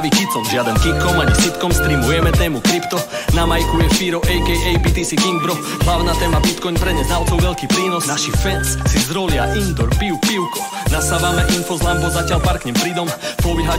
Bratia Bitcoinovej kanál, zdravý kicom Žiaden kikom ani sitkom, streamujeme tému krypto. Na majku je Firo, aka BTC King bro. Hlavná téma Bitcoin pre neznalcov veľký prínos. Naši fans si zrolia indoor, pijú pivko. Nasávame info z Lambo, zatiaľ parknem pridom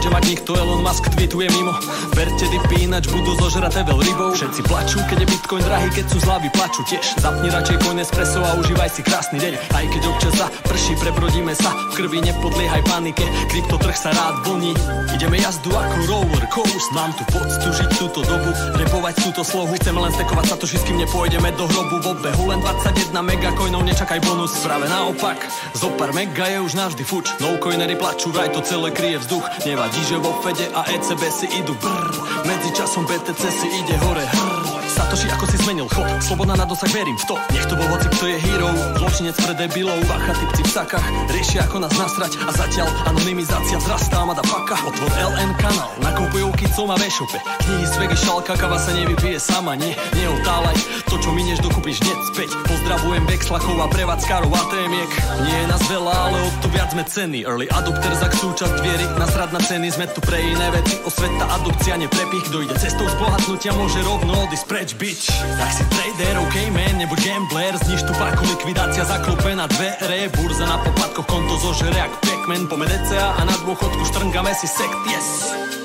že mať nikto Elon Musk tweetuje mimo. Verte dipy, ináč budú zožraté veľ rybou. Všetci plačú, keď je Bitcoin drahý, keď sú zlavy plačú. Tiež Zapni radšej coin espresso a užívaj si krásny deň. Aj keď občas za prší, prebrodíme sa. V krvi nepodliehaj panike, kryptotrh sa rád vlní. Ideme jazdu ako roller coast. Mám tu poctu žiť túto dobu, repovať túto slohu. Chceme len stekovať sa to, kým nepôjdeme do hrobu. V obehu len 21 megacoinov, nečakaj bonus. Práve naopak, zo pár mega je už navždy fuč. No coinery plačú, vraj to celé kryje vzduch. Nevadí, že vo Fede a ECB si idú brr Medzi časom BTC si ide hore hrr Satoši, ako si zmenil. Chod Sloboda na dosah, verím v to. Nech to bol hoci, kto je hero. Zločinec pre debilov Bacha, typci v sakách. Riešia, ako nás nasrať A zatiaľ anonymizácia vzrastá Mada paka. Otvor LN kanál. Nakupujú kicom a vešope Knihy z vegy šalka Kava sa nevypije sama Nie, neotálaj To, čo minieš, dokúpiš hneď späť. Pozdravujem Vexlakov a prevádzkarov ATMiek Nie je nás veľa, ale o to viac sme ceny. Early adopter za súčasť viery. Nasrad na ceny Sme tu pre iné veci. Osveta, adopcia, neprepich. Kto ide cestou zbohatnutia Môže rovno odísť preč, bitch. Tak si trader, ok man, nebo gambler. Zniž tu páku, likvidácia zaklope na dvere. Burza na popadkoch, konto zožere jak Pac-Man. Pome DCA a na dôchodku štrngame si sekt, yes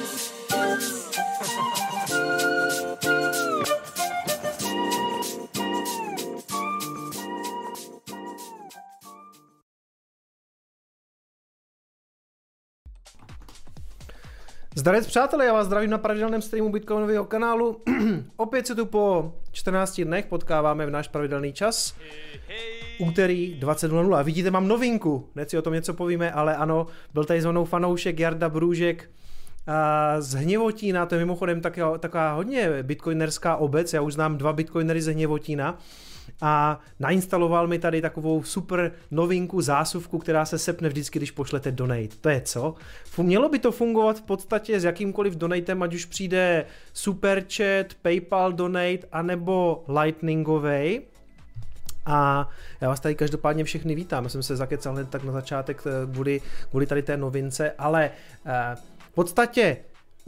Zdarec přátelé, já vás zdravím na pravidelném streamu Bitcoinového kanálu. Opět se tu po 14 dnech potkáváme v náš pravidelný čas. Úterý 20.00. A vidíte, mám novinku. Hned si o tom něco povíme, ale ano, byl tady zvonou fanoušek Jarda Brůžek a z Hněvotína, to je mimochodem taková, taková hodně bitcoinerská obec, já už znám dva bitcoinery ze Hněvotína a nainstaloval mi tady takovou super novinku, zásuvku, která se sepne vždycky, když pošlete donate. To je co? Mělo by to fungovat v podstatě s jakýmkoliv donatem, ať už přijde super chat, PayPal donate, anebo lightningovej. A já vás tady každopádně všechny vítám. Já jsem se zakecal hned tak na začátek eh, kvůli, kvůli tady té novince, ale eh, v podstatě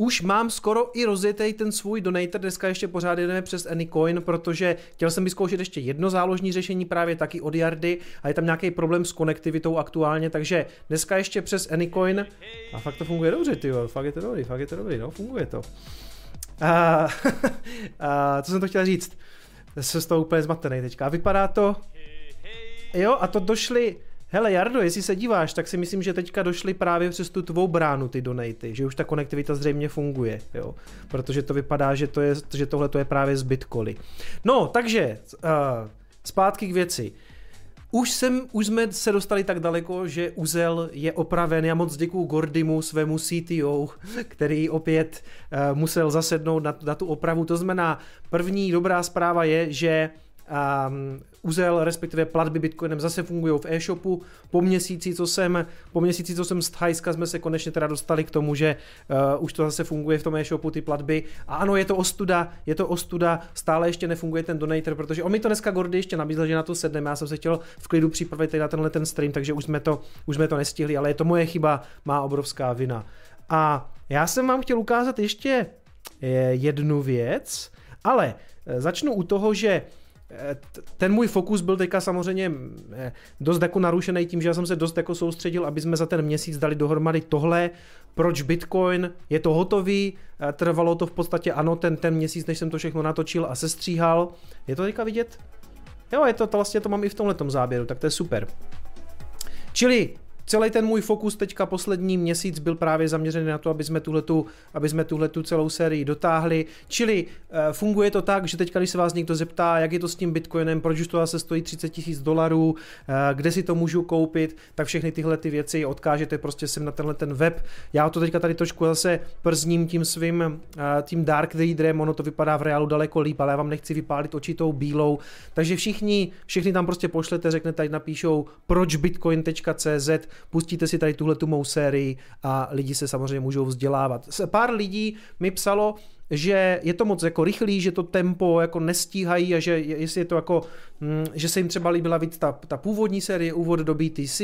už mám skoro i rozjetý ten svůj donator, dneska ještě pořád jdeme přes Anycoin, protože chtěl jsem vyzkoušet ještě jedno záložní řešení právě taky od Jardy a je tam nějaký problém s konektivitou aktuálně, takže dneska ještě přes Anycoin a fakt to funguje dobře, ty fakt je to dobrý, fakt je to dobrý, no, funguje to. A, a co jsem to chtěl říct? Jsem z toho úplně zmatený teďka. A vypadá to... Jo, a to došli Hele Jardo, jestli se díváš, tak si myslím, že teďka došly právě přes tu tvou bránu ty donaty, že už ta konektivita zřejmě funguje, jo. Protože to vypadá, že, to je, že tohle to je právě z Bitcoly. No, takže uh, zpátky k věci. Už, jsem, už jsme se dostali tak daleko, že Uzel je opraven. Já moc děkuju Gordimu, svému CTO, který opět uh, musel zasednout na, na tu opravu. To znamená, první dobrá zpráva je, že um, Uzel, respektive platby Bitcoinem zase fungují v e-shopu. Po měsíci, co jsem, po měsíci, co jsem z Thajska, jsme se konečně teda dostali k tomu, že uh, už to zase funguje v tom e-shopu, ty platby. A ano, je to ostuda, je to ostuda, stále ještě nefunguje ten donator, protože on mi to dneska Gordy ještě nabízel, že na to sedneme. Já jsem se chtěl v klidu připravit na tenhle ten stream, takže už jsme to, už jsme to nestihli, ale je to moje chyba, má obrovská vina. A já jsem vám chtěl ukázat ještě eh, jednu věc, ale eh, začnu u toho, že ten můj fokus byl teďka samozřejmě eh, dost jako narušený tím, že já jsem se dost jako soustředil, aby jsme za ten měsíc dali dohromady tohle, proč Bitcoin, je to hotový, trvalo to v podstatě ano, ten, ten měsíc, než jsem to všechno natočil a sestříhal. Je to teďka vidět? Jo, je to, to vlastně to mám i v tomhle záběru, tak to je super. Čili celý ten můj fokus teďka poslední měsíc byl právě zaměřený na to, aby jsme tuhletu, aby jsme tuhletu celou sérii dotáhli. Čili uh, funguje to tak, že teďka, když se vás někdo zeptá, jak je to s tím Bitcoinem, proč už to zase stojí 30 tisíc dolarů, uh, kde si to můžu koupit, tak všechny tyhle ty věci odkážete prostě sem na tenhle ten web. Já to teďka tady trošku zase przním tím svým uh, tím Dark Readerem, ono to vypadá v reálu daleko líp, ale já vám nechci vypálit očitou bílou. Takže všichni, všichni tam prostě pošlete, řeknete, tady napíšou proč bitcoin.cz pustíte si tady tuhle tu mou sérii a lidi se samozřejmě můžou vzdělávat. Pár lidí mi psalo, že je to moc jako rychlý, že to tempo jako nestíhají a že jestli je to jako, hm, že se jim třeba líbila víc ta, ta původní série úvod do BTC,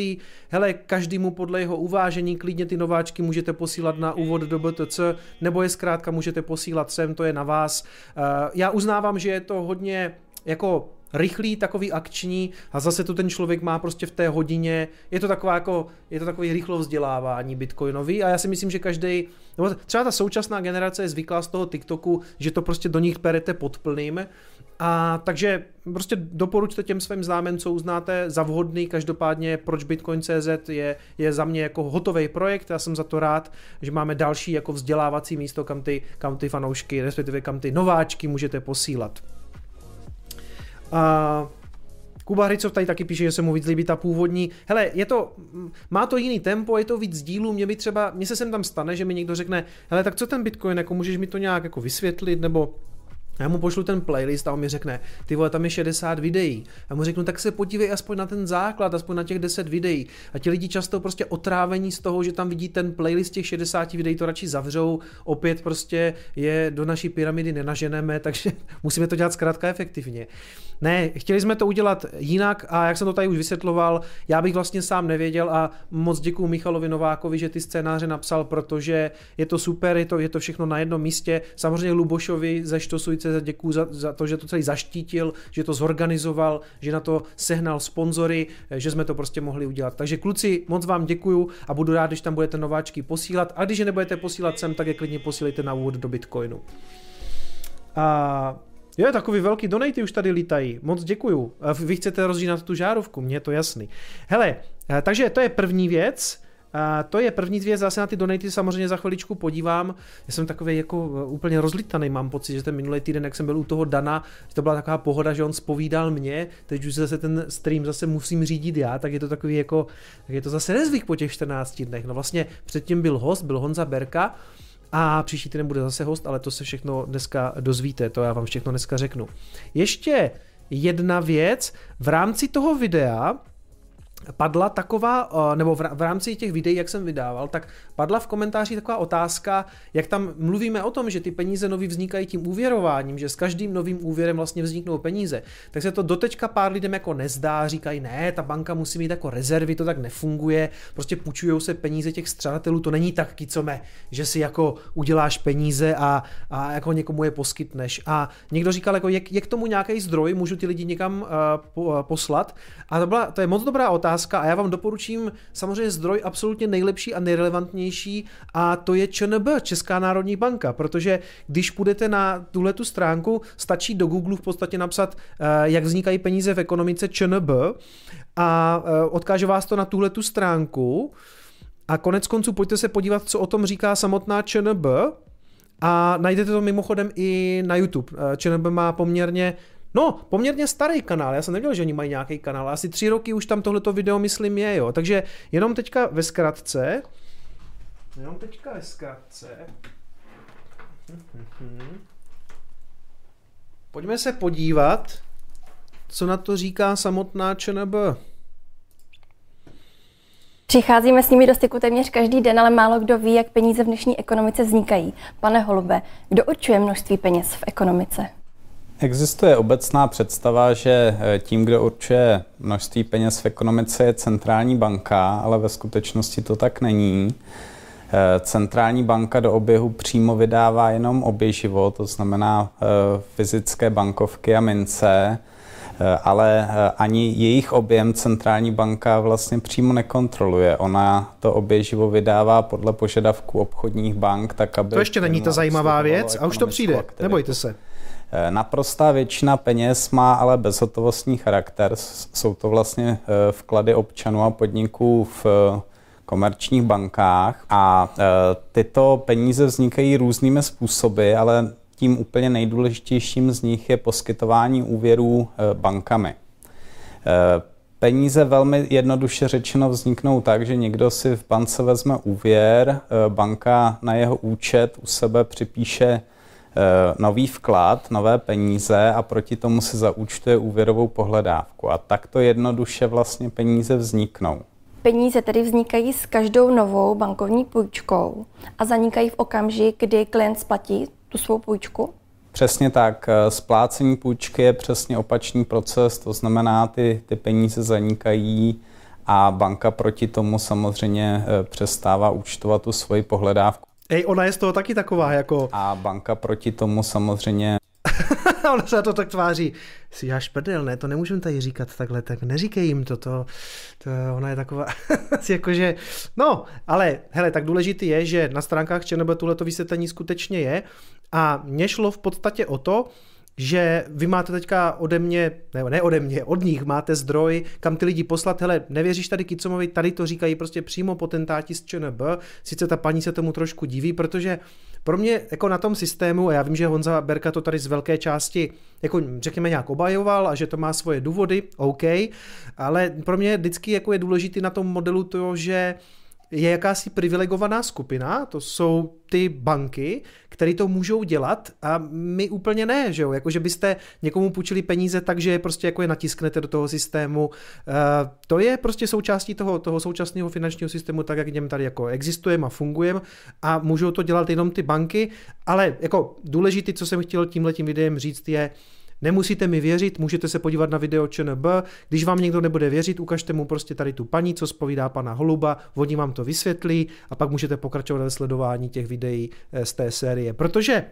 hele, každému podle jeho uvážení klidně ty nováčky můžete posílat na úvod do BTC, nebo je zkrátka můžete posílat sem, to je na vás. Eh, já uznávám, že je to hodně jako rychlý, takový akční a zase to ten člověk má prostě v té hodině. Je to taková jako, je to takový rychlo vzdělávání bitcoinový a já si myslím, že každý, nebo třeba ta současná generace je zvyklá z toho TikToku, že to prostě do nich perete pod plným. A takže prostě doporučte těm svým známým, co uznáte za vhodný, každopádně proč Bitcoin.cz je, je za mě jako hotový projekt, já jsem za to rád, že máme další jako vzdělávací místo, kam ty, kam ty fanoušky, respektive kam ty nováčky můžete posílat. A Kuba Hricov tady taky píše, že se mu víc líbí ta původní. Hele, je to, má to jiný tempo, je to víc dílů, mě by třeba, mně se sem tam stane, že mi někdo řekne, hele, tak co ten Bitcoin, jako můžeš mi to nějak jako vysvětlit, nebo já mu pošlu ten playlist a on mi řekne, ty vole, tam je 60 videí. A mu řeknu, tak se podívej aspoň na ten základ, aspoň na těch 10 videí. A ti lidi často prostě otrávení z toho, že tam vidí ten playlist těch 60 videí, to radši zavřou, opět prostě je do naší pyramidy nenaženeme, takže musíme to dělat zkrátka efektivně. Ne, chtěli jsme to udělat jinak a jak jsem to tady už vysvětloval, já bych vlastně sám nevěděl a moc děkuji Michalovi Novákovi, že ty scénáře napsal, protože je to super, je to, je to všechno na jednom místě. Samozřejmě Lubošovi ze Štosujce děkuji za, za to, že to celý zaštítil, že to zorganizoval, že na to sehnal sponzory, že jsme to prostě mohli udělat. Takže kluci, moc vám děkuju a budu rád, když tam budete nováčky posílat. A když je nebudete posílat sem, tak je klidně posílejte na úvod do Bitcoinu. A Jo, takový velký donaty už tady lítají. Moc děkuju. Vy chcete rozžínat tu žárovku, mně je to jasný. Hele, eh, takže to je první věc. A to je první věc, zase na ty donaty samozřejmě za chviličku podívám. Já jsem takový jako eh, úplně rozlitaný, mám pocit, že ten minulý týden, jak jsem byl u toho Dana, to byla taková pohoda, že on spovídal mě, teď už zase ten stream zase musím řídit já, tak je to takový jako, tak je to zase nezvyk po těch 14 dnech. No vlastně předtím byl host, byl Honza Berka, a příští týden bude zase host, ale to se všechno dneska dozvíte, to já vám všechno dneska řeknu. Ještě jedna věc, v rámci toho videa padla taková, eh, nebo v rámci těch videí, jak jsem vydával, tak padla v komentáři taková otázka, jak tam mluvíme o tom, že ty peníze nový vznikají tím úvěrováním, že s každým novým úvěrem vlastně vzniknou peníze, tak se to doteďka pár lidem jako nezdá, říkají, ne, ta banka musí mít jako rezervy, to tak nefunguje, prostě půjčují se peníze těch střadatelů, to není tak kicome, že si jako uděláš peníze a, a jako někomu je poskytneš. A někdo říkal, jako, jak, jak tomu nějaký zdroj, můžu ty lidi někam uh, poslat. A to, byla, to je moc dobrá otázka, otázka a já vám doporučím samozřejmě zdroj absolutně nejlepší a nejrelevantnější a to je ČNB, Česká národní banka, protože když půjdete na tuhle tu stránku, stačí do Google v podstatě napsat, eh, jak vznikají peníze v ekonomice ČNB a eh, odkáže vás to na tuhle tu stránku a konec konců pojďte se podívat, co o tom říká samotná ČNB, a najdete to mimochodem i na YouTube. Eh, ČNB má poměrně No, poměrně starý kanál, já jsem nevěděl, že oni mají nějaký kanál, asi tři roky už tam tohleto video, myslím, je, jo. Takže jenom teďka ve zkratce, jenom teďka ve zkratce, pojďme se podívat, co na to říká samotná ČNB. Přicházíme s nimi do styku téměř každý den, ale málo kdo ví, jak peníze v dnešní ekonomice vznikají. Pane Holube, kdo určuje množství peněz v ekonomice? Existuje obecná představa, že eh, tím, kdo určuje množství peněz v ekonomice, je centrální banka, ale ve skutečnosti to tak není. Eh, centrální banka do oběhu přímo vydává jenom oběživo, to znamená eh, fyzické bankovky a mince, ale ani jejich objem centrální banka vlastně přímo nekontroluje. Ona to oběživo vydává podle požadavků obchodních bank, tak aby... To ještě není ta zajímavá věc a už to přijde, nebojte se. Eh, naprostá většina peněz má ale bezhotovostní charakter. Jsou to vlastně eh, vklady občanů a podniků v eh, komerčních bankách a tyto peníze vznikají různými způsoby, ale tím úplně nejdůležitějším z nich je poskytování úvěrů bankami. Peníze velmi jednoduše řečeno vzniknou tak, že někdo si v bance vezme úvěr, banka na jeho účet u sebe připíše nový vklad, nové peníze a proti tomu si zaúčtuje úvěrovou pohledávku. A takto jednoduše vlastně peníze vzniknou. Peníze tedy vznikají s každou novou bankovní půjčkou a zanikají v okamžik, kdy klient splatí tu svou půjčku? Přesně tak. Splácení půjčky je přesně opačný proces, to znamená, ty, ty peníze zanikají a banka proti tomu samozřejmě eh, přestává účtovat tu svoji pohledávku. Ej, ona je z toho taky taková jako... A banka proti tomu samozřejmě ona se to tak tváří. Si já prdel, ne, to nemůžeme tady říkat takhle, tak neříkej jim to, to, to ona je taková, jakože, no, ale hele, tak důležitý je, že na stránkách ČNB to vysvětlení skutečně je a mě šlo v podstatě o to, že vy máte teďka ode mě, ne, ne ode mě, od nich máte zdroj, kam ty lidi poslat, hele, nevěříš tady Kicomovi, tady to říkají prostě přímo potentáti z ČNB, sice ta paní se tomu trošku diví, protože pro mě jako na tom systému, a já vím, že Honza Berka to tady z velké části jako řekněme nějak obajoval a že to má svoje důvody, OK, ale pro mě vždycky jako je důležitý na tom modelu to, že je jakási privilegovaná skupina, to jsou ty banky, které to můžou dělat a my úplně ne, že jo, jako že byste někomu půjčili peníze tak, že je prostě jako je natisknete do toho systému, uh, to je prostě součástí toho, toho současného finančního systému, tak jak něm tady jako existujeme a fungujeme a můžou to dělat jenom ty banky, ale jako důležité, co jsem chtěl tímhletím videem říct je, Nemusíte mi věřit, můžete se podívat na video ČNB, když vám někdo nebude věřit, ukažte mu prostě tady tu paní, co spovídá pana Holuba, oni vám to vysvětlí a pak můžete pokračovat ve sledování těch videí eh, z té série. Protože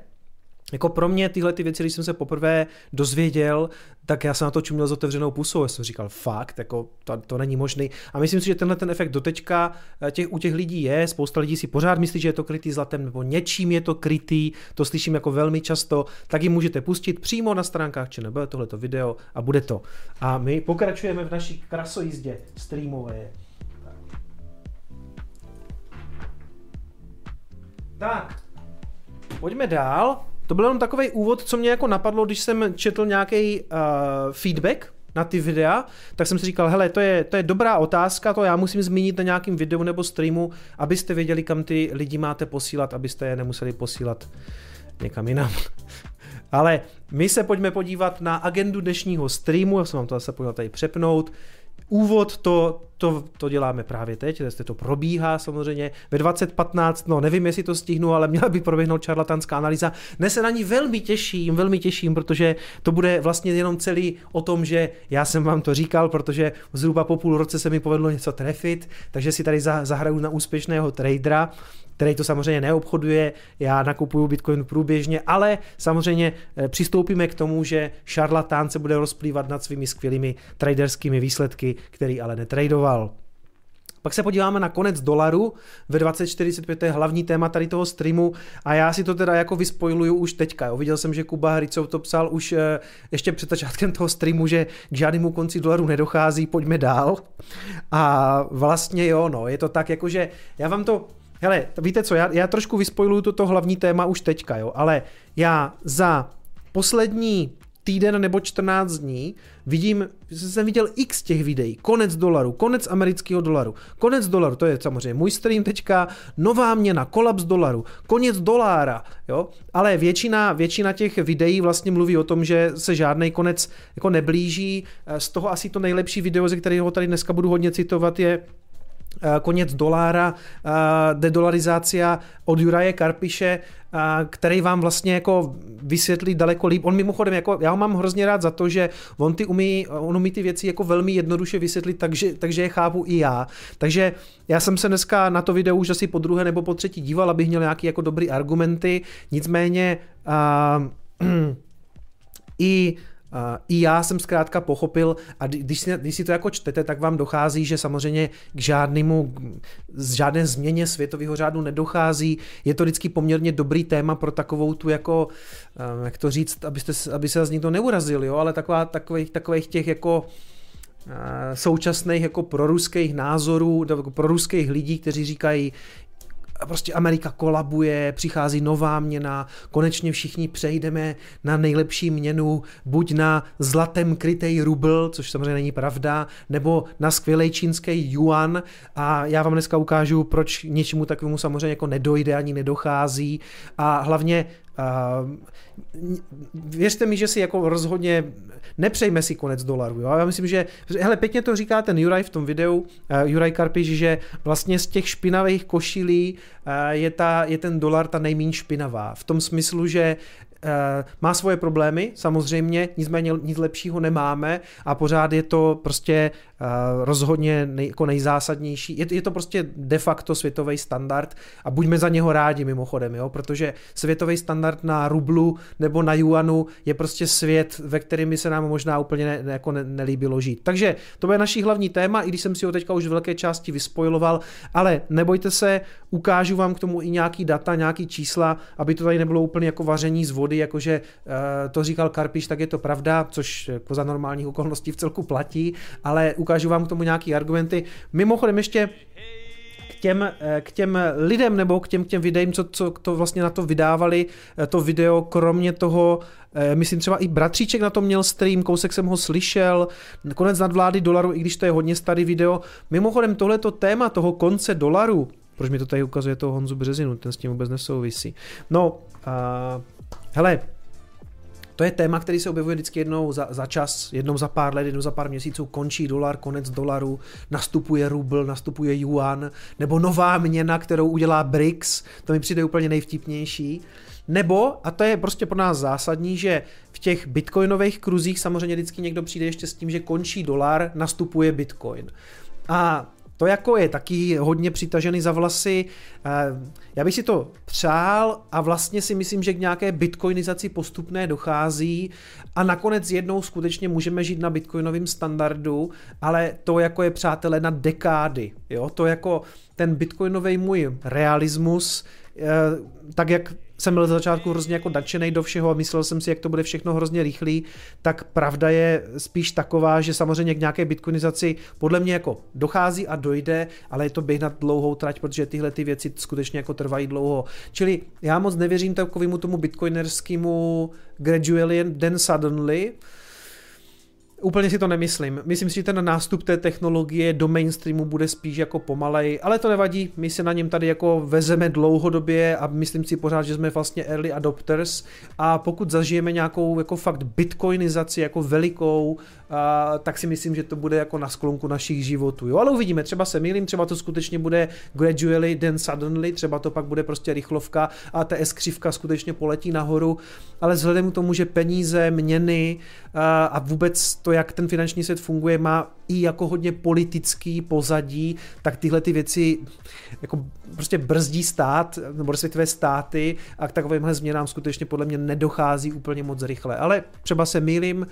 jako pro mě tyhle ty věci, když jsem se poprvé dozvěděl, tak já jsem na to čuměl s otevřenou pusou. Já jsem říkal, fakt, jako to, to není možný. A myslím si, že tenhle ten efekt dotečka eh, těch, u těch lidí je. Spousta lidí si pořád myslí, že je to krytý zlatem nebo něčím je to krytý. To slyším jako velmi často. Tak ji můžete pustit přímo na stránkách ČNB tohleto video a bude to. A my pokračujeme v naší krasojízdě streamové. Tak, pojďme dál. To byl jenom takový úvod, co mě jako napadlo, když jsem četl nějaký uh, feedback na ty videa, tak jsem si říkal, hele, to je, to je dobrá otázka, to já musím zmínit na nějakém videu nebo streamu, abyste věděli, kam ty lidi máte posílat, abyste je nemuseli posílat někam jinam. Ale my se pojďme podívat na agendu dnešního streamu, já jsem vám to zase podívat tady přepnout. Úvod to, to, to děláme právě teď, jestli to probíhá samozřejmě ve 2015, no nevím, jestli to stihnu, ale měla by proběhnout čarlatanská analýza. Dnes se na ní velmi těším, velmi těším, protože to bude vlastně jenom celý o tom, že já jsem vám to říkal, protože zhruba po půl roce se mi povedlo něco trefit, takže si tady zahraju na úspěšného tradera který to samozřejmě neobchoduje, já nakupuju Bitcoin průběžně, ale samozřejmě eh, přistoupíme k tomu, že šarlatán se bude rozplývat nad svými skvělými traderskými výsledky, který ale netradoval. Pak se podíváme na konec dolaru ve 2045, to je hlavní téma tady toho streamu a já si to teda jako vyspojluju už teďka. Jo. Viděl jsem, že Kuba Hricov to psal už eh, ještě před začátkem toho streamu, že k žádnému konci dolaru nedochází, pojďme dál. A vlastně jo, no, je to tak jako, že já vám to Hele, víte co, já, já trošku vyspojluju toto hlavní téma už teďka, jo, ale já za poslední týden nebo 14 dní vidím, že jsem viděl x těch videí, konec dolaru, konec amerického dolaru, konec dolaru, to je samozřejmě můj stream teďka, nová měna, kolaps dolaru, konec dolára, jo, ale většina, většina těch videí vlastně mluví o tom, že se žádný konec jako neblíží, z toho asi to nejlepší video, ze kterého tady dneska budu hodně citovat, je Eh, konec dolára, eh, dedolarizácia od Juraje Karpiše, eh, který vám vlastně jako vysvětlí daleko líp. On mimochodem, jako, já ho mám hrozně rád za to, že on, ty umí, on umí ty věci jako velmi jednoduše vysvětlit, takže, takže je chápu i já. Takže já jsem se dneska na to video už asi po druhé nebo po třetí díval, abych měl nějaké jako dobré argumenty, nicméně uh, i i já jsem zkrátka pochopil, a když si, když si to jako čtete, tak vám dochází, že samozřejmě k žádnému, z žádné změně světového řádu nedochází. Je to vždycky poměrně dobrý téma pro takovou tu jako, eh, jak to říct, abyste, aby se z ní to neurazil, jo, ale taková, takových, takových těch jako eh, současných jako proruských názorů, proruských lidí, kteří říkají, prostě Amerika kolabuje, přichází nová měna, konečně všichni přejdeme na nejlepší měnu, buď na zlatem krytej rubl, což samozřejmě není pravda, nebo na skvělý čínský yuan. A já vám dneska ukážu, proč něčemu takovému samozřejmě jako nedojde ani nedochází. A hlavně Věřte mi, že si jako rozhodně nepřejme si konec dolaru. Jo? Já myslím, že hele, pěkně to říká ten Juraj v tom videu, uh, Juraj Karpiš, že vlastně z těch špinavých košilí uh, je, ta, je ten dolar ta nejméně špinavá. V tom smyslu, že Eh, má svoje problémy, samozřejmě, nicméně nic lepšího nemáme a pořád je to prostě eh, rozhodně nej, jako nejzásadnější. Je, je to prostě de facto světový standard a buďme za něho rádi mimochodem, jo? protože světový standard na rublu nebo na juanu je prostě svět, ve kterým by se nám možná úplně ne, ne, jako ne, nelíbilo žít. Takže to bude naší hlavní téma, i když jsem si ho teďka už v velké části vyspojiloval, ale nebojte se, ukážu vám k tomu i nějaký data, nějaký čísla, aby to tady nebylo úplně jako vaření z vody, body, jakože eh, to říkal Karpiš, tak je to pravda, což jako za normálních okolností v celku platí, ale ukážu vám k tomu nějaký argumenty. Mimochodem ještě k těm, eh, k těm lidem nebo k těm, k těm videím, co, co to vlastně na to vydávali, eh, to video, kromě toho, myslím třeba i bratříček na to měl stream, kousek jsem ho slyšel, konec nadvlády dolaru, i když to je hodně starý video. Mimochodem tohleto téma toho konce dolaru, proč mi to tady ukazuje toho Honzu Březinu, ten s tím vůbec nesouvisí. No, Hele, to je téma, který se objevuje vždycky jednou za, za čas, jednou za pár let, jednou za pár měsíců, končí dolar, konec dolaru, nastupuje rubl, nastupuje yuan, nebo nová měna, kterou udělá BRICS, to mi přijde úplně nejvtipnější. Nebo, a to je prostě pro nás zásadní, že v těch bitcoinových kruzích samozřejmě vždycky někdo přijde ještě s tím, že končí dolar, nastupuje bitcoin. A to jako je taky hodně přitažený za vlasy. Eh, já bych si to přál a vlastně si myslím, že k nějaké bitcoinizaci postupné dochází a nakonec jednou skutečně můžeme žít na bitcoinovém standardu, ale to jako je přátelé na dekády. Jo? To jako ten bitcoinový můj realismus, eh, tak jak jsem byl za začátku hrozně jako nadšený do všeho a myslel jsem si, jak to bude všechno hrozně rychlý, tak pravda je spíš taková, že samozřejmě k nějaké bitcoinizaci podle mě jako dochází a dojde, ale je to běh na dlouhou trať, protože tyhle ty věci skutečně jako trvají dlouho. Čili já moc nevěřím takovému tomu bitcoinerskému gradually then suddenly, Úplně si to nemyslím. Myslím si, že ten nástup té technologie do mainstreamu bude spíš jako pomalej, ale to nevadí, my se na něm tady jako vezeme dlouhodobě a myslím si pořád, že jsme vlastně early adopters a pokud zažijeme nějakou jako fakt bitcoinizaci jako velikou, a, tak si myslím, že to bude jako na sklonku našich životů. Jo, ale uvidíme, třeba se mýlím, třeba to skutečně bude gradually, then suddenly, třeba to pak bude prostě rychlovka a ta S křivka skutečně poletí nahoru, ale vzhledem k tomu, že peníze, měny a, a vůbec to, jak ten finanční svět funguje, má i jako hodně politický pozadí, tak tyhle ty věci jako prostě brzdí stát, nebo respektive státy a k takovýmhle změnám skutečně podle mě nedochází úplně moc rychle. Ale třeba se mýlím,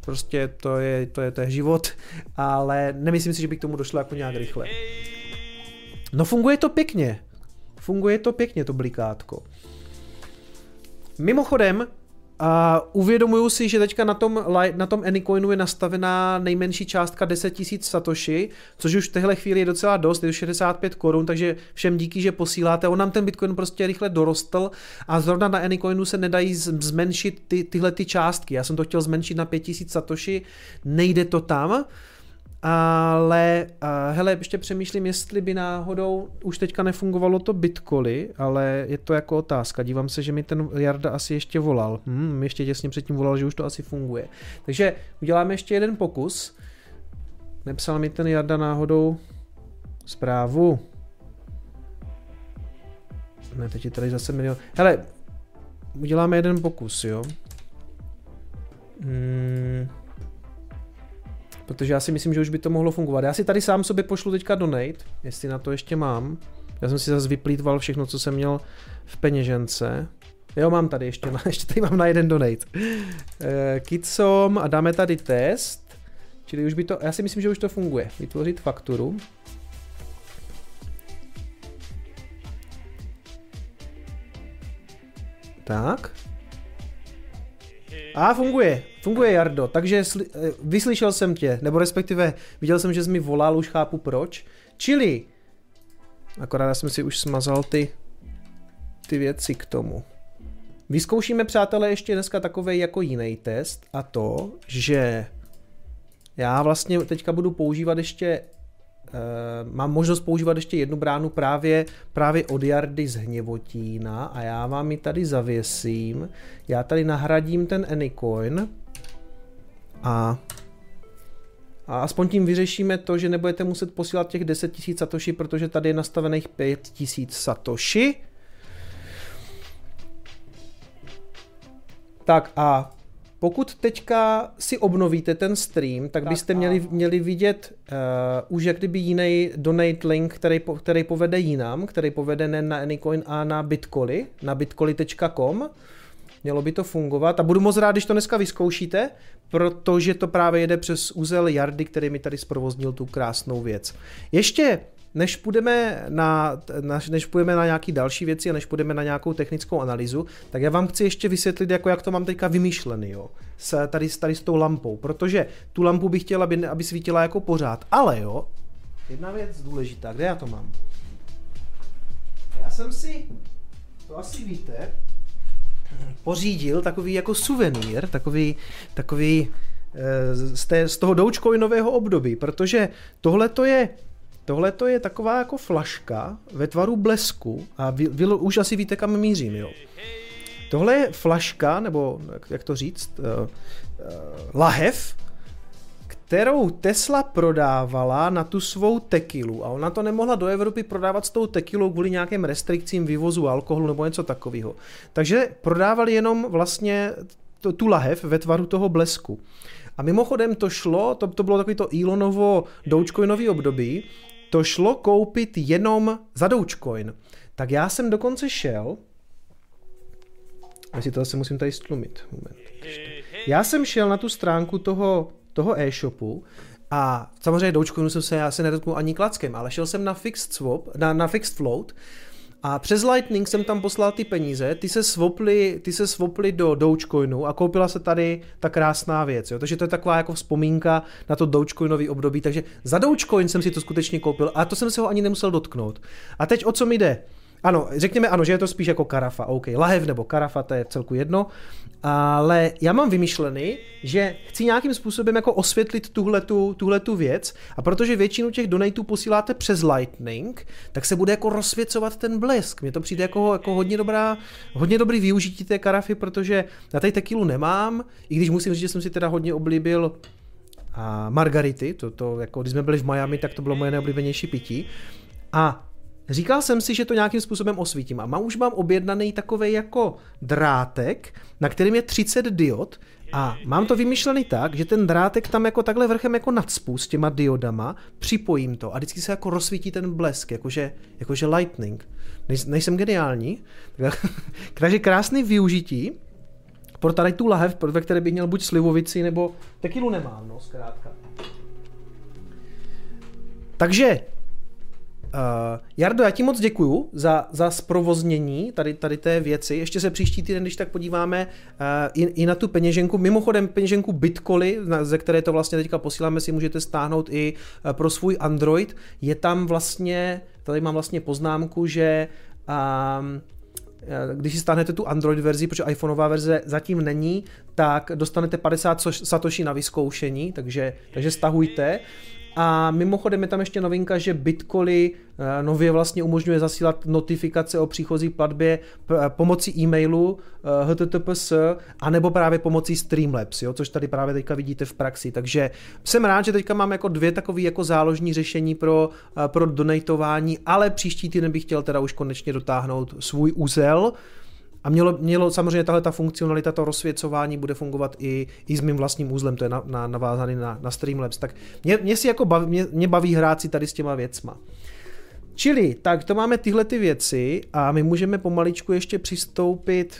prostě to je, to je, to je život, ale nemyslím si, že by k tomu došlo jako nějak rychle. No funguje to pěkně. Funguje to pěkně, to blikátko. Mimochodem, a uvědomuju si, že teďka na tom, na tom Anycoinu je nastavená nejmenší částka 10 000 satoshi, což už v téhle chvíli je docela dost, je to 65 korun, takže všem díky, že posíláte. On nám ten Bitcoin prostě rychle dorostl a zrovna na Anycoinu se nedají zmenšit ty, tyhle ty částky. Já jsem to chtěl zmenšit na 5000 satoshi, nejde to tam, ale uh, hele, ještě přemýšlím, jestli by náhodou už teďka nefungovalo to Bitcoin, ale je to jako otázka. Dívám se, že mi ten Jarda asi ještě volal. Hmm, ještě těsně předtím volal, že už to asi funguje. Takže uděláme ještě jeden pokus. Nepsal mi ten Jarda náhodou zprávu. Ne, teď je tady zase milion. Hele, uděláme jeden pokus, jo. Hmm. Protože já si myslím, že už by to mohlo fungovat. Já si tady sám sobě pošlu teďka donate, jestli na to ještě mám. Já jsem si zase vyplýtval všechno, co jsem měl v peněžence. Jo, mám tady ještě, ještě tady mám na jeden donate. E, Kitsom a dáme tady test. Čili už by to, já si myslím, že už to funguje. Vytvořit fakturu. Tak. A funguje, funguje Jardo, takže sli, eh, vyslyšel jsem tě, nebo respektive viděl jsem, že jsi mi volal, už chápu proč. Čili, akorát jsem si už smazal ty, ty věci k tomu. Vyzkoušíme, přátelé, ještě dneska takový jako jiný test a to, že já vlastně teďka budu používat ještě mám možnost používat ještě jednu bránu právě, právě od Jardy z Hněvotína a já vám ji tady zavěsím. Já tady nahradím ten Anycoin a a aspoň tím vyřešíme to, že nebudete muset posílat těch 10 000 satoshi, protože tady je nastavených 5 000 satoshi. Tak a pokud teďka si obnovíte ten stream, tak, tak byste měli, měli vidět uh, už jak kdyby jiný donate link, který, který povede jinam, který povede ne na Anycoin a na Bitcoin, na bitcoin.com. Mělo by to fungovat a budu moc rád, když to dneska vyzkoušíte, protože to právě jede přes úzel Jardy, který mi tady zprovoznil tu krásnou věc. Ještě než půjdeme na, než půjdeme na nějaký další věci a než půjdeme na nějakou technickou analýzu, tak já vám chci ještě vysvětlit, jako jak to mám teďka vymýšlený, jo, s, tady, tady s tou lampou, protože tu lampu bych chtěl, aby, aby svítila jako pořád, ale jo, jedna věc důležitá, kde já to mám? Já jsem si, to asi víte, pořídil takový jako suvenýr, takový, takový eh, z, té, z toho Dogecoinového období, protože tohle to je Tohle to je taková jako flaška ve tvaru blesku a vy, vy už asi víte, kam mířím, jo. Tohle je flaška, nebo jak, to říct, uh, uh, lahev, kterou Tesla prodávala na tu svou tekilu a ona to nemohla do Evropy prodávat s tou tekilou kvůli nějakým restrikcím vývozu alkoholu nebo něco takového. Takže prodávali jenom vlastně tu lahev ve tvaru toho blesku. A mimochodem to šlo, to, to bylo takový to Elonovo Dogecoinový období, to šlo koupit jenom za Dogecoin. Tak já jsem dokonce šel, asi to zase musím tady stlumit. Moment. Já jsem šel na tu stránku toho, toho e-shopu a samozřejmě Dogecoinu jsem se asi nedotknul ani klackem, ale šel jsem na fixed swap, na, na fixed float a přes Lightning jsem tam poslal ty peníze, ty se swaply, ty se swaply do Dogecoinu a koupila se tady ta krásná věc. Jo? Takže to je taková jako vzpomínka na to Dogecoinový období. Takže za Dogecoin jsem si to skutečně koupil a to jsem se ho ani nemusel dotknout. A teď o co mi jde? Ano, řekněme ano, že je to spíš jako karafa, OK, lahev nebo karafa, to je v celku jedno, ale já mám vymyšlený, že chci nějakým způsobem jako osvětlit tuhletu, tuhletu věc a protože většinu těch donatů posíláte přes Lightning, tak se bude jako rozsvěcovat ten blesk. Mně to přijde jako, jako hodně, dobrá, hodně dobrý využití té karafy, protože na té tekilu nemám, i když musím říct, že jsem si teda hodně oblíbil a margarity, to, to jako když jsme byli v Miami, tak to bylo moje neoblíbenější pití. A Říkal jsem si, že to nějakým způsobem osvítím a má, už mám objednaný takový jako drátek, na kterým je 30 diod a mám to vymyšlený tak, že ten drátek tam jako takhle vrchem jako nadspu s těma diodama, připojím to a vždycky se jako rozsvítí ten blesk, jakože, jakože lightning. Nej, nejsem geniální, takže krásný využití pro tady tu lahev, ve které bych měl buď slivovici nebo tekilu nemám, no zkrátka. Takže Uh, Jardo, já ti moc děkuju za, za zprovoznění tady, tady té věci. Ještě se příští týden, když tak podíváme uh, i, i na tu peněženku. Mimochodem peněženku Bitcoly, ze které to vlastně teďka posíláme, si můžete stáhnout i uh, pro svůj Android. Je tam vlastně, tady mám vlastně poznámku, že um, když si stáhnete tu Android verzi, protože iPhoneová verze zatím není, tak dostanete 50 satoshi na vyzkoušení, takže, takže stahujte. A mimochodem je tam ještě novinka, že Bitcoin eh, nově vlastně umožňuje zasílat notifikace o příchozí platbě pomocí e-mailu HTTPS eh, anebo právě pomocí Streamlabs, jo, což tady právě teďka vidíte v praxi. Takže jsem rád, že teďka mám jako dvě takové jako záložní řešení pro, eh, pro donatování, ale příští týden bych chtěl teda už konečně dotáhnout svůj úzel, a mělo, mělo samozřejmě tahle ta funkcionalita, to rozsvěcování bude fungovat i, i s mým vlastním úzlem, to je na, na, navázaný na, na Streamlabs. Tak mě, mě, si jako baví, mě, mě baví hrát si tady s těma věcma. Čili, tak to máme tyhle ty věci a my můžeme pomaličku ještě přistoupit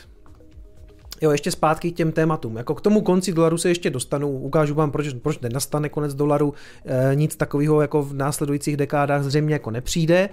Jo, ještě zpátky k těm tématům. Jako k tomu konci dolaru se ještě dostanu, ukážu vám, proč, proč nenastane konec dolaru, e, nic takového jako v následujících dekádách zřejmě jako nepřijde.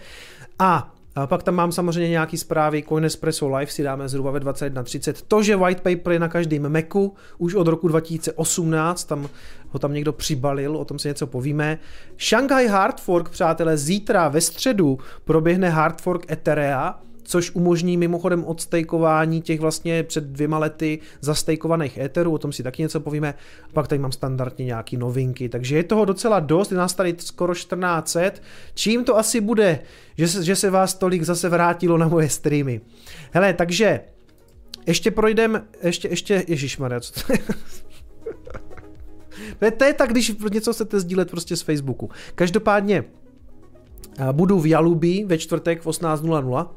A a pak tam mám samozřejmě nějaký zprávy, Coinespresso Live si dáme zhruba ve 21.30. To, že white paper je na každém Macu už od roku 2018, tam ho tam někdo přibalil, o tom si něco povíme. Shanghai Hard Fork, přátelé, zítra ve středu proběhne Hard Fork Etherea, což umožní mimochodem odstejkování těch vlastně před dvěma lety zastejkovaných éterů, o tom si taky něco povíme, pak tady mám standardně nějaký novinky, takže je toho docela dost, je nás tady skoro 1400, čím to asi bude, že se, že se vás tolik zase vrátilo na moje streamy. Hele, takže ještě projdem, ještě, ještě, ježišmarja, co to je? to, je, to je tak, když něco chcete sdílet prostě z Facebooku. Každopádně budu v Jalubi ve čtvrtek v 18.00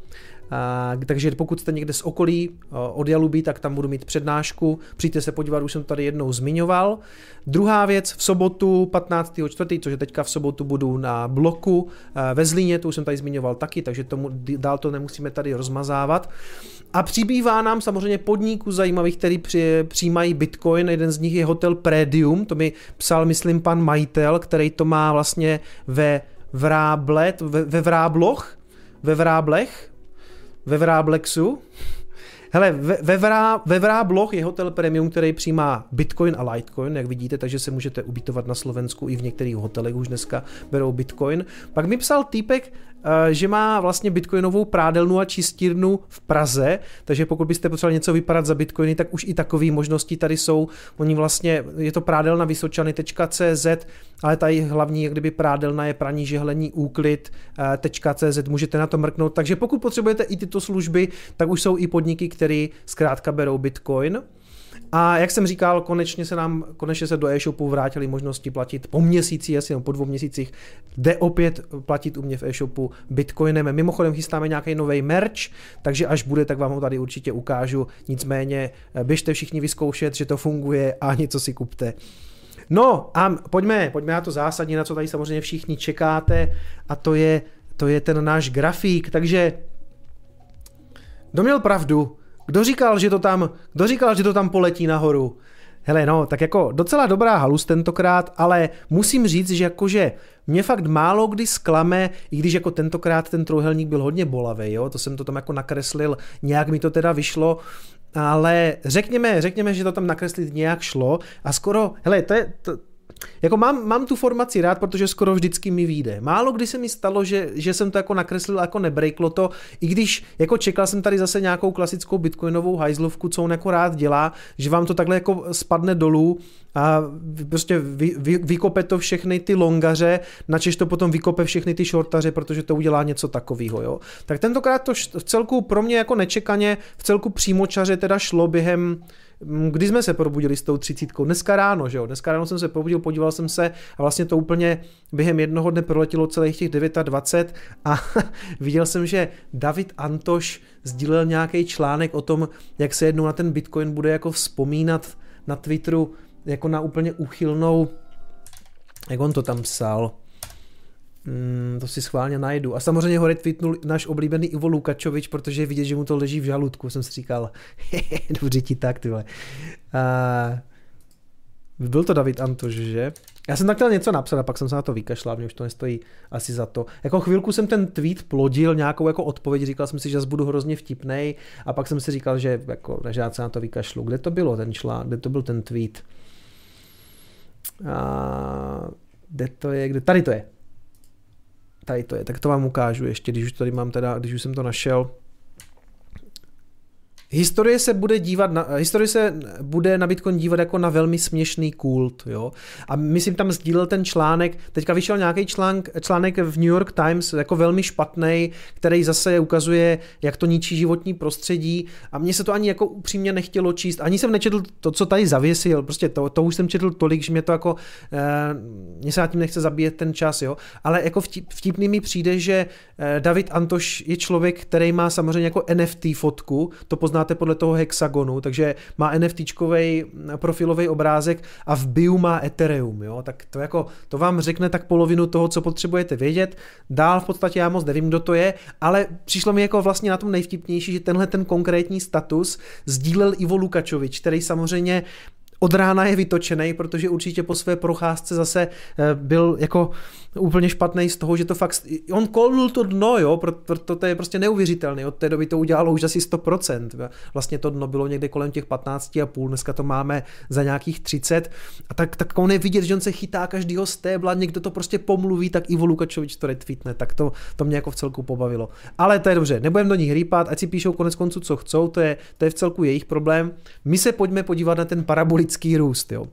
a, takže pokud jste někde z okolí od Jaluby, tak tam budu mít přednášku. Přijďte se podívat, už jsem to tady jednou zmiňoval. Druhá věc, v sobotu 15.4., což je teďka v sobotu, budu na bloku ve Zlíně, to už jsem tady zmiňoval taky, takže tomu dál to nemusíme tady rozmazávat. A přibývá nám samozřejmě podniků zajímavých, který při, přijímají Bitcoin. Jeden z nich je hotel Predium, to mi psal, myslím, pan majitel, který to má vlastně ve Vráblet, ve, ve Vrábloch, ve Vráblech, ve Vráblexu. Hele, ve, ve, Vrá, ve Vrábloch je hotel premium, který přijímá Bitcoin a Litecoin, jak vidíte, takže se můžete ubytovat na Slovensku i v některých hotelech už dneska berou Bitcoin. Pak mi psal týpek, že má vlastně bitcoinovou prádelnu a čistírnu v Praze, takže pokud byste potřebovali něco vypadat za bitcoiny, tak už i takové možnosti tady jsou. Oni vlastně, je to prádelna vysočany.cz, ale tady hlavní, jak kdyby prádelna je praní, žehlení, úklid.cz, eh, můžete na to mrknout. Takže pokud potřebujete i tyto služby, tak už jsou i podniky, které zkrátka berou bitcoin. A jak jsem říkal, konečně se nám, konečně se do e-shopu vrátily možnosti platit po měsíci, asi po dvou měsících, jde opět platit u mě v e-shopu bitcoinem. Mimochodem chystáme nějaký nový merch, takže až bude, tak vám ho tady určitě ukážu. Nicméně eh, běžte všichni vyzkoušet, že to funguje a něco si kupte. No a pojďme, pojďme na to zásadní, na co tady samozřejmě všichni čekáte a to je, to je ten náš grafík, takže kdo měl pravdu, kdo říkal, že to tam, kdo říkal, že to tam poletí nahoru? Hele, no, tak jako docela dobrá halus tentokrát, ale musím říct, že jakože mě fakt málo kdy sklame, i když jako tentokrát ten trojuhelník byl hodně bolavý, jo, to jsem to tam jako nakreslil, nějak mi to teda vyšlo, ale řekněme, řekněme, že to tam nakreslit nějak šlo a skoro, hele, to je, to, jako mám, mám tu formaci rád, protože skoro vždycky mi vyjde. Málo kdy se mi stalo, že, že jsem to jako nakreslil, jako nebrejklo to, i když jako čekal jsem tady zase nějakou klasickou bitcoinovou hajzlovku, co on jako rád dělá, že vám to takhle jako spadne dolů a prostě vy, vy, vykope to všechny ty longaře, načež to potom vykope všechny ty shortaře, protože to udělá něco takového, jo. Tak tentokrát to v celku pro mě jako nečekaně, v celku přímočaře teda šlo během kdy jsme se probudili s tou třicítkou? Dneska ráno, že jo? Dneska ráno jsem se probudil, podíval jsem se a vlastně to úplně během jednoho dne proletělo celých těch 29 a viděl jsem, že David Antoš sdílel nějaký článek o tom, jak se jednou na ten Bitcoin bude jako vzpomínat na Twitteru jako na úplně uchylnou, jak on to tam psal, Mm, to si schválně najdu. A samozřejmě ho retweetnul náš oblíbený Ivo Lukačovič, protože je vidět, že mu to leží v žaludku. Jsem si říkal, dobře ti tak, tyhle. Uh, byl to David Antoš, že? Já jsem tak chtěl něco napsat a pak jsem se na to vykašlal, mě už to nestojí asi za to. Jako chvilku jsem ten tweet plodil nějakou jako odpověď, říkal jsem si, že budu hrozně vtipnej a pak jsem si říkal, že, jako, že já se na to vykašlu. Kde to bylo ten článek, kde to byl ten tweet? A, kde to je, kde, tady to je tady to je, tak to vám ukážu ještě, když už tady mám teda, když už jsem to našel. Historie se bude dívat na, historie se bude na Bitcoin dívat jako na velmi směšný kult, jo. A myslím tam sdílel ten článek, teďka vyšel nějaký článek, článek v New York Times, jako velmi špatný, který zase ukazuje, jak to ničí životní prostředí a mně se to ani jako upřímně nechtělo číst, ani jsem nečetl to, co tady zavěsil, prostě to, to už jsem četl tolik, že mě to jako, eh, mě se tím nechce zabíjet ten čas, jo. Ale jako vtip, vtipný mi přijde, že eh, David Antoš je člověk, který má samozřejmě jako NFT fotku, to pozná poznáte podle toho hexagonu, takže má NFTčkový profilový obrázek a v bio má Ethereum, jo? tak to jako, to vám řekne tak polovinu toho, co potřebujete vědět. Dál v podstatě já moc nevím, kdo to je, ale přišlo mi jako vlastně na tom nejvtipnější, že tenhle ten konkrétní status sdílel Ivo Lukačovič, který samozřejmě od rána je vytočený, protože určitě po své procházce zase eh, byl jako úplně špatný z toho, že to fakt, on kolnul to dno, jo, proto to je prostě neuvěřitelné, od té doby to udělalo už asi 100%, vlastně to dno bylo někde kolem těch 15 a půl, dneska to máme za nějakých 30 a tak, tak on je vidět, že on se chytá každýho stébla, někdo to prostě pomluví, tak Ivo Lukačovič to retweetne, tak to, to mě jako v celku pobavilo. Ale to je dobře, nebudeme do nich rýpat, ať si píšou konec konců, co chcou, to je, to je v celku jejich problém. My se pojďme podívat na ten parabolický růst, jo.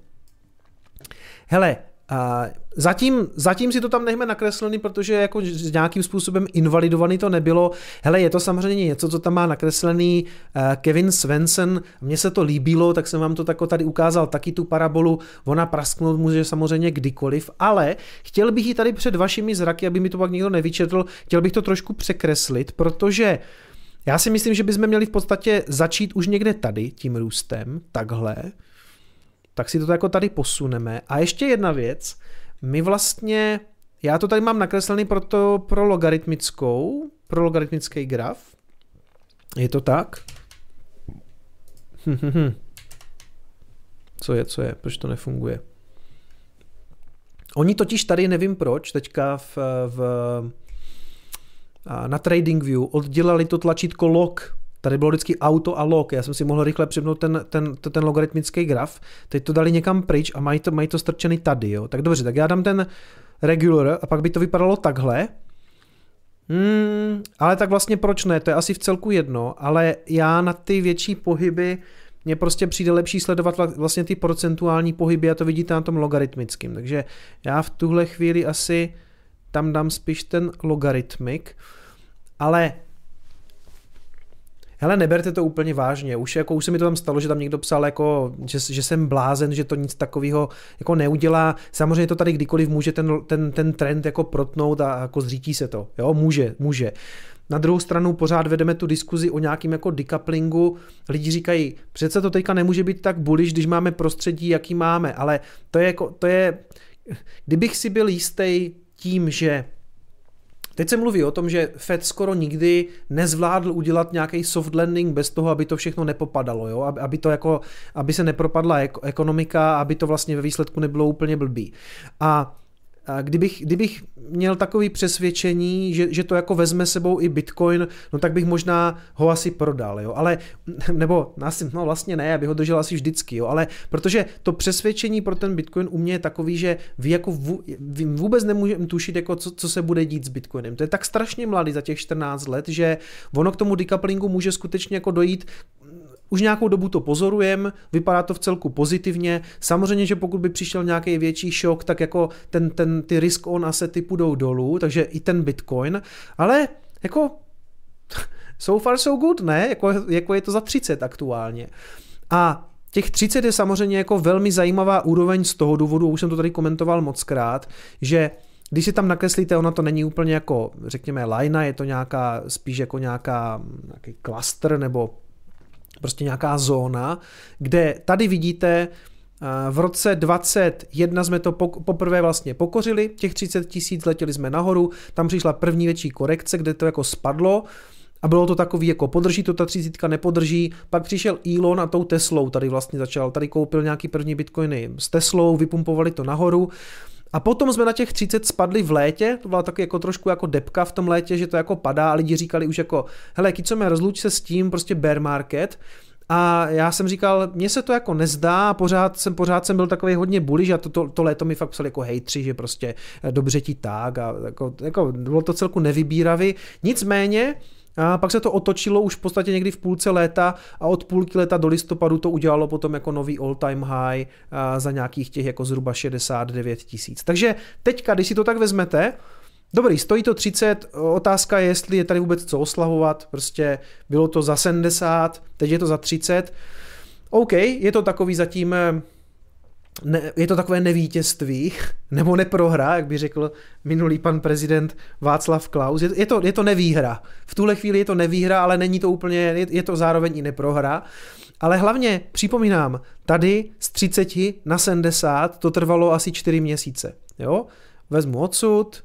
Hele, a zatím, zatím si to tam nechme nakreslený, protože jako s nějakým způsobem invalidovaný to nebylo. Hele, je to samozřejmě něco, co tam má nakreslený eh, Kevin Svensson. Mně se to líbilo, tak jsem vám to tako tady ukázal taky tu parabolu. Ona prasknout může samozřejmě kdykoliv, ale chtěl bych ji tady před vašimi zraky, aby mi to pak nikdo nevyčetl, chtěl bych to trošku překreslit, protože já si myslím, že bychom měli v podstatě začít už někde tady tím růstem, takhle, tak si to jako tady posuneme. A ještě jedna věc, my vlastně, já to tady mám nakreslený pro, to, pro logaritmickou, pro logaritmický graf. Je to tak? co je, co je, proč to nefunguje? Oni totiž tady, nevím proč, teďka v, v, na TradingView oddělali to tlačítko log Tady bylo vždycky auto a log, já jsem si mohl rychle připnout ten, ten, ten, logaritmický graf, teď to dali někam pryč a mají to, mají to strčený tady, jo. Tak dobře, tak já dám ten regular a pak by to vypadalo takhle. Hmm, ale tak vlastně proč ne, to je asi v celku jedno, ale já na ty větší pohyby mně prostě přijde lepší sledovat vlastně ty procentuální pohyby a to vidíte na tom logaritmickým. Takže já v tuhle chvíli asi tam dám spíš ten logaritmik, ale hele, neberte to úplně vážně. Už, jako, už se mi to tam stalo, že tam někdo psal, jako, že, že jsem blázen, že to nic takového jako neudělá. Samozřejmě to tady kdykoliv může ten, ten, ten trend jako protnout a jako zřítí se to. Jo, může, může. Na druhou stranu pořád vedeme tu diskuzi o nějakým jako decouplingu. Lidi říkají, přece to teďka nemůže být tak bullish, když máme prostředí, jaký máme, ale to je jako, to je, kdybych si byl jistý tím, že Teď se mluví o tom, že Fed skoro nikdy nezvládl udělat nějaký soft landing bez toho, aby to všechno nepopadalo, jo? Aby, to jako, aby se nepropadla ekonomika, aby to vlastně ve výsledku nebylo úplně blbý. A kdybych, kdybych měl takový přesvědčení, že, že to jako vezme sebou i Bitcoin, no tak bych možná ho asi prodal, jo, ale, nebo asi, no vlastně ne, abych ho držel asi vždycky, jo, ale protože to přesvědčení pro ten Bitcoin u mě je takový, že vy jako vů, vy vůbec nemůžeme tušit, jako co, co se bude dít s Bitcoinem. To je tak strašně mladý za těch 14 let, že ono k tomu decouplingu může skutečně jako dojít už nějakou dobu to pozorujeme, vypadá to v celku pozitivně. Samozřejmě, že pokud by přišel nějaký větší šok, tak jako ten, ten, ty risk on asety půjdou dolů, takže i ten Bitcoin, ale jako so far so good, ne? Jako, jako je to za 30 aktuálně. A Těch 30 je samozřejmě jako velmi zajímavá úroveň z toho důvodu, už jsem to tady komentoval mockrát, že když si tam nakreslíte, ona to není úplně jako, řekněme, lajna, je to nějaká, spíš jako nějaká, nějaký cluster nebo prostě nějaká zóna, kde tady vidíte, eh, v roce 21 jsme to poprvé vlastně pokořili, těch 30 tisíc letěli jsme nahoru, tam přišla první větší korekce, kde to jako spadlo, a bylo to takový, jako podrží to ta 30, nepodrží. Pak přišel Elon a tou Teslou tady vlastně začal. Tady koupil nějaký první bitcoiny s Teslou, vypumpovali to nahoru. A potom jsme na těch 30 spadli v létě, to byla taky jako trošku jako depka v tom létě, že to jako padá a lidi říkali už jako, hele, mě rozluč se s tím, prostě bear market. A já jsem říkal, mně se to jako nezdá, pořád jsem, pořád jsem byl takový hodně bullish a to, to, to léto mi fakt psali jako hejtři, že prostě dobře ti tak a jako, jako bylo to celku nevybíravý. Nicméně, a pak se to otočilo už v podstatě někdy v půlce léta a od půlky léta do listopadu to udělalo potom jako nový all-time high za nějakých těch jako zhruba 69 tisíc. Takže teďka, když si to tak vezmete, Dobrý, stojí to 30, otázka je, jestli je tady vůbec co oslavovat, prostě bylo to za 70, teď je to za 30. OK, je to takový zatím ne, je to takové nevítězství, nebo neprohra, jak by řekl minulý pan prezident Václav Klaus. Je, je, to, je to nevýhra. V tuhle chvíli je to nevýhra, ale není to úplně, je, je to zároveň i neprohra. Ale hlavně připomínám, tady z 30 na 70 to trvalo asi 4 měsíce. Jo? Vezmu odsud,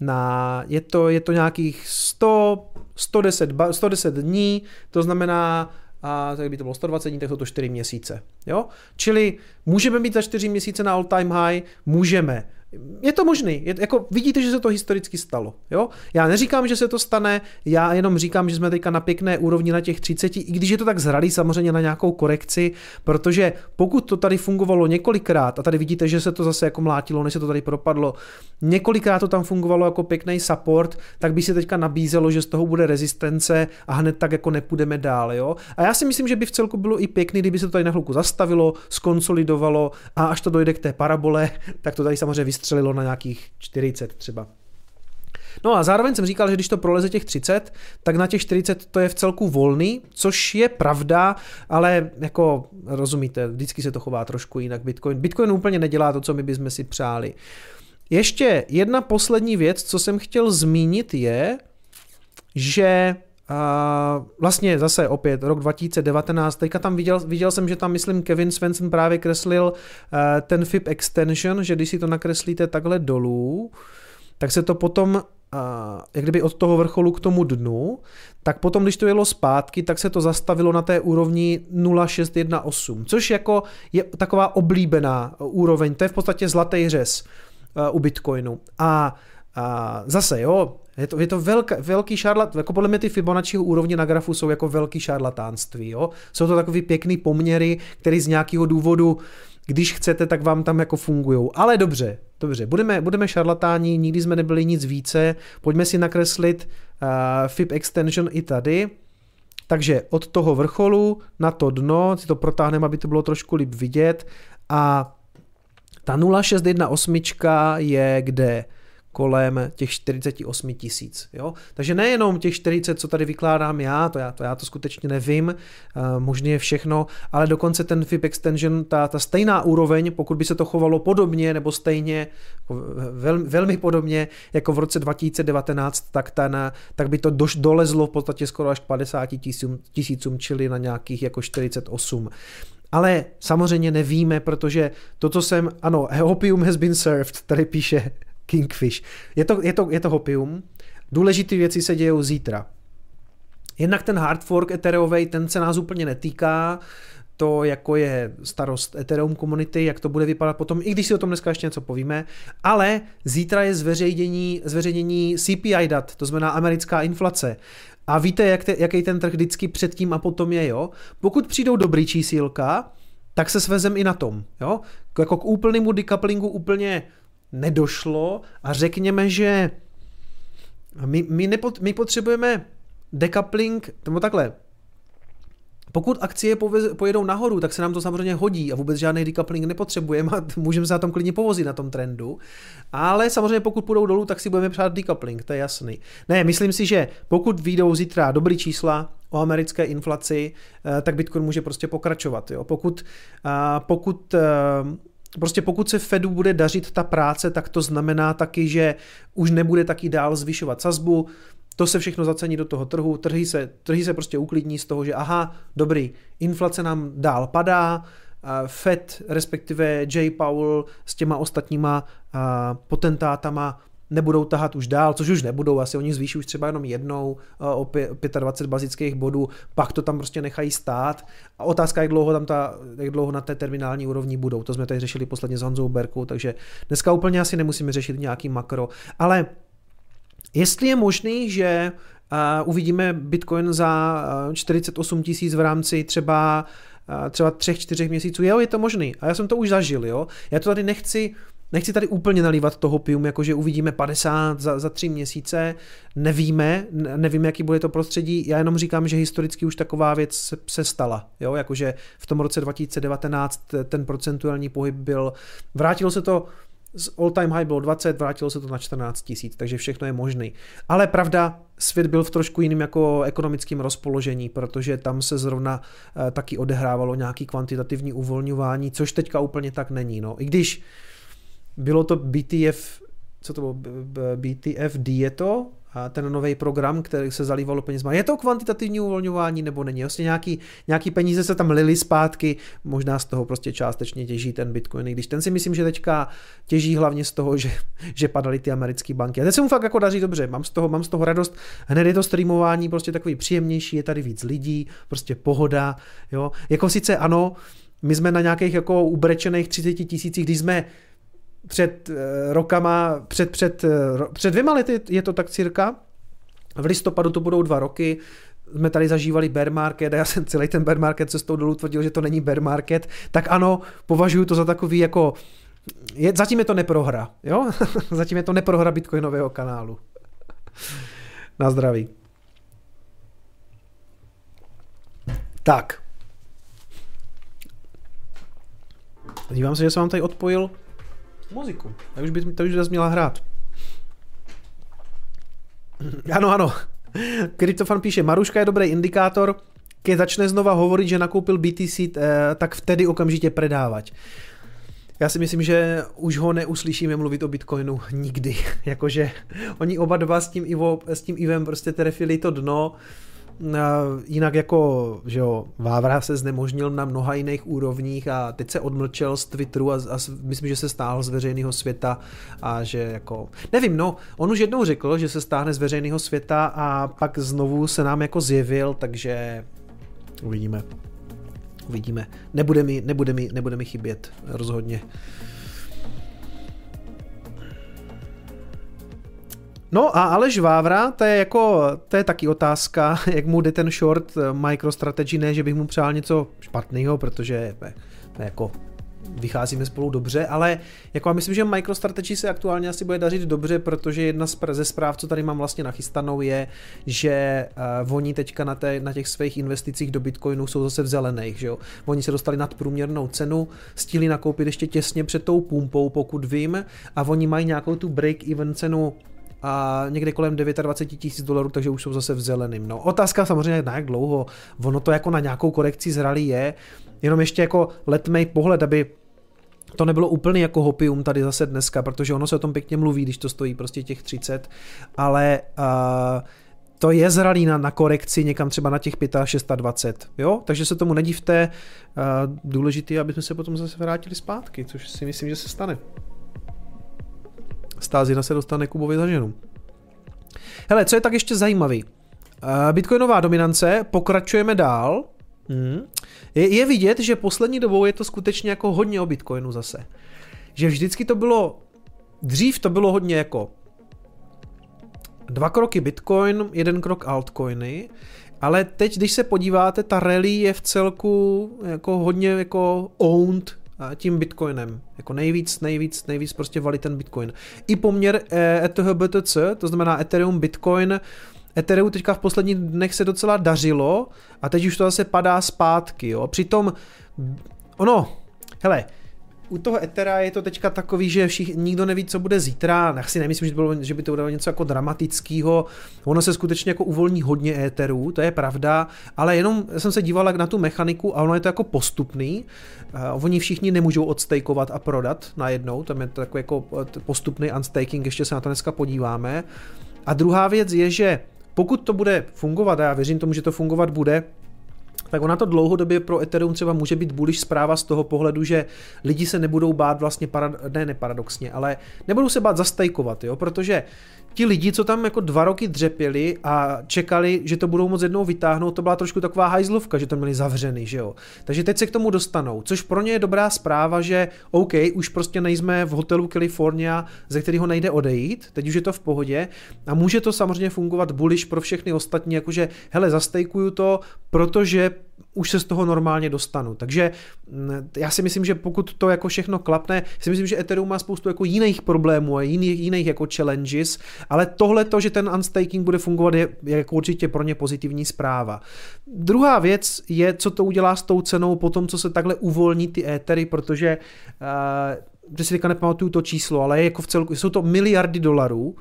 na, je, to, je to nějakých 100, 110, 110 dní, to znamená a tak by to bylo 120 dní, tak jsou to 4 měsíce. Jo? Čili můžeme být za 4 měsíce na all time high, můžeme. Je to možný. Je, jako vidíte, že se to historicky stalo. Jo? Já neříkám, že se to stane, já jenom říkám, že jsme teďka na pěkné úrovni na těch 30, i když je to tak zralý samozřejmě na nějakou korekci, protože pokud to tady fungovalo několikrát, a tady vidíte, že se to zase jako mlátilo, než se to tady propadlo, několikrát to tam fungovalo jako pěkný support, tak by se teďka nabízelo, že z toho bude rezistence a hned tak jako nepůjdeme dál. Jo? A já si myslím, že by v celku bylo i pěkný, kdyby se to tady na chvilku zastavilo, skonsolidovalo a až to dojde k té parabole, tak to tady samozřejmě vystřelilo na nějakých 40 třeba. No a zároveň jsem říkal, že když to proleze těch 30, tak na těch 40 to je v celku volný, což je pravda, ale jako rozumíte, vždycky se to chová trošku jinak Bitcoin. Bitcoin úplně nedělá to, co my bychom si přáli. Ještě jedna poslední věc, co jsem chtěl zmínit je, že a vlastně zase opět rok 2019, teďka tam viděl, viděl jsem, že tam myslím Kevin Svensson právě kreslil uh, ten FIP extension, že když si to nakreslíte takhle dolů, tak se to potom uh, jak kdyby od toho vrcholu k tomu dnu, tak potom, když to jelo zpátky, tak se to zastavilo na té úrovni 0,618, což jako je taková oblíbená úroveň, to je v podstatě zlatý řez u Bitcoinu. A a zase, jo, je to, je to velká, velký šarlat, jako podle mě ty Fibonacciho úrovně na grafu jsou jako velký šarlatánství, jo. Jsou to takový pěkný poměry, které z nějakého důvodu, když chcete, tak vám tam jako fungují. Ale dobře, dobře, budeme, budeme šarlatáni, nikdy jsme nebyli nic více, pojďme si nakreslit uh, Fib extension i tady. Takže od toho vrcholu na to dno, si to protáhneme, aby to bylo trošku líp vidět a ta 0618 je kde? Kolem těch 48 tisíc. Takže nejenom těch 40, co tady vykládám já, to já to, já to skutečně nevím, uh, možný je všechno, ale dokonce ten FIP extension, ta, ta stejná úroveň, pokud by se to chovalo podobně nebo stejně, jako vel, velmi podobně jako v roce 2019, tak, ten, tak by to doš, dolezlo v podstatě skoro až k 50 tisícům, tisícům, čili na nějakých jako 48. Ale samozřejmě nevíme, protože to, co jsem, ano, opium has been served, tady píše Kingfish. Je to, je to, je to hopium. Důležité věci se dějou zítra. Jednak ten hard fork Ethereovej, ten se nás úplně netýká, to jako je starost Ethereum komunity, jak to bude vypadat potom, i když si o tom dneska ještě něco povíme, ale zítra je zveřejnění, zveřejnění CPI dat, to znamená americká inflace. A víte, jak te, jaký ten trh vždycky předtím a potom je, jo? Pokud přijdou dobrý čísílka, tak se svezem i na tom, jo? Jako k úplnému decouplingu úplně nedošlo a řekněme, že my, my, nepot, my potřebujeme decoupling, nebo takhle, pokud akcie pojedou nahoru, tak se nám to samozřejmě hodí a vůbec žádný decoupling nepotřebujeme a můžeme se na tom klidně povozit na tom trendu. Ale samozřejmě pokud půjdou dolů, tak si budeme přát decoupling, to je jasný. Ne, myslím si, že pokud vyjdou zítra dobrý čísla o americké inflaci, eh, tak Bitcoin může prostě pokračovat. Jo. Pokud, pokud eh, Prostě pokud se Fedu bude dařit ta práce, tak to znamená taky, že už nebude taky dál zvyšovat sazbu, to se všechno zacení do toho trhu, trhy se, trhy se prostě uklidní z toho, že aha, dobrý, inflace nám dál padá, Fed, respektive J. Powell s těma ostatníma potentátama nebudou tahat už dál, což už nebudou, asi oni zvýší už třeba jenom jednou eh, o 25 bazických bodů, pak to tam prostě nechají stát a otázka, jak dlouho tam ta, jak dlouho na té terminální úrovni budou, to jsme tady řešili posledně s Honzou Berkou, takže dneska úplně asi nemusíme řešit nějaký makro, ale jestli je možný, že uh, uvidíme Bitcoin za 48 tisíc v rámci třeba třeba třech, čtyřech měsíců, jo, je to možný. A já jsem to už zažil, jo. Já to tady nechci Nechci tady úplně nalívat toho pium, jakože uvidíme 50 za, za tři měsíce, nevíme, nevíme, jaký bude to prostředí, já jenom říkám, že historicky už taková věc se, stala, jo, jakože v tom roce 2019 ten procentuální pohyb byl, vrátilo se to z all time high bylo 20, vrátilo se to na 14 tisíc, takže všechno je možný. Ale pravda, svět byl v trošku jiným jako ekonomickým rozpoložení, protože tam se zrovna uh, taky odehrávalo nějaký kvantitativní uvolňování, což teďka úplně tak není. No. I když bylo to BTF, co to bylo, BTFD je to, ten nový program, který se zalívalo penězma. Je to kvantitativní uvolňování nebo není? Vlastně nějaký, nějaký peníze se tam lily zpátky, možná z toho prostě částečně těží ten Bitcoin, i když ten si myslím, že teďka těží hlavně z toho, že, že padaly ty americké banky. A teď se mu fakt jako daří dobře, mám z toho, mám z toho radost. Hned je to streamování prostě takový příjemnější, je tady víc lidí, prostě pohoda, jo. Jako sice ano, my jsme na nějakých jako ubrečených 30 tisících, když jsme před eh, rokama, před, před, eh, před dvěma lety je to tak cirka, v listopadu to budou dva roky, jsme tady zažívali bear market a já jsem celý ten bear market cestou dolů tvrdil, že to není bear market, tak ano, považuji to za takový jako, je, zatím je to neprohra, jo? zatím je to neprohra bitcoinového kanálu. Na zdraví. Tak. Dívám se, že jsem vám tady odpojil muziku. Tak už by to už zase měla hrát. Ano, ano. Kryptofan píše, Maruška je dobrý indikátor, když začne znova hovorit, že nakoupil BTC, eh, tak vtedy okamžitě predávat. Já si myslím, že už ho neuslyšíme mluvit o Bitcoinu nikdy. Jakože oni oba dva s tím, Ivo, s tím Ivem prostě trefili to dno, Jinak jako, že jo, Vávra se znemožnil na mnoha jiných úrovních a teď se odmlčel z Twitteru a, a myslím, že se stáhl z veřejného světa a že jako, nevím, no, on už jednou řekl, že se stáhne z veřejného světa a pak znovu se nám jako zjevil, takže uvidíme. Uvidíme. Nebude mi, nebude mi, nebude mi chybět, rozhodně. No a Aleš Vávra, to je jako, to je taky otázka, jak mu jde ten short eh, MicroStrategy, ne, že bych mu přál něco špatného, protože ne, ne, jako vycházíme spolu dobře, ale jako já myslím, že MicroStrategy se aktuálně asi bude dařit dobře, protože jedna ze zpráv, co tady mám vlastně nachystanou, je, že uh, oni teďka na, té, na těch svých investicích do Bitcoinu jsou zase v zelených, že jo. Oni se dostali nad průměrnou cenu, stihli nakoupit ještě těsně před tou pumpou, pokud vím, a oni mají nějakou tu break-even cenu a někde kolem 29 tisíc dolarů, takže už jsou zase v zeleným. No, otázka samozřejmě na jak dlouho, ono to jako na nějakou korekci zralý je, jenom ještě jako letmej pohled, aby to nebylo úplně jako hopium tady zase dneska, protože ono se o tom pěkně mluví, když to stojí prostě těch 30, ale uh, to je zralý na, na korekci někam třeba na těch 25, 26, jo? Takže se tomu nedivte, uh, důležitý, aby jsme se potom zase vrátili zpátky, což si myslím, že se stane. Stázina se dostane Kubovi za ženu. Hele, co je tak ještě zajímavý? Uh, Bitcoinová dominance, pokračujeme dál. Hmm. Je, je vidět, že poslední dobou je to skutečně jako hodně o Bitcoinu zase. Že vždycky to bylo, dřív to bylo hodně jako dva kroky Bitcoin, jeden krok altcoiny, ale teď, když se podíváte, ta rally je v celku jako hodně jako owned tím Bitcoinem. Jako nejvíc, nejvíc, nejvíc prostě valí ten Bitcoin. I poměr ETH-BTC, to znamená Ethereum Bitcoin, Ethereum teďka v posledních dnech se docela dařilo a teď už to zase padá zpátky. Jo. Přitom, ono, hele, u toho Ethera je to teďka takový, že všich, nikdo neví, co bude zítra. Já si nemyslím, že, bylo, že by to bylo něco jako dramatického. Ono se skutečně jako uvolní hodně Etherů, to je pravda, ale jenom jsem se díval na tu mechaniku a ono je to jako postupný. Uh, oni všichni nemůžou odstejkovat a prodat najednou, tam je to takový jako eh, postupný unstaking, ještě se na to dneska podíváme. A druhá věc je, že pokud to bude fungovat, a já věřím tomu, že to fungovat bude, tak ona to dlouhodobě pro Ethereum třeba může být bullish zpráva z toho pohledu, že lidi se nebudou bát vlastně, parad, ne, ne paradoxně, ale nebudou se bát zastajkovat, jo, protože ti lidi, co tam jako dva roky dřepěli a čekali, že to budou moc jednou vytáhnout, to byla trošku taková hajzlovka, že to měli zavřený, že jo. Takže teď se k tomu dostanou, což pro ně je dobrá zpráva, že OK, už prostě nejsme v hotelu California, ze kterého nejde odejít, teď už je to v pohodě a může to samozřejmě fungovat bullish pro všechny ostatní, jakože hele, zastejkuju to, protože už se z toho normálně dostanu. Takže mm, já si myslím, že pokud to jako všechno klapne, si myslím, že Ethereum má spoustu jako jiných problémů a jiných, jiných jako challenges, ale tohle to, že ten unstaking bude fungovat, je, je jako určitě pro ně pozitivní zpráva. Druhá věc je, co to udělá s tou cenou po tom, co se takhle uvolní ty Ethery, protože uh, že si teďka nepamatuju to číslo, ale je jako v celku, jsou to miliardy dolarů,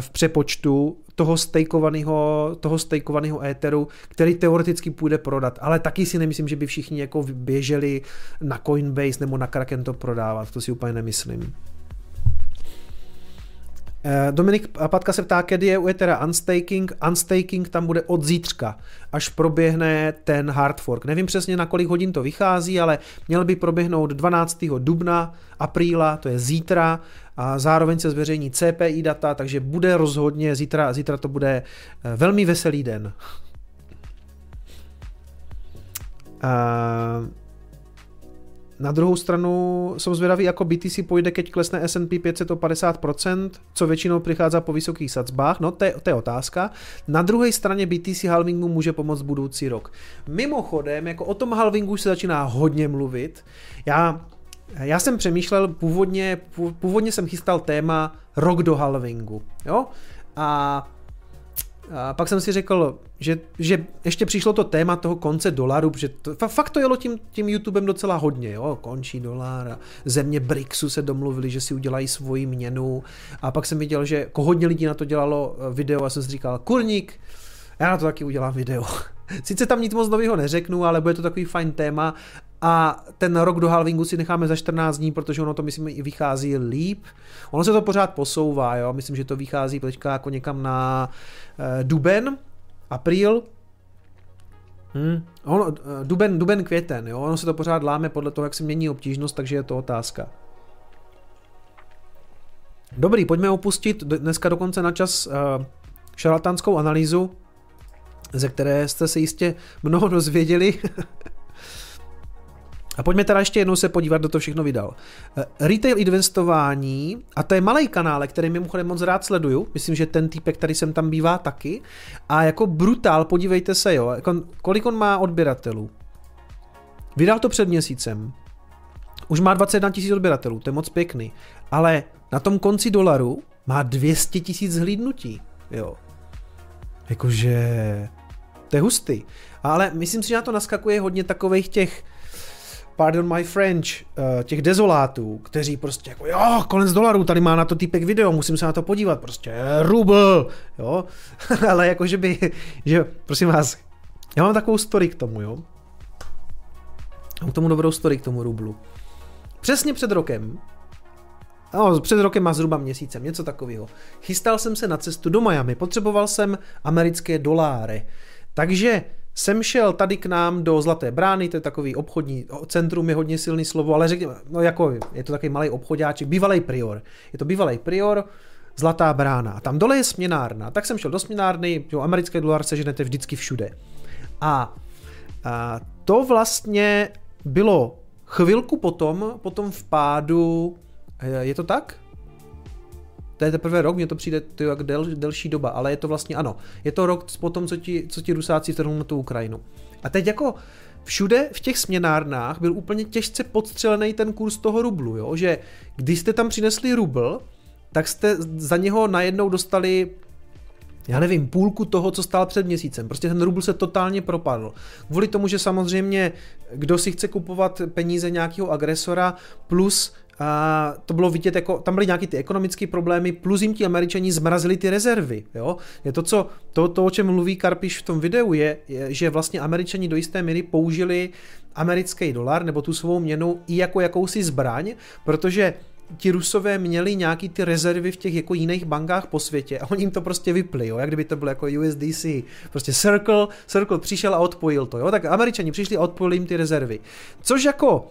v přepočtu toho stejkovaného, toho stejkovaného éteru, který teoreticky půjde prodat, ale taky si nemyslím, že by všichni jako běželi na Coinbase nebo na Kraken to prodávat, to si úplně nemyslím. Eh, Dominik Patka se ptá, kdy je u Ethera unstaking. Unstaking tam bude od zítřka, až proběhne ten hard fork. Nevím přesně, na kolik hodin to vychází, ale měl by proběhnout 12. dubna, apríla, to je zítra, a zároveň se zveřejní CPI data, takže bude rozhodně, zítra, zítra to bude eh, velmi veselý den. Uh, na druhou stranu jsem zvědavý, jako BTC půjde, keď klesne S&P 500 o 50%, co většinou přichází po vysokých sadzbách, no to je, to je otázka. Na druhé straně BTC halvingu může pomoct budoucí rok. Mimochodem, jako o tom halvingu se začíná hodně mluvit. Já, já jsem přemýšlel, původně, původně jsem chystal téma rok do halvingu, jo? A a pak jsem si řekl, že, že ještě přišlo to téma toho konce dolaru, že to, fakt to jelo tím, tím YouTubem docela hodně, jo, končí dolar a země BRICSu se domluvili, že si udělají svoji měnu. A pak jsem viděl, že jako hodně lidí na to dělalo eh, video a jsem si říkal, kurník, já na to taky udělám video. Sice tam nic moc nového neřeknu, ale bude to takový fajn téma. A ten rok do halvingu si necháme za 14 dní, protože ono to myslím vychází líp. Ono se to pořád posouvá, jo, myslím, že to vychází teďka jako někam na uh, duben, apríl, Hmm. Ono, uh, duben, duben, květen, jo? ono se to pořád láme podle toho, jak se mění obtížnost, takže je to otázka. Dobrý, pojďme opustit dneska dokonce na čas uh, šarlatánskou analýzu, ze které jste se jistě mnoho dozvěděli. A pojďme teda ještě jednou se podívat, kdo to všechno vydal. Eh, retail investování, a to je malý kanál, který mimochodem moc rád sleduju, myslím, že ten týpek, který sem tam bývá taky. A jako brutál, podívejte se, jo, jako, kolik on má odběratelů. Vydal to před měsícem. Už má 21 tisíc odběratelů, to je moc pěkný. Ale na tom konci dolaru má 200 tisíc zhlídnutí, jo. Jakože... To je hustý. Ale myslím si, že na to naskakuje hodně takových těch pardon my French, uh, těch dezolátů, kteří prostě jako, jo, konec dolarů, tady má na to týpek video, musím se na to podívat, prostě rubl, jo, ale jako, že by, že, prosím vás, já mám takovou story k tomu, jo, mám k tomu dobrou story k tomu rublu. Přesně před rokem, No, před rokem a zhruba měsícem, něco takového. Chystal jsem se na cestu do Miami, potřeboval jsem americké doláry. Takže jsem šel tady k nám do Zlaté brány, to je takový obchodní centrum, je hodně silný slovo, ale řekněme, no jako je to takový malý obchodáček, bývalý prior. Je to bývalý prior, Zlatá brána. A tam dole je směnárna. Tak jsem šel do směnárny, jo, americké dolar seženete vždycky všude. A, a to vlastně bylo chvilku potom, potom v pádu, je to tak? To je teprve rok, mně to přijde to jak del, delší doba, ale je to vlastně ano. Je to rok po tom, co ti, co ti Rusáci vtrhnou na tu Ukrajinu. A teď jako všude v těch směnárnách byl úplně těžce podstřelený ten kurz toho rublu, jo? že když jste tam přinesli rubl, tak jste za něho najednou dostali já nevím, půlku toho, co stál před měsícem. Prostě ten rubl se totálně propadl. Kvůli tomu, že samozřejmě, kdo si chce kupovat peníze nějakého agresora, plus a to bylo vidět, jako, tam byly nějaké ty ekonomické problémy, plus jim ti američani zmrazili ty rezervy. Jo? Je to, co, to, to, o čem mluví Karpiš v tom videu, je, je, že vlastně američani do jisté míry použili americký dolar nebo tu svou měnu i jako jakousi zbraň, protože ti Rusové měli nějaký ty rezervy v těch jako jiných bankách po světě a oni jim to prostě vypli, jo, jak kdyby to bylo jako USDC. Prostě Circle, Circle přišel a odpojil to, jo, tak američani přišli a odpojili jim ty rezervy. Což jako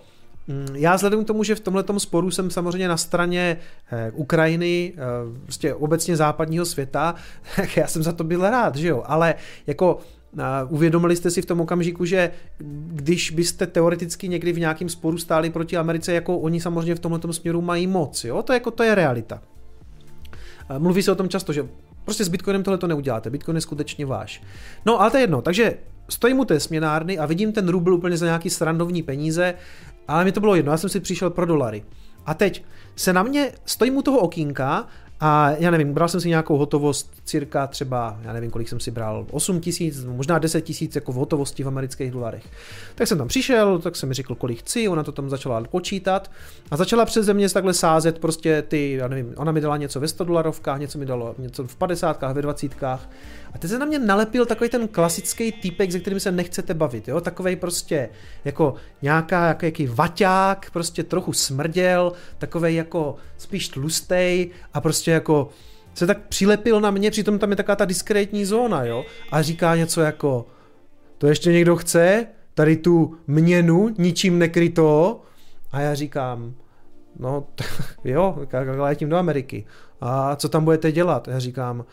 já vzhledem k tomu, že v tomhle sporu jsem samozřejmě na straně eh, Ukrajiny, eh, prostě obecně západního světa, tak já jsem za to byl rád, že jo, ale jako eh, uvědomili jste si v tom okamžiku, že když byste teoreticky někdy v nějakém sporu stáli proti Americe, jako oni samozřejmě v tomhle směru mají moc, jo, to je, jako, to je realita. Mluví se o tom často, že prostě s Bitcoinem tohle to neuděláte, Bitcoin je skutečně váš. No ale to je jedno, takže stojím u té směnárny a vidím ten rubl úplně za nějaký srandovní peníze, ale mi to bylo jedno, já jsem si přišel pro dolary. A teď se na mě, stojím u toho okýnka a já nevím, bral jsem si nějakou hotovost cirka třeba, já nevím, kolik jsem si bral, 8 tisíc, možná 10 tisíc jako v hotovosti v amerických dolarech. Tak jsem tam přišel, tak jsem mi řekl, kolik chci, ona to tam začala počítat a začala přes mě takhle sázet prostě ty, já nevím, ona mi dala něco ve 100 dolarovkách, něco mi dalo něco v 50, ve 20. A teď se na mě nalepil takový ten klasický týpek, se kterým se nechcete bavit, jo, takový prostě jako nějaká, jako jaký vaťák, prostě trochu smrděl, takový jako spíš tlustej a prostě jako se tak přilepil na mě, přitom tam je taková ta diskrétní zóna, jo, a říká něco jako, to ještě někdo chce, tady tu měnu, ničím nekryto, a já říkám, no jo, letím do Ameriky. A co tam budete dělat? Já říkám,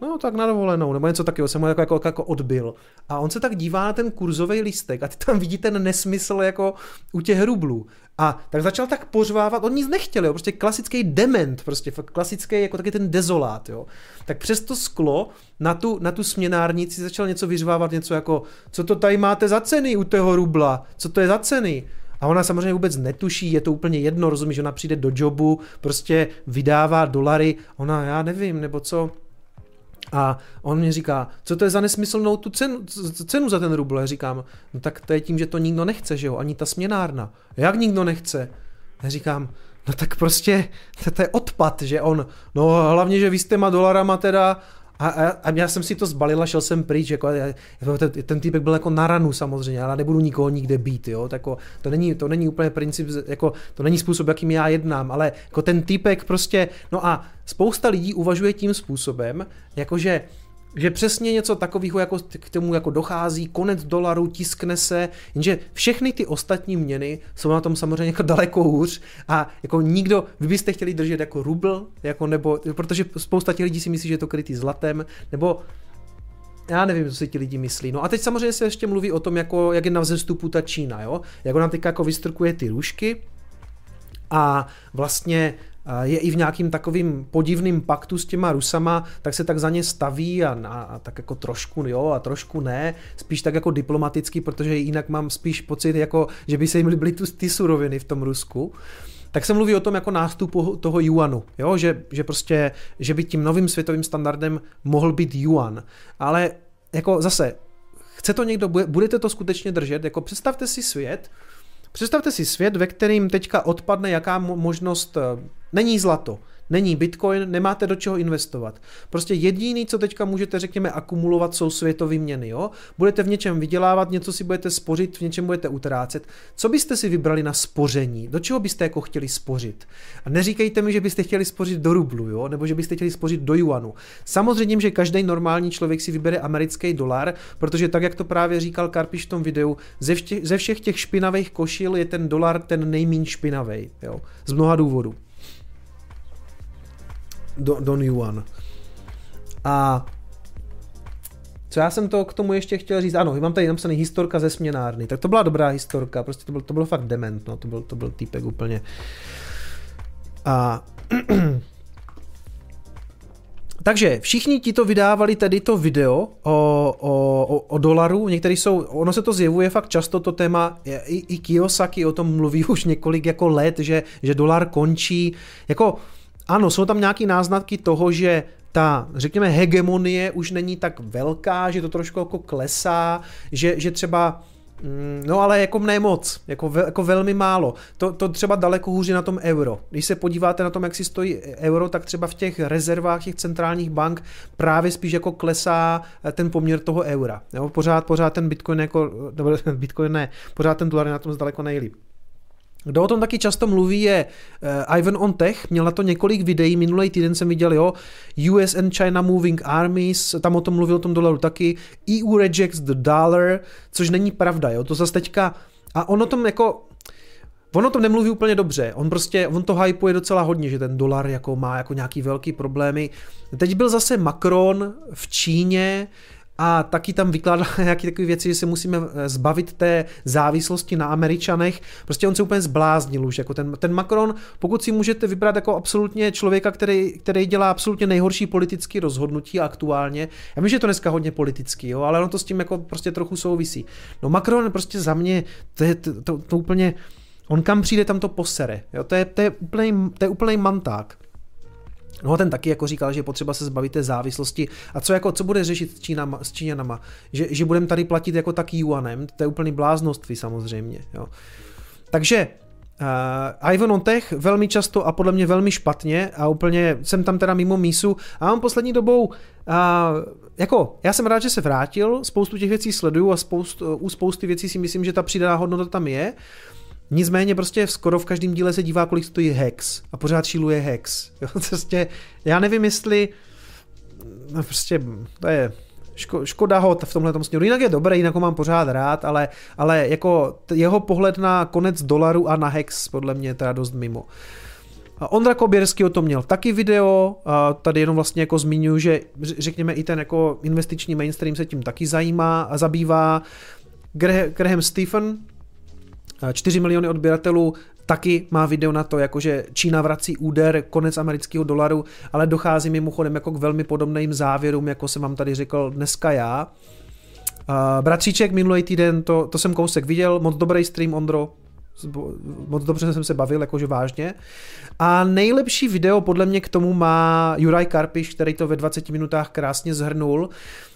no tak na dovolenou, nebo něco takového, jsem ho jako, jako, jako odbil. A on se tak dívá na ten kurzový lístek a ty tam vidí ten nesmysl jako u těch rublů. A tak začal tak pořvávat, on nic nechtěl, jo, prostě klasický dement, prostě klasický jako taky ten dezolát, jo. Tak přes to sklo na tu, na tu směnárnici začal něco vyřvávat, něco jako, co to tady máte za ceny u toho rubla, co to je za ceny. A ona samozřejmě vůbec netuší, je to úplně jedno, rozumíš, ona přijde do jobu, prostě vydává dolary, ona, já nevím, nebo co, a on mi říká, co to je za nesmyslnou tu cenu, cenu za ten rubl? Já říkám, no tak to je tím, že to nikdo nechce, že jo, ani ta směnárna. Jak nikdo nechce? Já říkám, no tak prostě to, to je odpad, že on, no hlavně, že vy s těma dolarama teda a, a, a já jsem si to zbalil a šel jsem pryč, jako, ten, ten týpek byl jako na ranu samozřejmě, ale nebudu nikoho nikde být, jo, tak jako, to, není, to není úplně princip, jako, to není způsob, jakým já jednám, ale jako ten týpek prostě, no a spousta lidí uvažuje tím způsobem, jakože že přesně něco takového jako k tomu jako dochází, konec dolaru, tiskne se, jenže všechny ty ostatní měny jsou na tom samozřejmě jako daleko hůř a jako nikdo, vy byste chtěli držet jako rubl, jako nebo, protože spousta těch lidí si myslí, že je to krytý zlatem, nebo já nevím, co si ti lidi myslí. No a teď samozřejmě se ještě mluví o tom, jako, jak je na vzestupu ta Čína, jo? Jak ona teď jako vystrkuje ty růžky a vlastně je i v nějakým takovým podivným paktu s těma Rusama, tak se tak za ně staví a, a, a tak jako trošku jo a trošku ne, spíš tak jako diplomaticky, protože jinak mám spíš pocit, jako, že by se jim líbily ty suroviny v tom Rusku tak se mluví o tom jako nástupu toho yuanu, jo? Že, že prostě, že by tím novým světovým standardem mohl být yuan. Ale jako zase, chce to někdo, budete to skutečně držet, jako představte si svět, Představte si svět, ve kterým teďka odpadne jaká možnost, eh, není zlato, není bitcoin, nemáte do čeho investovat. Prostě jediný, co teďka můžete, řekněme, akumulovat, jsou světové měny. Jo? Budete v něčem vydělávat, něco si budete spořit, v něčem budete utrácet. Co byste si vybrali na spoření? Do čeho byste jako chtěli spořit? A neříkejte mi, že byste chtěli spořit do rublu, jo? nebo že byste chtěli spořit do juanu. Samozřejmě, že každý normální člověk si vybere americký dolar, protože tak, jak to právě říkal Karpiš v tom videu, ze, vše, ze všech těch špinavých košil je ten dolar ten nejméně špinavý. Jo? Z mnoha důvodů. Don Yuan. A co já jsem to k tomu ještě chtěl říct, ano, mám tady napsaný historka ze směnárny, tak to byla dobrá historka, prostě to byl, to byl fakt dement, no, to byl, to byl týpek úplně. A takže všichni ti to vydávali tedy to video o, o, o, o dolaru, některý jsou, ono se to zjevuje fakt často to téma, i, i Kiyosaki o tom mluví už několik jako let, že, že dolar končí, jako ano, jsou tam nějaké náznaky toho, že ta, řekněme, hegemonie už není tak velká, že to trošku jako klesá, že, že třeba mm, No ale jako ne moc, jako, ve, jako velmi málo. To, to třeba daleko hůři na tom euro. Když se podíváte na tom, jak si stojí euro, tak třeba v těch rezervách těch centrálních bank právě spíš jako klesá eh, ten poměr toho eura. Jo? Pořád, pořád ten bitcoin jako, nebo bitcoin ne, pořád ten dolar je na tom zdaleko nejlíp. Kdo o tom taky často mluví je uh, Ivan on Tech, měl na to několik videí, minulý týden jsem viděl, jo, US and China Moving Armies, tam o tom mluvil o tom dolaru taky, EU rejects the dollar, což není pravda, jo, to zase teďka, a on o tom jako, On o tom nemluví úplně dobře, on prostě, on to hypuje docela hodně, že ten dolar jako má jako nějaký velký problémy. Teď byl zase Macron v Číně, a taky tam vykládá nějaké takové věci, že se musíme eh, zbavit té závislosti na Američanech. Prostě on se úplně zbláznil už. Jako ten, ten Macron, pokud si můžete vybrat jako absolutně člověka, který, který dělá absolutně nejhorší politické rozhodnutí aktuálně. Já vím, že je to dneska hodně politický, jo, ale ono to s tím jako prostě trochu souvisí. No Macron prostě za mě, to je to, to, to úplně, on kam přijde, tam to posere. Jo, to je, to je úplný, to je úplný manták. No a ten taky jako říkal, že potřeba se zbavit té závislosti. A co, jako, co bude řešit s, Čínama, s Číňanama? Že, že budeme tady platit jako tak yuanem, to je úplný bláznoství samozřejmě. Jo. Takže Uh, Ivan Ontech velmi často a podle mě velmi špatně a úplně jsem tam teda mimo mísu a mám poslední dobou uh, jako, já jsem rád, že se vrátil, spoustu těch věcí sleduju a spoustu, u spousty věcí si myslím, že ta přidaná hodnota tam je. Nicméně prostě skoro v každém díle se dívá, kolik stojí Hex a pořád šíluje Hex. Jo, prostě, já nevím, jestli no prostě to je ško, škoda ho v tomhle směru. Jinak je dobrý, jinak ho mám pořád rád, ale, ale jako jeho pohled na konec dolaru a na Hex podle mě je teda dost mimo. Ondra Koběrský o tom měl taky video, a tady jenom vlastně jako zmiňuji, že řekněme i ten jako investiční mainstream se tím taky zajímá a zabývá. Graham Stephen, 4 miliony odběratelů, taky má video na to, jakože Čína vrací úder, konec amerického dolaru, ale dochází mimochodem jako k velmi podobným závěrům, jako jsem vám tady řekl dneska já. Uh, bratříček minulý týden, to, to jsem kousek viděl, moc dobrý stream Ondro, moc dobře jsem se bavil, jakože vážně. A nejlepší video podle mě k tomu má Juraj Karpiš, který to ve 20 minutách krásně zhrnul.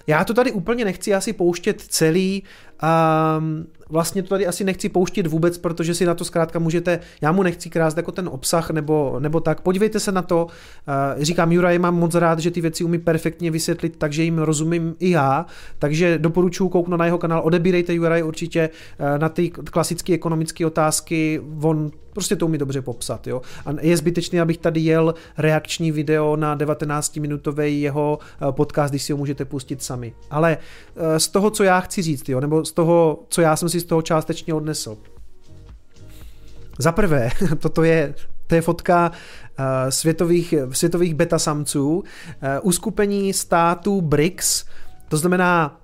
Já to tady úplně nechci asi pouštět celý, um, vlastně to tady asi nechci pouštět vůbec, protože si na to zkrátka můžete, já mu nechci krást jako ten obsah nebo, nebo tak, podívejte se na to, uh, říkám Juraj, mám moc rád, že ty věci umí perfektně vysvětlit, takže jim rozumím i já, takže doporučuji kouknout na jeho kanál, odebírejte Juraj určitě uh, na ty klasické ekonomické otázky, on prostě to umí dobře popsat, jo. A je zbytečný, abych tady jel reakční video na 19-minutový jeho uh, podcast, když si ho můžete pustit sami. Ale z toho, co já chci říct, jo, nebo toho, co já jsem si z toho částečně odnesl. Za prvé, toto je, to je fotka uh, světových, světových beta samců, uh, uskupení států BRICS, to znamená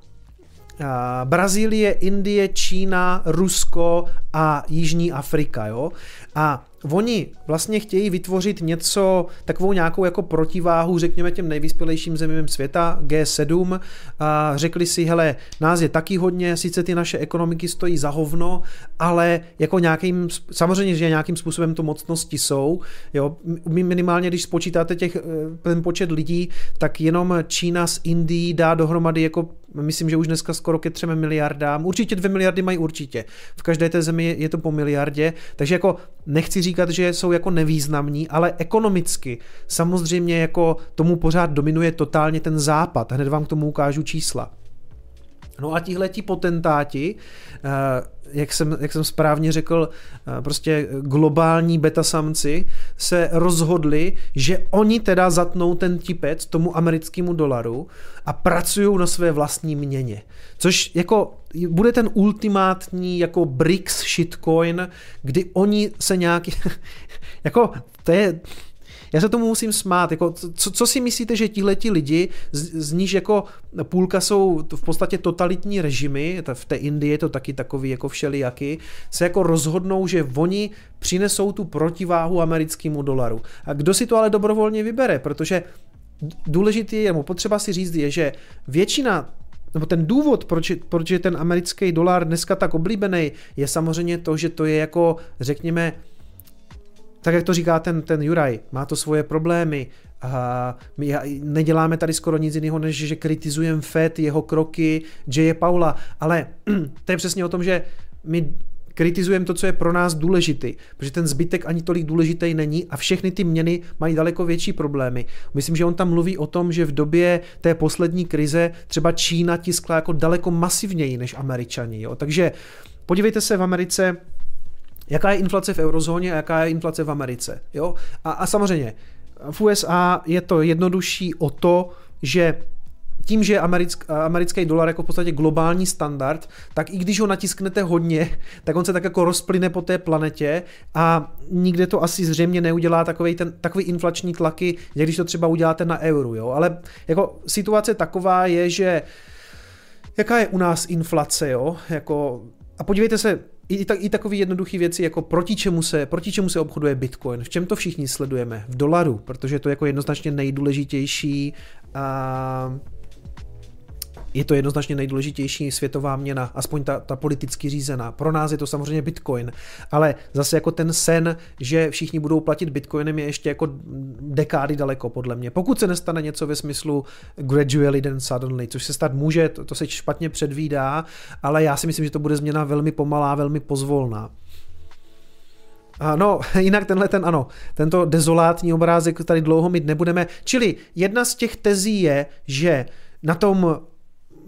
uh, Brazílie, Indie, Čína, Rusko a Jižní Afrika. Jo? A Oni vlastně chtějí vytvořit něco, takovou nějakou jako protiváhu, řekněme těm nejvyspělejším zemím světa, G7, a řekli si, hele, nás je taky hodně, sice ty naše ekonomiky stojí za hovno, ale jako nějakým, samozřejmě, že nějakým způsobem to mocnosti jsou, jo, minimálně, když spočítáte těch, eh, ten počet lidí, tak jenom Čína s Indií dá dohromady jako myslím, že už dneska skoro ke třem miliardám, určitě dvě miliardy mají určitě, v každé té zemi je to po miliardě, takže jako nechci říkat, že jsou jako nevýznamní, ale ekonomicky samozřejmě jako tomu pořád dominuje totálně ten západ. Hned vám k tomu ukážu čísla. No a tihleti potentáti, eh, jak jsem, jak jsem správně řekl, eh, prostě globální beta samci se rozhodli, že oni teda zatnou ten tipec tomu americkému dolaru a pracují na své vlastní měně. Což jako bude ten ultimátní jako BRICS shitcoin, kdy oni se nějaký, jako to je, já se tomu musím smát. Jako, co, co si myslíte, že tihleti lidi, z, z níž jako půlka jsou v podstatě totalitní režimy, v té Indii je to taky takový jako všelijaký, se jako rozhodnou, že oni přinesou tu protiváhu americkému dolaru. A kdo si to ale dobrovolně vybere? Protože důležitý je, potřeba si říct je, že většina nebo ten důvod, proč, proč je ten americký dolar dneska tak oblíbený, je samozřejmě to, že to je jako, řekněme, tak jak to říká ten, ten Juraj, má to svoje problémy, a my neděláme tady skoro nic jiného, než že kritizujeme Fed, jeho kroky, J. Paula, ale to je přesně o tom, že my kritizujeme to, co je pro nás důležitý, protože ten zbytek ani tolik důležitý není a všechny ty měny mají daleko větší problémy. Myslím, že on tam mluví o tom, že v době té poslední krize třeba Čína tiskla jako daleko masivněji než Američani. Jo? Takže podívejte se v Americe, jaká je inflace v eurozóně a jaká je inflace v Americe. Jo? A, a samozřejmě v USA je to jednodušší o to, že tím, že je americk, americký dolar jako v podstatě globální standard, tak i když ho natisknete hodně, tak on se tak jako rozplyne po té planetě a nikde to asi zřejmě neudělá takový, ten, takový inflační tlaky, jak když to třeba uděláte na euru. Jo? Ale jako situace taková je, že jaká je u nás inflace, jo? Jako, a podívejte se, i, tak, i takové jednoduché věci, jako proti čemu, se, proti čemu se obchoduje Bitcoin, v čem to všichni sledujeme? V dolaru, protože to je jako jednoznačně nejdůležitější a je to jednoznačně nejdůležitější světová měna, aspoň ta, ta politicky řízená. Pro nás je to samozřejmě Bitcoin, ale zase jako ten sen, že všichni budou platit Bitcoinem je ještě jako dekády daleko podle mě. Pokud se nestane něco ve smyslu gradually then suddenly, což se stát může, to, to se špatně předvídá, ale já si myslím, že to bude změna velmi pomalá, velmi pozvolná. No, jinak tenhle ten, ano, tento dezolátní obrázek tady dlouho mít nebudeme. Čili jedna z těch tezí je, že na tom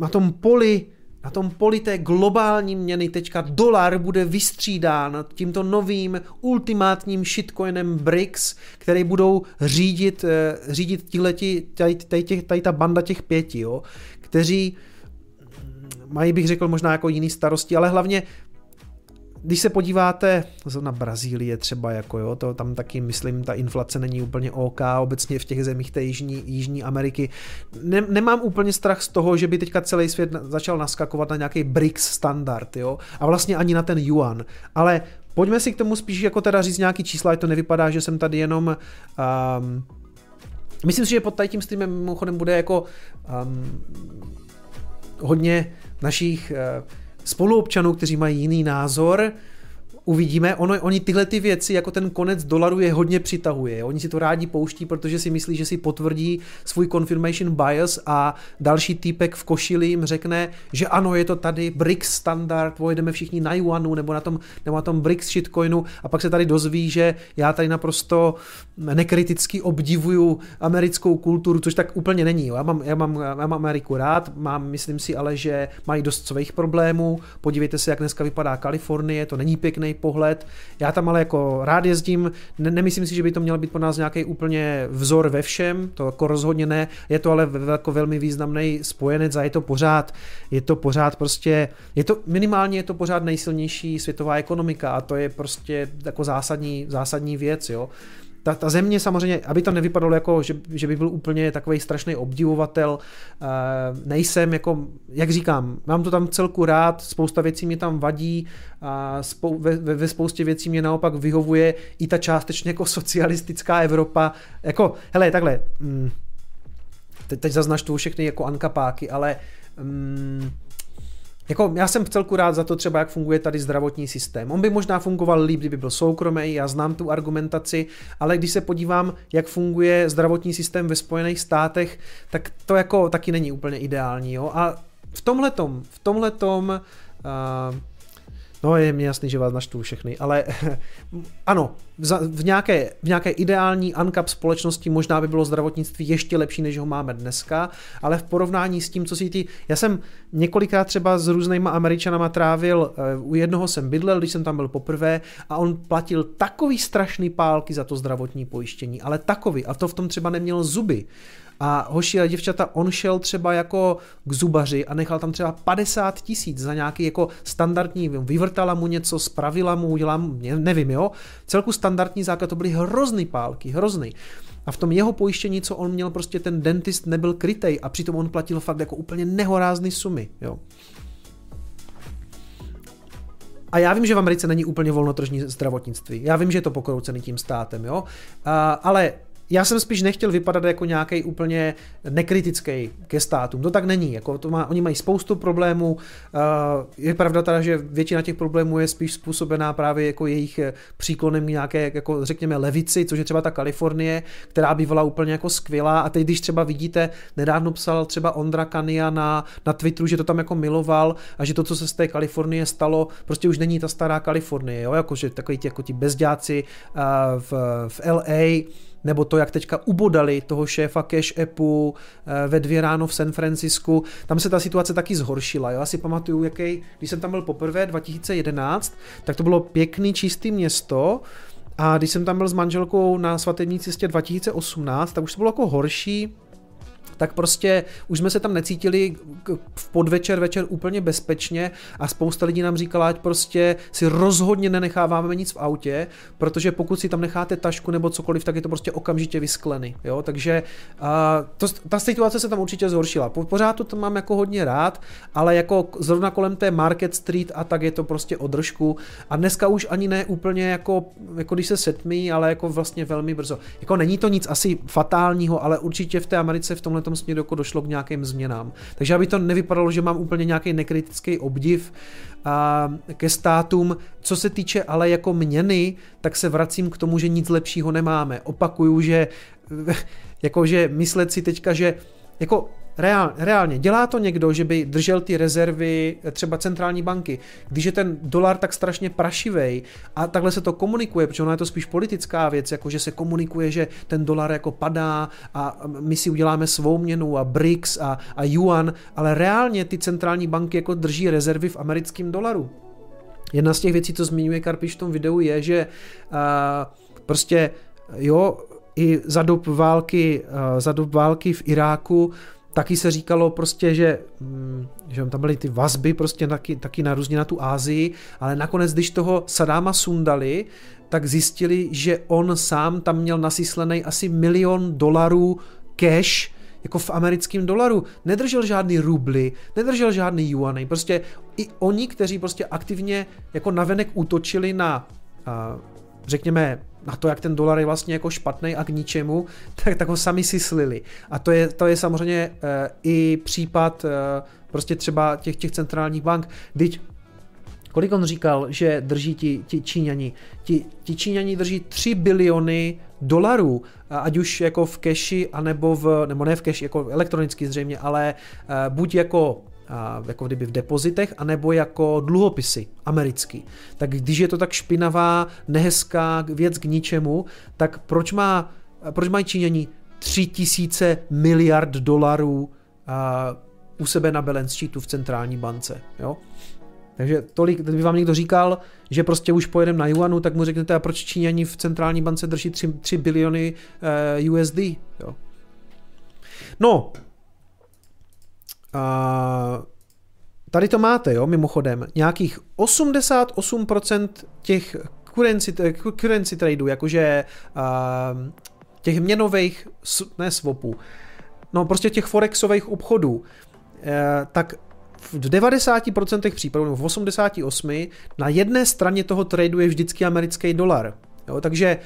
na tom poli na tom poli té globální měny teďka dolar bude vystřídán tímto novým ultimátním shitcoinem BRICS, který budou řídit, eh, řídit tihleti, tady, tady, tady, ta banda těch pěti, jo, kteří mají, bych řekl, možná jako jiný starosti, ale hlavně když se podíváte na Brazílie třeba, jako jo, to tam taky myslím, ta inflace není úplně OK, obecně v těch zemích té Jižní, Jižní Ameriky. Ne, nemám úplně strach z toho, že by teďka celý svět začal naskakovat na nějaký BRICS standard, jo, a vlastně ani na ten yuan, ale pojďme si k tomu spíš jako teda říct nějaký čísla, to nevypadá, že jsem tady jenom um, Myslím si, že pod tím streamem mimochodem bude jako um, hodně našich uh, spoluobčanů, kteří mají jiný názor, uvidíme. Ono, oni tyhle ty věci, jako ten konec dolaru je hodně přitahuje. Oni si to rádi pouští, protože si myslí, že si potvrdí svůj confirmation bias a další týpek v košili jim řekne, že ano, je to tady BRICS standard, pojedeme všichni na Yuanu nebo na tom, nebo na tom BRICS shitcoinu a pak se tady dozví, že já tady naprosto nekriticky obdivuju americkou kulturu, což tak úplně není. Já mám, já mám, já mám Ameriku rád, mám, myslím si ale, že mají dost svých problémů. Podívejte se, jak dneska vypadá Kalifornie, to není pěkný pohled. Já tam ale jako rád jezdím, ne, nemyslím si, že by to měl být pro nás nějaký úplně vzor ve všem, to jako rozhodně ne, je to ale jako velmi významný spojenec a je to pořád, je to pořád prostě, je to minimálně je to pořád nejsilnější světová ekonomika a to je prostě jako zásadní, zásadní věc, jo ta, ta země samozřejmě, aby to nevypadalo jako, že, že by byl úplně takový strašný obdivovatel, uh, nejsem jako, jak říkám, mám to tam celku rád, spousta věcí mě tam vadí, a spou, ve, ve spoustě věcí mě naopak vyhovuje i ta částečně jako socialistická Evropa, jako, hele, takhle, mm, teď, teď zaznačtu všechny jako ankapáky, ale mm, jako já jsem v celku rád za to třeba, jak funguje tady zdravotní systém. On by možná fungoval líp, kdyby byl soukromý, já znám tu argumentaci, ale když se podívám, jak funguje zdravotní systém ve Spojených státech, tak to jako taky není úplně ideální. Jo? A v tomhletom, v tomhletom uh, No je mi jasný, že vás naštvu všechny, ale ano, v nějaké, v nějaké ideální uncap společnosti možná by bylo zdravotnictví ještě lepší, než ho máme dneska, ale v porovnání s tím, co si ty... Já jsem několikrát třeba s různýma američanama trávil, eh, u jednoho jsem bydlel, když jsem tam byl poprvé a on platil takový strašný pálky za to zdravotní pojištění, ale takový a to v tom třeba neměl zuby. A hoši a děvčata, on šel třeba jako k zubaři a nechal tam třeba 50 tisíc za nějaký jako standardní, vyvrtala mu něco, spravila mu, udělala nevím, jo. Celku standardní základ, to byly hrozný pálky, hrozný. A v tom jeho pojištění, co on měl, prostě ten dentist nebyl krytej a přitom on platil fakt jako úplně nehorázný sumy, jo. A já vím, že v Americe není úplně volnotržní zdravotnictví. Já vím, že je to pokroucený tím státem, jo. A, ale já jsem spíš nechtěl vypadat jako nějaký úplně nekritický ke státům. To tak není. Jako to má, oni mají spoustu problémů. je pravda teda, že většina těch problémů je spíš způsobená právě jako jejich eh, příklonem nějaké, jako řekněme, levici, což je třeba ta Kalifornie, která bývala úplně jako skvělá. A teď, když třeba vidíte, nedávno psal třeba Ondra Kania na, na Twitteru, že to tam jako miloval a že to, co se z té Kalifornie stalo, prostě už není ta stará Kalifornie, jo? Jako, že takový ti, jako ti bezďáci v, v LA, nebo to, jak teďka ubodali toho šéfa Cash Appu eh, ve dvě ráno v San Francisku, tam se ta situace taky zhoršila. Já si pamatuju, jaký, když jsem tam byl poprvé 2011, tak to bylo pěkný, čistý město, a když jsem tam byl s manželkou na svatební cestě 2018, tak už to bylo jako horší, tak prostě už jsme se tam necítili v podvečer, večer úplně bezpečně a spousta lidí nám říkala, ať prostě si rozhodně nenecháváme nic v autě, protože pokud si tam necháte tašku nebo cokoliv, tak je to prostě okamžitě vyskleny, jo, takže uh, to, ta situace se tam určitě zhoršila. Po, pořád to tam mám jako hodně rád, ale jako zrovna kolem té Market Street a tak je to prostě održku a dneska už ani ne úplně jako, jako když se setmí, ale jako vlastně velmi brzo. Jako není to nic asi fatálního, ale určitě v té Americe v tomhle tom směru jako došlo k nějakým změnám. Takže aby to nevypadalo, že mám úplně nějaký nekritický obdiv a ke státům. Co se týče ale jako měny, tak se vracím k tomu, že nic lepšího nemáme. Opakuju, že jakože myslet si teďka, že jako Reál, reálně, dělá to někdo, že by držel ty rezervy eh, třeba centrální banky, když je ten dolar tak strašně prašivej a takhle se to komunikuje, protože ono je to spíš politická věc, jako že se komunikuje, že ten dolar jako padá a my si uděláme svou měnu a BRICS a, a yuan, ale reálně ty centrální banky jako drží rezervy v americkém dolaru. Jedna z těch věcí, co zmiňuje Karpiš v tom videu, je, že uh, prostě jo, i za dob války, uh, za dob války v Iráku taky se říkalo prostě, že, mm, že tam byly ty vazby prostě taky, taky na různě na tu Ázii, ale nakonec, když toho Sadáma sundali, tak zjistili, že on sám tam měl nasyslený asi milion dolarů cash, jako v americkém dolaru. Nedržel žádný rubly, nedržel žádný juany. Prostě i oni, kteří prostě aktivně jako navenek útočili na, řekněme, na to, jak ten dolar je vlastně jako špatný a k ničemu, tak, tak ho sami si slili. A to je, to je samozřejmě uh, i případ uh, prostě třeba těch, těch centrálních bank. Teď Kolik on říkal, že drží ti, ti Číňani? Ti, ti Číňani drží 3 biliony dolarů, ať už jako v keši, anebo v, nebo ne v keši, jako elektronicky zřejmě, ale uh, buď jako jako kdyby v depozitech, anebo jako dluhopisy americký. Tak když je to tak špinavá, nehezká věc k ničemu, tak proč, má, proč mají Číňani 3000 miliard dolarů u sebe na balance sheetu v centrální bance, jo? Takže tolik, kdyby vám někdo říkal, že prostě už pojedeme na Yuanu, tak mu řeknete, a proč Číňani v centrální bance drží 3, 3 biliony eh, USD. Jo. No, a tady to máte, jo, mimochodem, nějakých 88% těch currency, currency tradeů, jakože a, těch měnových, ne swapů, no prostě těch forexových obchodů, e, tak v 90% případů, nebo v 88% na jedné straně toho tradu je vždycky americký dolar. Jo, takže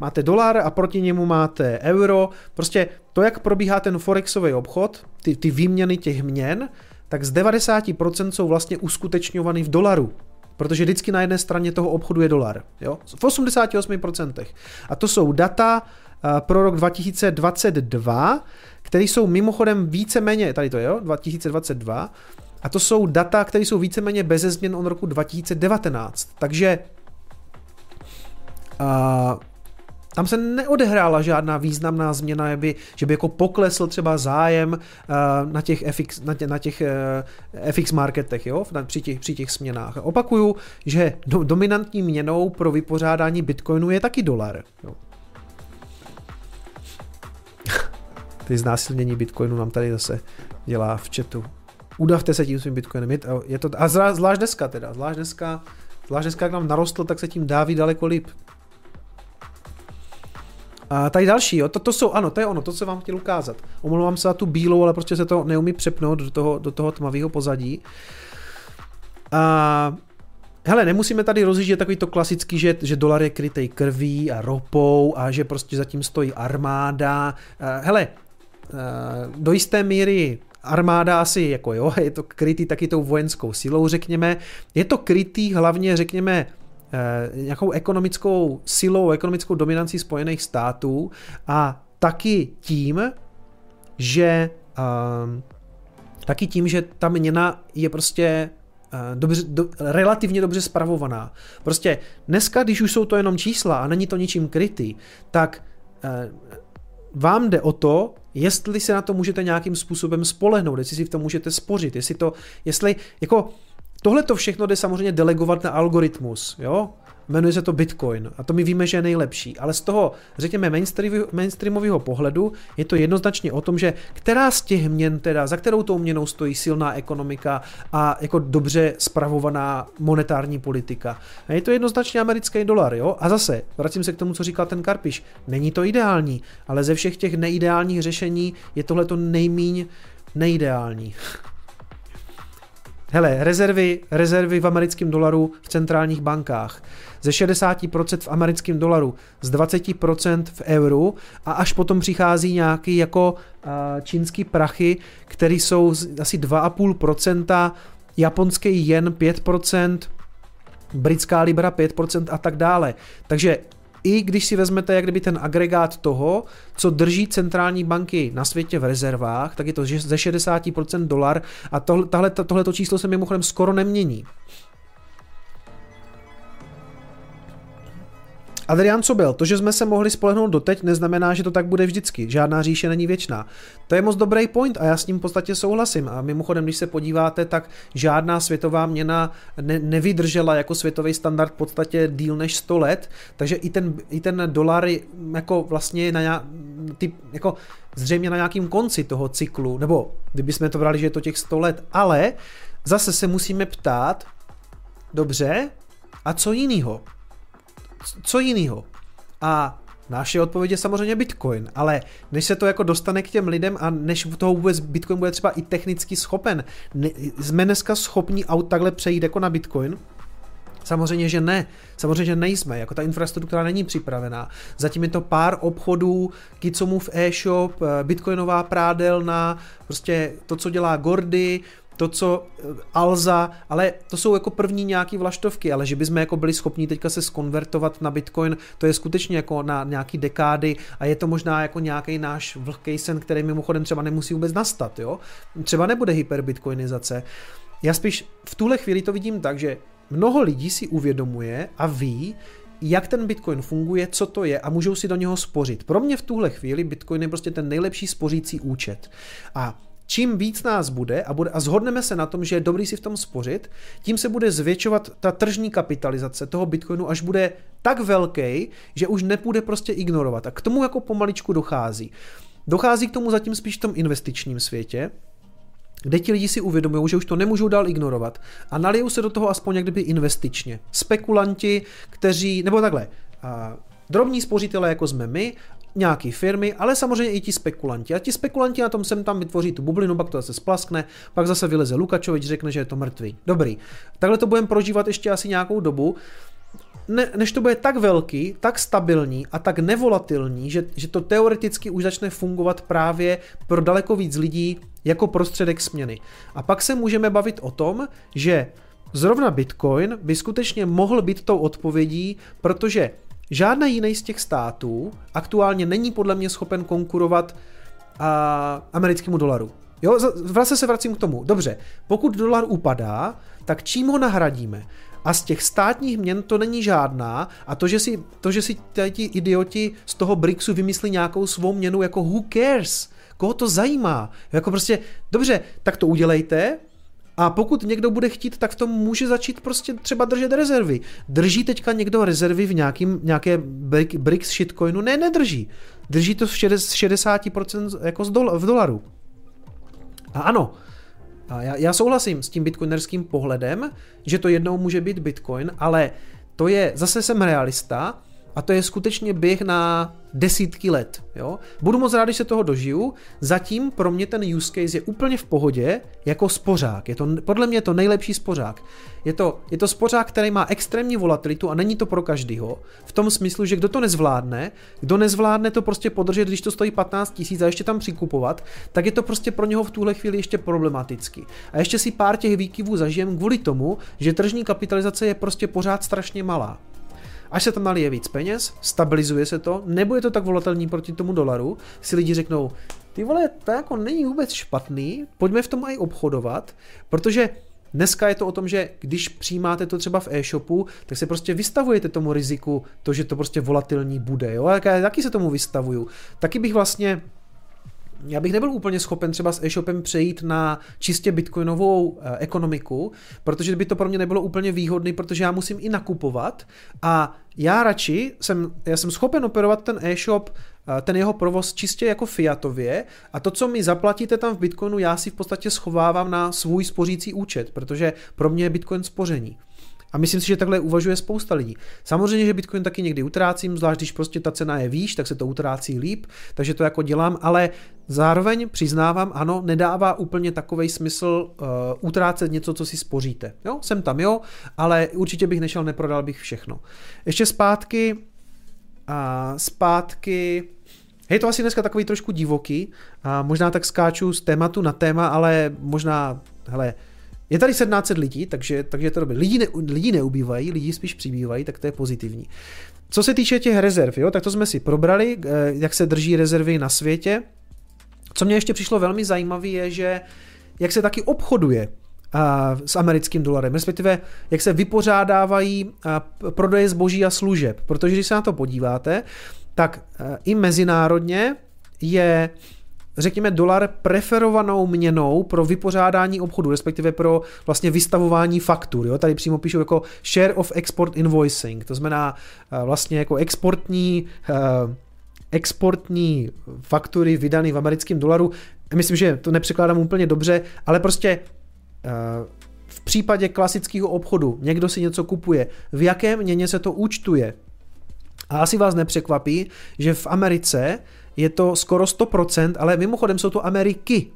máte dolar a proti němu máte euro. Prostě to, jak probíhá ten forexový obchod, ty, ty výměny těch měn, tak z 90% jsou vlastně uskutečňovaný v dolaru. Protože vždycky na jedné straně toho obchodu je dolar. Jo? V 88%. A to jsou data eh, pro rok 2022, které jsou mimochodem víceméně, tady to je, jo, 2022, a to jsou data, které jsou víceméně bez změn od roku 2019. Takže uh, tam se neodehrála žádná významná změna, by, že by jako poklesl třeba zájem uh, na těch FX, na tě, na těch, uh, FX marketech, jo, při těch, při těch směnách. Opakuju, že do, dominantní měnou pro vypořádání bitcoinu je taky dolar. Jo. Ty znásilnění bitcoinu nám tady zase dělá v chatu. Udavte se tím svým bitcoinem. Je to, a zvlášť dneska teda, zvlášť dneska, zvlášť dneska, jak nám narostl, tak se tím dáví daleko líp. A tady další, jo, to, to jsou, ano, to je ono, to, co vám chtěl ukázat. Omlouvám se za tu bílou, ale prostě se to neumí přepnout do toho, do toho tmavého pozadí. A Hele, nemusíme tady rozjíždět takový to klasický, že, že dolar je krytej krví a ropou a že prostě zatím stojí armáda. Hele, do jisté míry armáda asi jako jo, je to krytý taky tou vojenskou silou, řekněme. Je to krytý hlavně, řekněme, nějakou ekonomickou silou, ekonomickou dominancí Spojených států a taky tím, že uh, taky tím, že ta měna je prostě uh, dobře, do, relativně dobře spravovaná. Prostě dneska, když už jsou to jenom čísla a není to ničím krytý, tak uh, vám jde o to, jestli se na to můžete nějakým způsobem spolehnout, jestli si v tom můžete spořit, jestli to, jestli, jako, Tohle to všechno jde samozřejmě delegovat na algoritmus, jo? Jmenuje se to Bitcoin a to my víme, že je nejlepší. Ale z toho, řekněme, mainstreamového pohledu je to jednoznačně o tom, že která z těch měn teda, za kterou tou měnou stojí silná ekonomika a jako dobře spravovaná monetární politika. A je to jednoznačně americký dolar, jo? A zase, vracím se k tomu, co říkal ten Karpiš. Není to ideální, ale ze všech těch neideálních řešení je tohle to nejmíň neideální. Hele, rezervy, rezervy v americkém dolaru v centrálních bankách. Ze 60% v americkém dolaru, z 20% v euru a až potom přichází nějaký jako uh, čínský prachy, které jsou asi 2,5%, japonský jen 5%, britská libra 5% a tak dále. Takže i když si vezmete jak kdyby ten agregát toho, co drží centrální banky na světě v rezervách, tak je to ze 60% dolar a tohle, tohle, tohleto číslo se mimochodem skoro nemění. Adrian, co byl? To, že jsme se mohli spolehnout doteď, neznamená, že to tak bude vždycky. Žádná říše není věčná. To je moc dobrý point a já s ním v podstatě souhlasím. A mimochodem, když se podíváte, tak žádná světová měna ne- nevydržela jako světový standard v podstatě díl než 100 let, takže i ten, i ten dolar jako vlastně na nějak, ty, jako zřejmě na nějakém konci toho cyklu, nebo kdybychom to brali, že je to těch 100 let, ale zase se musíme ptát, dobře, a co jinýho? Co jiného? A naše odpověď je samozřejmě Bitcoin, ale než se to jako dostane k těm lidem a než toho vůbec Bitcoin bude třeba i technicky schopen, ne, jsme dneska schopni aut takhle přejít jako na Bitcoin? Samozřejmě, že ne. Samozřejmě, že nejsme. Jako ta infrastruktura není připravená. Zatím je to pár obchodů, Kicomův e-shop, eh, bitcoinová prádelna, prostě to, co dělá Gordy, to, co eh, Alza, ale to jsou jako první nějaký vlaštovky, ale že bychom jako byli schopni teďka se skonvertovat na Bitcoin, to je skutečně jako na nějaký dekády a je to možná jako nějaký náš vlhký sen, který mimochodem třeba nemusí vůbec nastat, jo? Třeba nebude hyperbitcoinizace. Já spíš v tuhle chvíli to vidím tak, že mnoho lidí si uvědomuje a ví, jak ten Bitcoin funguje, co to je a můžou si do něho spořit. Pro mě v tuhle chvíli Bitcoin je prostě ten nejlepší spořící účet. A čím víc nás bude a, bude a zhodneme se na tom, že je dobrý si v tom spořit, tím se bude zvětšovat ta tržní kapitalizace toho Bitcoinu, až bude tak velký, že už nepůjde prostě ignorovat. A k tomu jako pomaličku dochází. Dochází k tomu zatím spíš v tom investičním světě, kde ti lidi si uvědomují, že už to nemůžou dál ignorovat a nalijou se do toho aspoň jak kdyby investičně. Spekulanti, kteří, nebo takhle, a drobní spořitelé jako jsme my nějaký firmy, ale samozřejmě i ti spekulanti. A ti spekulanti na tom sem tam vytvoří tu bublinu, pak to zase splaskne, pak zase vyleze Lukačovič, řekne, že je to mrtvý. Dobrý. Takhle to budeme prožívat ještě asi nějakou dobu. Ne, než to bude tak velký, tak stabilní a tak nevolatilní, že, že to teoreticky už začne fungovat právě pro daleko víc lidí jako prostředek směny. A pak se můžeme bavit o tom, že zrovna Bitcoin by skutečně mohl být tou odpovědí, protože Žádný jiný z těch států aktuálně není podle mě schopen konkurovat a, americkému dolaru. Jo, zase se vracím k tomu. Dobře, pokud dolar upadá, tak čím ho nahradíme? A z těch státních měn to není žádná a to, že si, to, že si ti idioti z toho BRICSu vymyslí nějakou svou měnu, jako who cares? Koho to zajímá? Jako prostě, dobře, tak to udělejte, a pokud někdo bude chtít, tak v tom může začít prostě třeba držet rezervy. Drží teďka někdo rezervy v nějakým, nějaké BRICS shitcoinu? Ne, nedrží. Drží to v 60% jako v dolaru. A ano, a já, já souhlasím s tím bitcoinerským pohledem, že to jednou může být bitcoin, ale to je, zase jsem realista, a to je skutečně běh na desítky let. Jo? Budu moc rád, když se toho dožiju. Zatím pro mě ten use case je úplně v pohodě jako spořák. Je to, podle mě je to nejlepší spořák. Je to, je to spořák, který má extrémní volatilitu a není to pro každýho. V tom smyslu, že kdo to nezvládne, kdo nezvládne to prostě podržet, když to stojí 15 tisíc a ještě tam přikupovat, tak je to prostě pro něho v tuhle chvíli ještě problematický. A ještě si pár těch výkyvů zažijem kvůli tomu, že tržní kapitalizace je prostě pořád strašně malá. Až se tam nalije víc peněz, stabilizuje se to, nebude to tak volatelní proti tomu dolaru, si lidi řeknou, ty vole, to jako není vůbec špatný, pojďme v tom i obchodovat, protože Dneska je to o tom, že když přijímáte to třeba v e-shopu, tak se prostě vystavujete tomu riziku, to, že to prostě volatilní bude. Jo? A taky se tomu vystavuju. Taky bych vlastně já bych nebyl úplně schopen třeba s e-shopem přejít na čistě bitcoinovou eh, ekonomiku, protože by to pro mě nebylo úplně výhodné, protože já musím i nakupovat a já radši jsem, já jsem schopen operovat ten e-shop, eh, ten jeho provoz čistě jako fiatově a to, co mi zaplatíte tam v bitcoinu, já si v podstatě schovávám na svůj spořící účet, protože pro mě je bitcoin spoření. A myslím si, že takhle uvažuje spousta lidí. Samozřejmě, že Bitcoin taky někdy utrácím, zvlášť když prostě ta cena je výš, tak se to utrácí líp, takže to jako dělám, ale zároveň přiznávám, ano, nedává úplně takový smysl uh, utrácet něco, co si spoříte. Jo, jsem tam, jo, ale určitě bych nešel, neprodal bych všechno. Ještě zpátky, a zpátky, Hej, to asi dneska takový trošku divoký, a možná tak skáču z tématu na téma, ale možná, hele, Je tady 1700 lidí, takže, takže to dobré. Lidi, ne, lidi neubývají, lidi spíš přibývají, tak to je pozitivní. Co se týče těch rezerv, jo, tak to jsme si probrali, eh, jak se drží rezervy na světě. Co mě ještě přišlo velmi zajímavé, je, že jak se taky obchoduje s americkým dolarem, respektive jak se vypořádávají prodeje zboží a služeb. Protože když se na to podíváte, tak i mezinárodně je řekněme, dolar preferovanou měnou pro vypořádání obchodu, respektive pro vlastně vystavování faktur. Jo? Tady přímo píšu jako share of export invoicing, to znamená vlastně jako exportní exportní faktury vydané v americkém dolaru. Myslím, že to nepřekládám úplně dobře, ale prostě v případě klasického obchodu někdo si něco kupuje, v jaké měně se to účtuje. A asi vás nepřekvapí, že v Americe je to skoro 100%, ale mimochodem jsou to Ameriky.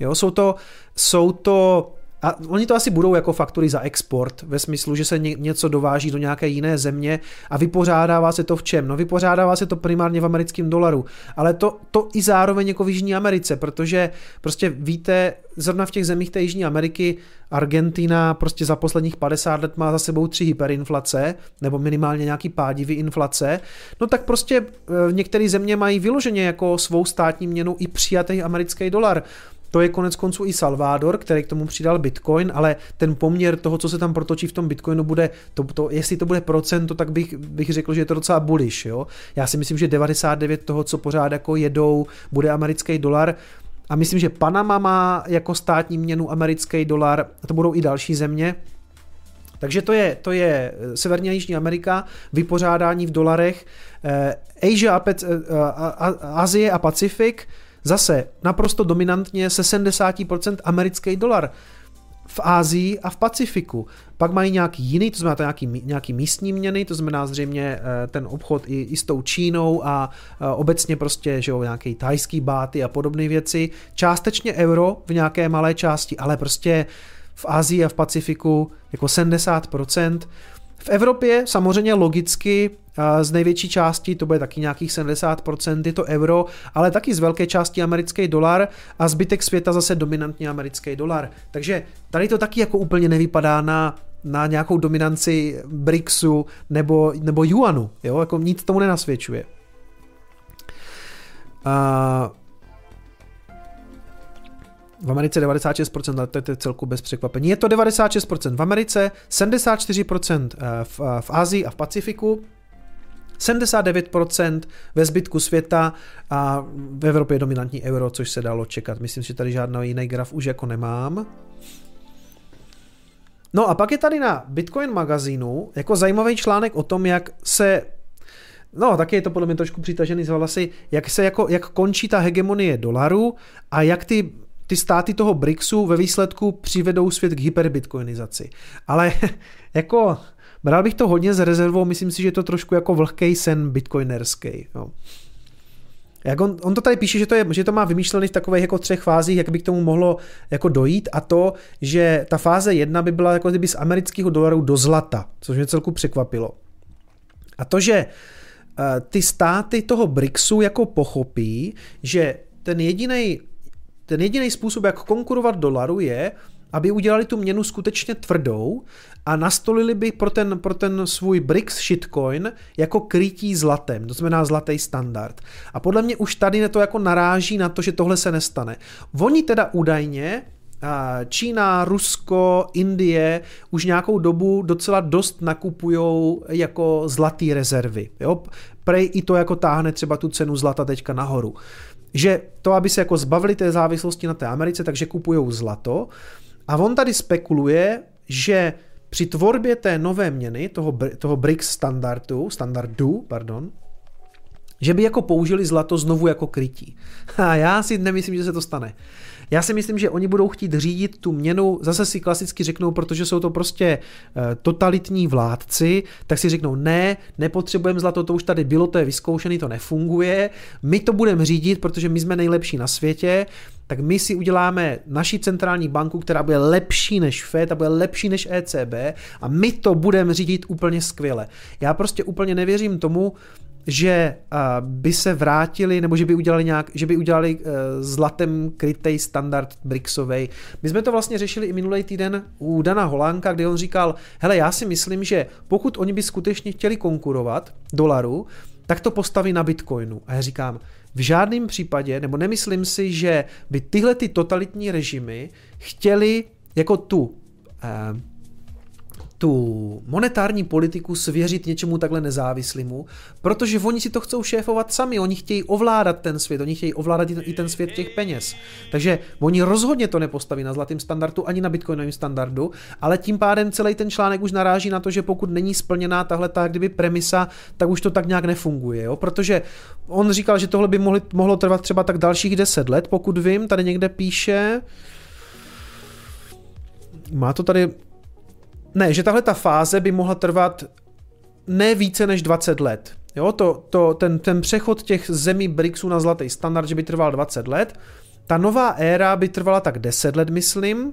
Jo, jsou to, jsou to a oni to asi budou jako faktury za export, ve smyslu, že se něco dováží do nějaké jiné země a vypořádává se to v čem? No vypořádává se to primárně v americkém dolaru, ale to, to i zároveň jako v Jižní Americe, protože prostě víte, zrovna v těch zemích té Jižní Ameriky, Argentina prostě za posledních 50 let má za sebou tři hyperinflace, nebo minimálně nějaký pádivý inflace, no tak prostě e, některé země mají vyloženě jako svou státní měnu i přijatý americký dolar. To je konec konců i Salvador, který k tomu přidal Bitcoin, ale ten poměr toho, co se tam protočí v tom Bitcoinu, bude, to, to, jestli to bude procento, tak bych, bych řekl, že je to docela bullish. Jo? Já si myslím, že 99 toho, co pořád jako jedou, bude americký dolar. A myslím, že Panama má jako státní měnu americký dolar, a to budou i další země. Takže to je, to je Severní a Jižní Amerika, vypořádání v dolarech, eh, Asia, eh, Azie a Pacifik, Zase naprosto dominantně se 70% americký dolar v Ázii a v Pacifiku. Pak mají nějaký jiný, to znamená to nějaký, nějaký místní měny, to znamená zřejmě eh, ten obchod i, i s tou Čínou a eh, obecně prostě, že jo, nějaký tajský báty a podobné věci. Částečně euro v nějaké malé části, ale prostě v Ázii a v Pacifiku jako 70%. V Evropě samozřejmě logicky z největší části to bude taky nějakých 70%, je to euro, ale taky z velké části americký dolar a zbytek světa zase dominantně americký dolar. Takže tady to taky jako úplně nevypadá na, na nějakou dominanci BRICSu nebo, nebo Yuanu, jo, jako nic tomu nenasvědčuje. Uh, v Americe 96%, ale to je celku bez překvapení. Je to 96% v Americe, 74% eh, v, v Asii a v Pacifiku, 79% ve zbytku světa a v Evropě je dominantní euro, což se dalo čekat. Myslím, že tady žádný jiný graf už jako nemám. No a pak je tady na Bitcoin magazínu jako zajímavý článek o tom, jak se No, taky je to podle mě trošku přitažený z vlasy, jak se jako, jak končí ta hegemonie dolaru a jak ty ty státy toho BRICSu ve výsledku přivedou svět k hyperbitcoinizaci. Ale jako bral bych to hodně s rezervou, myslím si, že je to trošku jako vlhký sen bitcoinerský. Jo. Jak on, on, to tady píše, že to, je, že to má vymýšlený v takových jako třech fázích, jak by k tomu mohlo jako dojít a to, že ta fáze jedna by byla jako kdyby z amerického dolaru do zlata, což mě celku překvapilo. A to, že uh, ty státy toho BRICSu jako pochopí, že ten jediný ten jediný způsob, jak konkurovat dolaru, je, aby udělali tu měnu skutečně tvrdou a nastolili by pro ten, pro ten svůj BRICS shitcoin jako krytí zlatem, to znamená zlatý standard. A podle mě už tady to jako naráží na to, že tohle se nestane. Oni teda údajně Čína, Rusko, Indie už nějakou dobu docela dost nakupují jako zlatý rezervy. Jo? Prej i to jako táhne třeba tu cenu zlata teďka nahoru že to, aby se jako zbavili té závislosti na té Americe, takže kupují zlato. A on tady spekuluje, že při tvorbě té nové měny, toho, toho BRICS standardu, standardu, pardon, že by jako použili zlato znovu jako krytí. A já si nemyslím, že se to stane. Já si myslím, že oni budou chtít řídit tu měnu, zase si klasicky řeknou, protože jsou to prostě eh, totalitní vládci, tak si řeknou, ne, nepotřebujeme zlato, to už tady bylo, to je vyzkoušený, to nefunguje, my to budeme řídit, protože my jsme nejlepší na světě, tak my si uděláme naši centrální banku, která bude lepší než Fed a bude lepší než ECB a my to budeme řídit úplně skvěle. Já prostě úplně nevěřím tomu, že by se vrátili, nebo že by udělali nějak, že by udělali zlatem krytej standard BRICSovej. My jsme to vlastně řešili i minulý týden u Dana Holánka, kde on říkal, hele, já si myslím, že pokud oni by skutečně chtěli konkurovat dolaru, tak to postaví na Bitcoinu. A já říkám, v žádném případě, nebo nemyslím si, že by tyhle ty totalitní režimy chtěli jako tu eh, tu monetární politiku svěřit něčemu takhle nezávislému, protože oni si to chcou šéfovat sami, oni chtějí ovládat ten svět, oni chtějí ovládat i ten svět těch peněz. Takže oni rozhodně to nepostaví na zlatém standardu ani na bitcoinovém standardu, ale tím pádem celý ten článek už naráží na to, že pokud není splněná tahle ta kdyby premisa, tak už to tak nějak nefunguje, jo? protože on říkal, že tohle by mohli, mohlo trvat třeba tak dalších 10 let, pokud vím, tady někde píše, má to tady ne, že tahle ta fáze by mohla trvat ne více než 20 let. Jo, to, to, ten, ten přechod těch zemí BRICSu na zlatý standard, že by trval 20 let. Ta nová éra by trvala tak 10 let, myslím.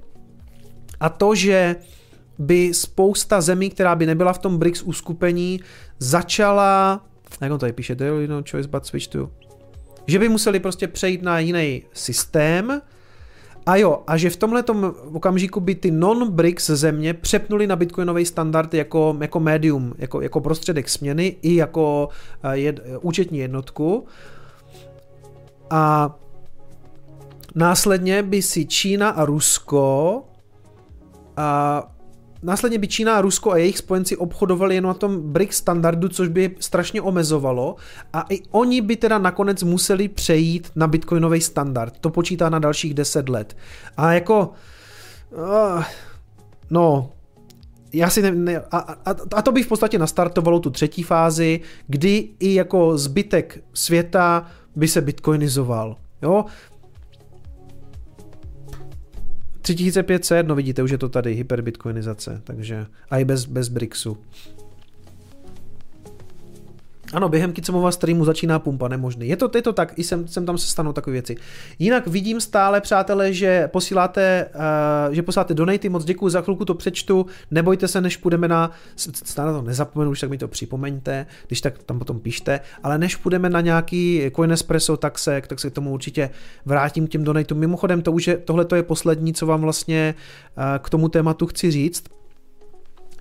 A to, že by spousta zemí, která by nebyla v tom BRICS uskupení, začala, jak on tady píše, no choice but switch to, že by museli prostě přejít na jiný systém, a jo, a že v tomhle okamžiku by ty non-BRICS země přepnuli na bitcoinový standard jako, jako médium, jako, jako prostředek směny i jako uh, jed, účetní jednotku. A následně by si Čína a Rusko a Následně by Čína Rusko a jejich spojenci obchodovali jen na tom BRICS standardu, což by strašně omezovalo a i oni by teda nakonec museli přejít na bitcoinový standard. To počítá na dalších 10 let. A jako... Uh, no, já si ne, ne a, a, a to by v podstatě nastartovalo tu třetí fázi, kdy i jako zbytek světa by se bitcoinizoval. Jo? 3500, no vidíte, už je to tady hyperbitcoinizace, takže a i bez, bez BRICSu. Ano, během Kicomova streamu začíná pumpa, nemožný. Je to, je to tak, i sem, sem tam se stanou takové věci. Jinak vidím stále, přátelé, že posíláte, uh, že posíláte donaty, moc děkuji, za chvilku to přečtu, nebojte se, než půjdeme na, stále to nezapomenu, už tak mi to připomeňte, když tak tam potom píšte, ale než půjdeme na nějaký Coinespresso, tak se, tak se k tomu určitě vrátím k těm donatům. Mimochodem, to už je, tohle to je poslední, co vám vlastně uh, k tomu tématu chci říct,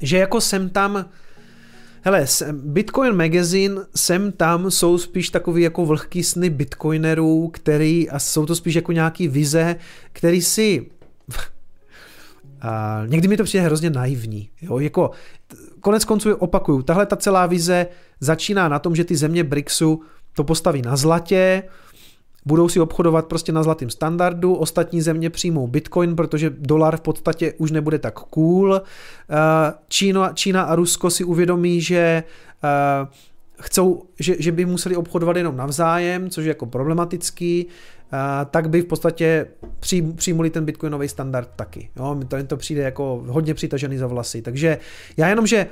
že jako jsem tam Hele, Bitcoin Magazine, sem tam jsou spíš takový jako vlhký sny bitcoinerů, který, a jsou to spíš jako nějaký vize, který si a někdy mi to přijde hrozně naivní. Jo? Jako, konec konců opakuju, tahle ta celá vize začíná na tom, že ty země BRICSu to postaví na zlatě, budou si obchodovat prostě na zlatém standardu, ostatní země přijmou Bitcoin, protože dolar v podstatě už nebude tak cool. Eh, Čína, Čína a Rusko si uvědomí, že eh, chcou, že, že by museli obchodovat jenom navzájem, což je jako problematický, eh, tak by v podstatě přijmuli ten bitcoinový standard taky. Jo, to, to přijde jako hodně přitažený za vlasy. Takže já jenom, že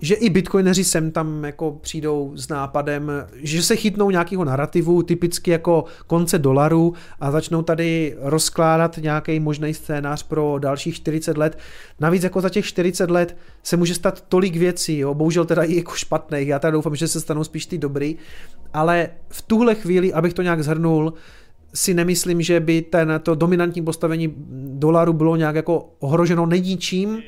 že i bitcoineři sem tam jako přijdou s nápadem, že se chytnou nějakého narrativu, typicky jako konce dolaru a začnou tady rozkládat nějaký možný scénář pro dalších 40 let. Navíc jako za těch 40 let se může stát tolik věcí, jo? bohužel teda i jako špatných, já teda doufám, že se stanou spíš ty dobrý, ale v tuhle chvíli, abych to nějak zhrnul, si nemyslím, že by ten, to dominantní postavení dolaru bylo nějak jako ohroženo nedíčím,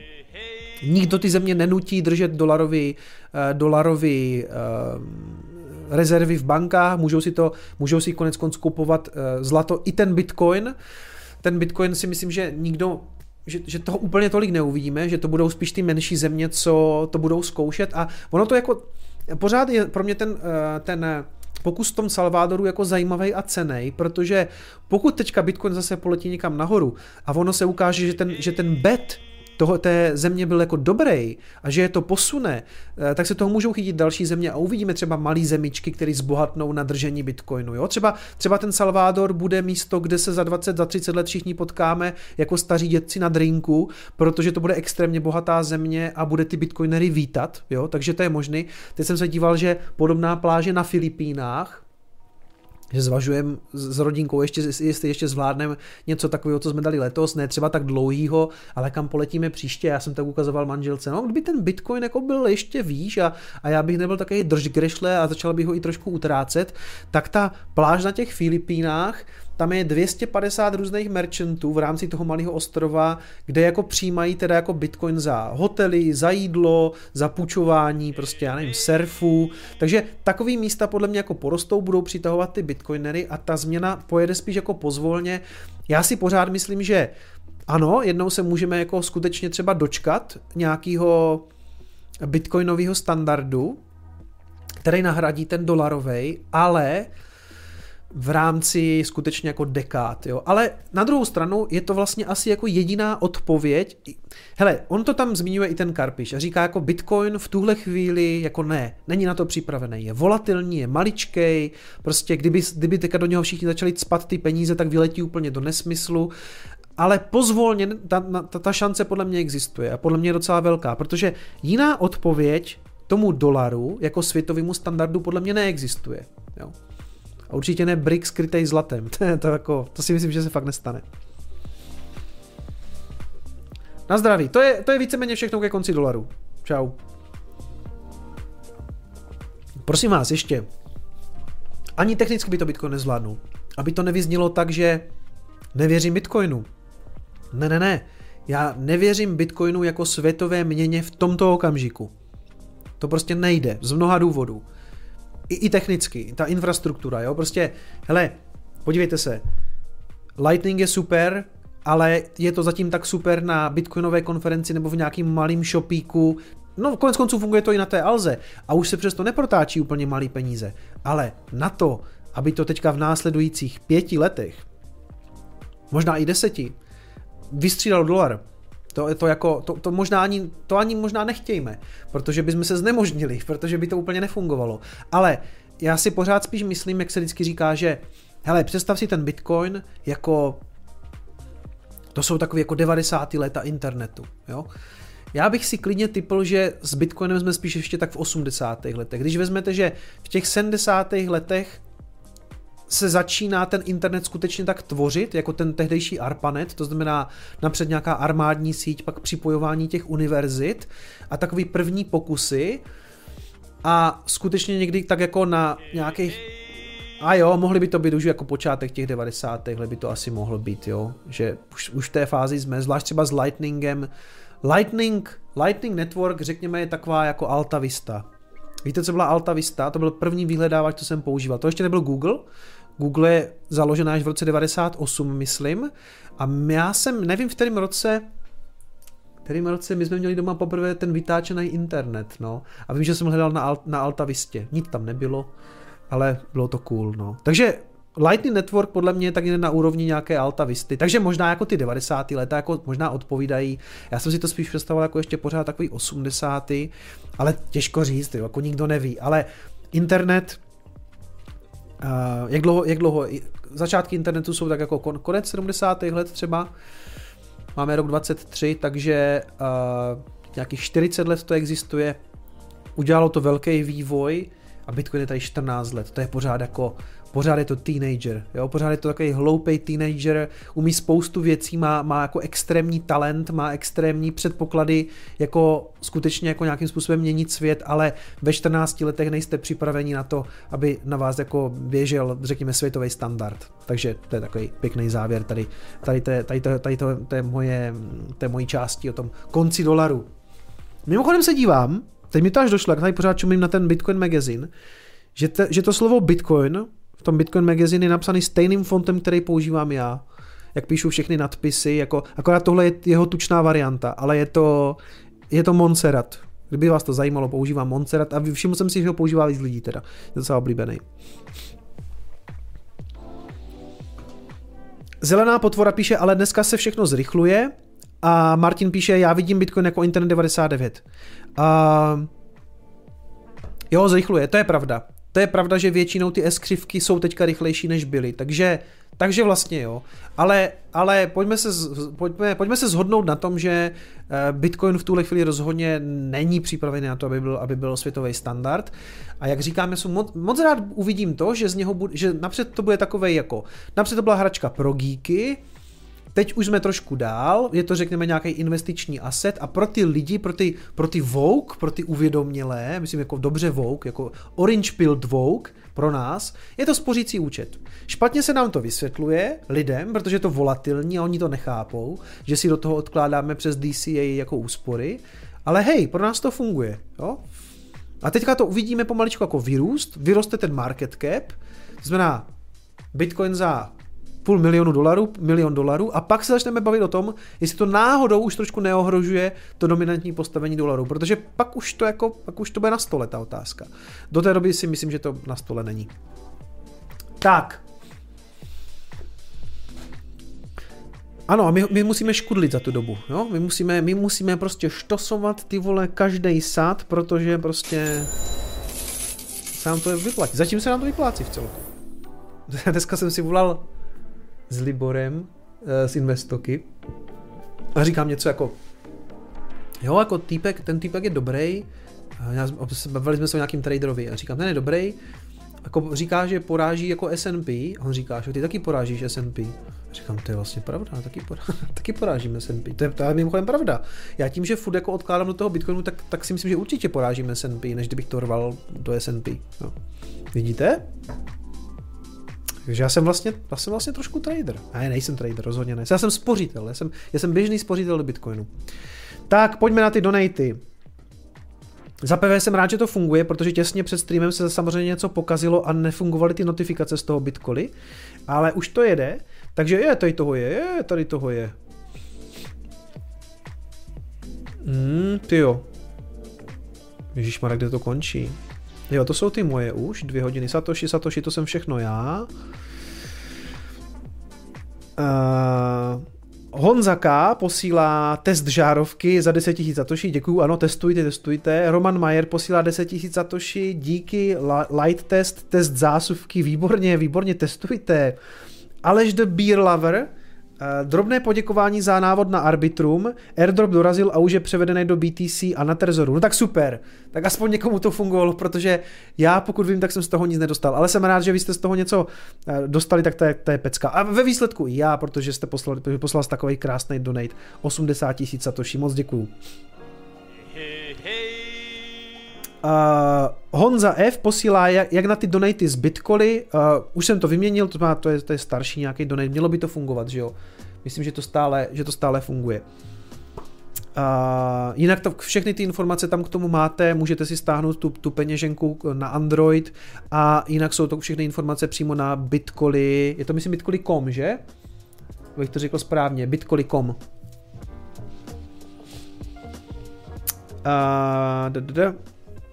Nikdo ty země nenutí držet dolarový, uh, dolarový uh, rezervy v bankách, můžou si to, můžou si konec konců kupovat uh, zlato i ten bitcoin. Ten bitcoin si myslím, že nikdo že, že toho úplně tolik neuvidíme, že to budou spíš ty menší země, co to budou zkoušet a ono to jako pořád je pro mě ten, ten pokus v tom Salvadoru jako zajímavý a cený, protože pokud teďka Bitcoin zase poletí někam nahoru a ono se ukáže, že ten, že ten bet toho té země byl jako dobrý a že je to posune, eh, tak se toho můžou chytit další země a uvidíme třeba malý zemičky, které zbohatnou na držení bitcoinu. Jo? Třeba, třeba ten Salvador bude místo, kde se za 20, za 30 let všichni potkáme jako staří dětci na drinku, protože to bude extrémně bohatá země a bude ty bitcoinery vítat, jo? takže to je možný. Teď jsem se díval, že podobná pláže na Filipínách, že zvažujeme s rodinkou, ještě, jestli ještě zvládneme něco takového, co jsme dali letos, ne třeba tak dlouhýho, ale kam poletíme příště. Já jsem tak ukazoval manželce, no kdyby ten Bitcoin jako byl ještě výš a, a já bych nebyl takový držgrešle a začal bych ho i trošku utrácet, tak ta pláž na těch Filipínách, tam je 250 různých merchantů v rámci toho malého ostrova, kde jako přijímají teda jako bitcoin za hotely, za jídlo, za půjčování, prostě já nevím, surfu. Takže takový místa podle mě jako porostou, budou přitahovat ty bitcoinery a ta změna pojede spíš jako pozvolně. Já si pořád myslím, že ano, jednou se můžeme jako skutečně třeba dočkat nějakého bitcoinového standardu, který nahradí ten dolarový, ale v rámci skutečně jako dekád, jo. Ale na druhou stranu je to vlastně asi jako jediná odpověď. Hele, on to tam zmiňuje i ten Karpiš a říká jako Bitcoin v tuhle chvíli jako ne, není na to připravený, je volatilní, je maličkej, prostě kdyby, kdyby teďka do něho všichni začali spat ty peníze, tak vyletí úplně do nesmyslu ale pozvolně ta, ta, ta šance podle mě existuje a podle mě je docela velká, protože jiná odpověď tomu dolaru jako světovému standardu podle mě neexistuje. Jo. A určitě ne brick skrytej zlatem. To, jako, to si myslím, že se fakt nestane. Na zdraví. To je, to je víceméně všechno ke konci dolaru. Čau. Prosím vás, ještě. Ani technicky by to Bitcoin nezvládnul. Aby to nevyznělo tak, že nevěřím Bitcoinu. Ne, ne, ne. Já nevěřím Bitcoinu jako světové měně v tomto okamžiku. To prostě nejde, z mnoha důvodů i, i technicky, ta infrastruktura, jo, prostě, hele, podívejte se, Lightning je super, ale je to zatím tak super na bitcoinové konferenci nebo v nějakým malým shopíku, No, konec konců funguje to i na té Alze a už se přesto neprotáčí úplně malý peníze. Ale na to, aby to teďka v následujících pěti letech, možná i deseti, vystřídal dolar, to, to, jako, to, to, možná ani, to ani možná nechtějme, protože bychom se znemožnili, protože by to úplně nefungovalo. Ale já si pořád spíš myslím, jak se vždycky říká, že hele, představ si ten Bitcoin jako to jsou takové jako 90. léta internetu, jo. Já bych si klidně typl, že s Bitcoinem jsme spíš ještě tak v 80. letech. Když vezmete, že v těch 70. letech se začíná ten internet skutečně tak tvořit, jako ten tehdejší ARPANET, to znamená napřed nějaká armádní síť, pak připojování těch univerzit a takový první pokusy a skutečně někdy tak jako na nějakých a jo, mohli by to být už jako počátek těch 90. by to asi mohlo být, jo, že už, už v té fázi jsme, zvlášť třeba s Lightningem. Lightning, Lightning Network, řekněme, je taková jako Alta Vista. Víte, co byla Alta Vista? To byl první vyhledávač, co jsem používal. To ještě nebyl Google, Google je založená až v roce 98, myslím. A já jsem, nevím v kterém roce, kterým roce my jsme měli doma poprvé ten vytáčený internet, no. A vím, že jsem hledal na, Alt, na Altavistě. Nic tam nebylo, ale bylo to cool, no. Takže Lightning Network podle mě je tak na úrovni nějaké Altavisty, takže možná jako ty 90. leta jako možná odpovídají. Já jsem si to spíš představoval jako ještě pořád takový 80. ale těžko říct, jo, jako nikdo neví. Ale internet jak dlouho, jak dlouho, začátky internetu jsou tak jako kon, konec 70. let třeba, máme rok 23, takže uh, nějakých 40 let to existuje, udělalo to velký vývoj a Bitcoin je tady 14 let, to je pořád jako pořád je to teenager, jo? pořád je to takový hloupý teenager, umí spoustu věcí, má, má jako extrémní talent, má extrémní předpoklady, jako skutečně jako nějakým způsobem měnit svět, ale ve 14 letech nejste připraveni na to, aby na vás jako běžel, řekněme, světový standard. Takže to je takový pěkný závěr tady, tady, tady, tady, tady, tady to, to, je moje, to je mojí části o tom konci dolaru. Mimochodem se dívám, teď mi to až došlo, jak tady pořád čumím na ten Bitcoin magazine, že, te, že to slovo Bitcoin v tom Bitcoin Magazine je napsaný stejným fontem, který používám já. Jak píšu všechny nadpisy, jako, akorát tohle je jeho tučná varianta, ale je to, je to Montserrat. Kdyby vás to zajímalo, používám Montserrat a všiml jsem si, že ho používá víc lidí teda. Je docela oblíbený. Zelená potvora píše, ale dneska se všechno zrychluje a Martin píše, já vidím Bitcoin jako Internet 99. A jo, zrychluje, to je pravda. To je pravda, že většinou ty S-křivky jsou teďka rychlejší, než byly, takže, takže vlastně jo. Ale, ale pojďme, se, pojďme, pojďme se zhodnout na tom, že eh, Bitcoin v tuhle chvíli rozhodně není připravený na to, aby byl, aby byl světový standard. A jak říkáme, jsem moc, moc rád uvidím to, že z něho bude, že napřed to bude takové jako, napřed to byla hračka pro geeky, Teď už jsme trošku dál, je to řekněme nějaký investiční asset a pro ty lidi, pro ty, pro ty Vogue, pro ty uvědomělé, myslím jako dobře Vogue, jako Orange Pilled Vogue, pro nás, je to spořící účet. Špatně se nám to vysvětluje lidem, protože je to volatilní a oni to nechápou, že si do toho odkládáme přes DCA jako úspory, ale hej, pro nás to funguje. Jo? A teďka to uvidíme pomaličku jako vyrůst, vyroste ten market cap, to znamená Bitcoin za půl milionu dolarů, milion dolarů a pak se začneme bavit o tom, jestli to náhodou už trošku neohrožuje to dominantní postavení dolaru, protože pak už to jako, pak už to bude na stole ta otázka. Do té doby si myslím, že to na stole není. Tak. Ano, a my, my musíme škudlit za tu dobu, jo? My musíme, my musíme prostě štosovat ty vole každý sad, protože prostě se nám to vyplatí. Zatím se nám to vyplácí v celku. Dneska jsem si volal s Liborem eh, z Investoky a říkám něco jako jo, jako týpek, ten týpek je dobrý, bavili jsme se o nějakým traderovi a říkám, ten je dobrý, jako říká, že poráží jako S&P a on říká, že ty taky porážíš S&P. Říkám, to je vlastně pravda, taky, porá, taky porážím S&P. To je, to je mimochodem pravda. Já tím, že furt jako odkládám do toho Bitcoinu, tak, tak si myslím, že určitě porážím S&P, než kdybych to rval do S&P. No. Vidíte? Takže já jsem vlastně, já jsem vlastně trošku trader. Ne, nejsem trader, rozhodně ne. Já jsem spořítel, já jsem, já jsem běžný spořítel do Bitcoinu. Tak, pojďme na ty donaty. Za PV jsem rád, že to funguje, protože těsně před streamem se samozřejmě něco pokazilo a nefungovaly ty notifikace z toho Bitcoin, ale už to jede, takže je, tady toho je, je, tady toho je. Hmm, ty jo. Ježišmarek, kde to končí? Jo, to jsou ty moje už, dvě hodiny. Satoshi, Satoshi, to jsem všechno já. Uh, Honza K. posílá test žárovky za 10 000 Satoshi, děkuju, ano, testujte, testujte. Roman Mayer posílá 10 000 Satoshi, díky, light test, test zásuvky, výborně, výborně, testujte. Aleš the Beer Lover, drobné poděkování za návod na Arbitrum, airdrop dorazil a už je převedený do BTC a na Trezoru. No tak super, tak aspoň někomu to fungovalo, protože já pokud vím, tak jsem z toho nic nedostal, ale jsem rád, že vy jste z toho něco eh, dostali, tak to je, to je pecka. A ve výsledku i já, protože jste poslal, poslal takový krásný donate, 80 tisíc satoshi, moc děkuju. Uh, Honza F posílá, jak, jak na ty donaty z Bitcoly, uh, už jsem to vyměnil, to, má, to, je, to je starší nějaký donate, mělo by to fungovat, že jo? Myslím, že to stále, že to stále funguje. Uh, jinak to, všechny ty informace tam k tomu máte, můžete si stáhnout tu, tu peněženku na Android a jinak jsou to všechny informace přímo na Bitcoly, je to myslím Bitcoly.com, že? Bych to řekl správně, Bitcoly.com. Uh.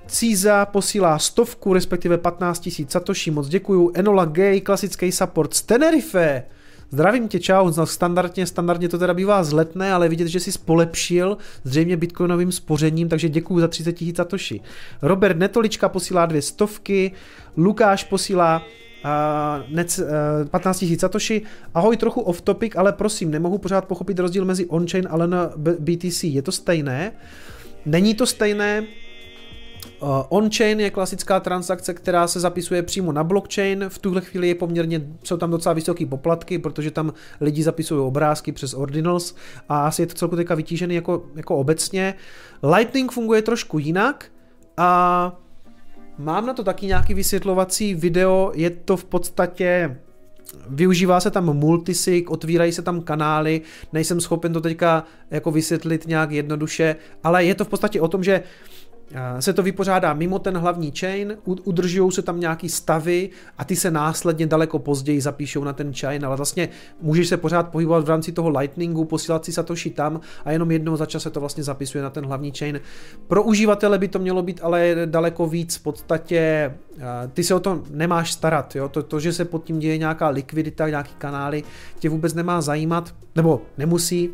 Cíza posílá stovku, respektive 15 tisíc Satoshi, moc děkuju. Enola Gay, klasický support z Tenerife. Zdravím tě, čau, standardně, standardně to teda bývá zletné, ale vidět, že jsi spolepšil zřejmě bitcoinovým spořením, takže děkuji za 30 tisíc Satoshi. Robert Netolička posílá dvě stovky, Lukáš posílá Uh, nec, uh, 15 000 Satoshi. Ahoj, trochu off topic, ale prosím, nemohu pořád pochopit rozdíl mezi on-chain a BTC. Je to stejné? Není to stejné, on-chain je klasická transakce, která se zapisuje přímo na blockchain. V tuhle chvíli je poměrně, jsou tam docela vysoké poplatky, protože tam lidi zapisují obrázky přes ordinals a asi je to celku teďka vytížený jako, jako obecně. Lightning funguje trošku jinak a mám na to taky nějaký vysvětlovací video, je to v podstatě Využívá se tam multisig, otvírají se tam kanály, nejsem schopen to teďka jako vysvětlit nějak jednoduše, ale je to v podstatě o tom, že se to vypořádá mimo ten hlavní chain, udržují se tam nějaký stavy a ty se následně daleko později zapíšou na ten chain, ale vlastně můžeš se pořád pohybovat v rámci toho lightningu, posílat si satoshi tam a jenom jednou za čas se to vlastně zapisuje na ten hlavní chain. Pro uživatele by to mělo být ale daleko víc v podstatě, ty se o to nemáš starat, jo? To, to, že se pod tím děje nějaká likvidita, nějaký kanály, tě vůbec nemá zajímat, nebo nemusí.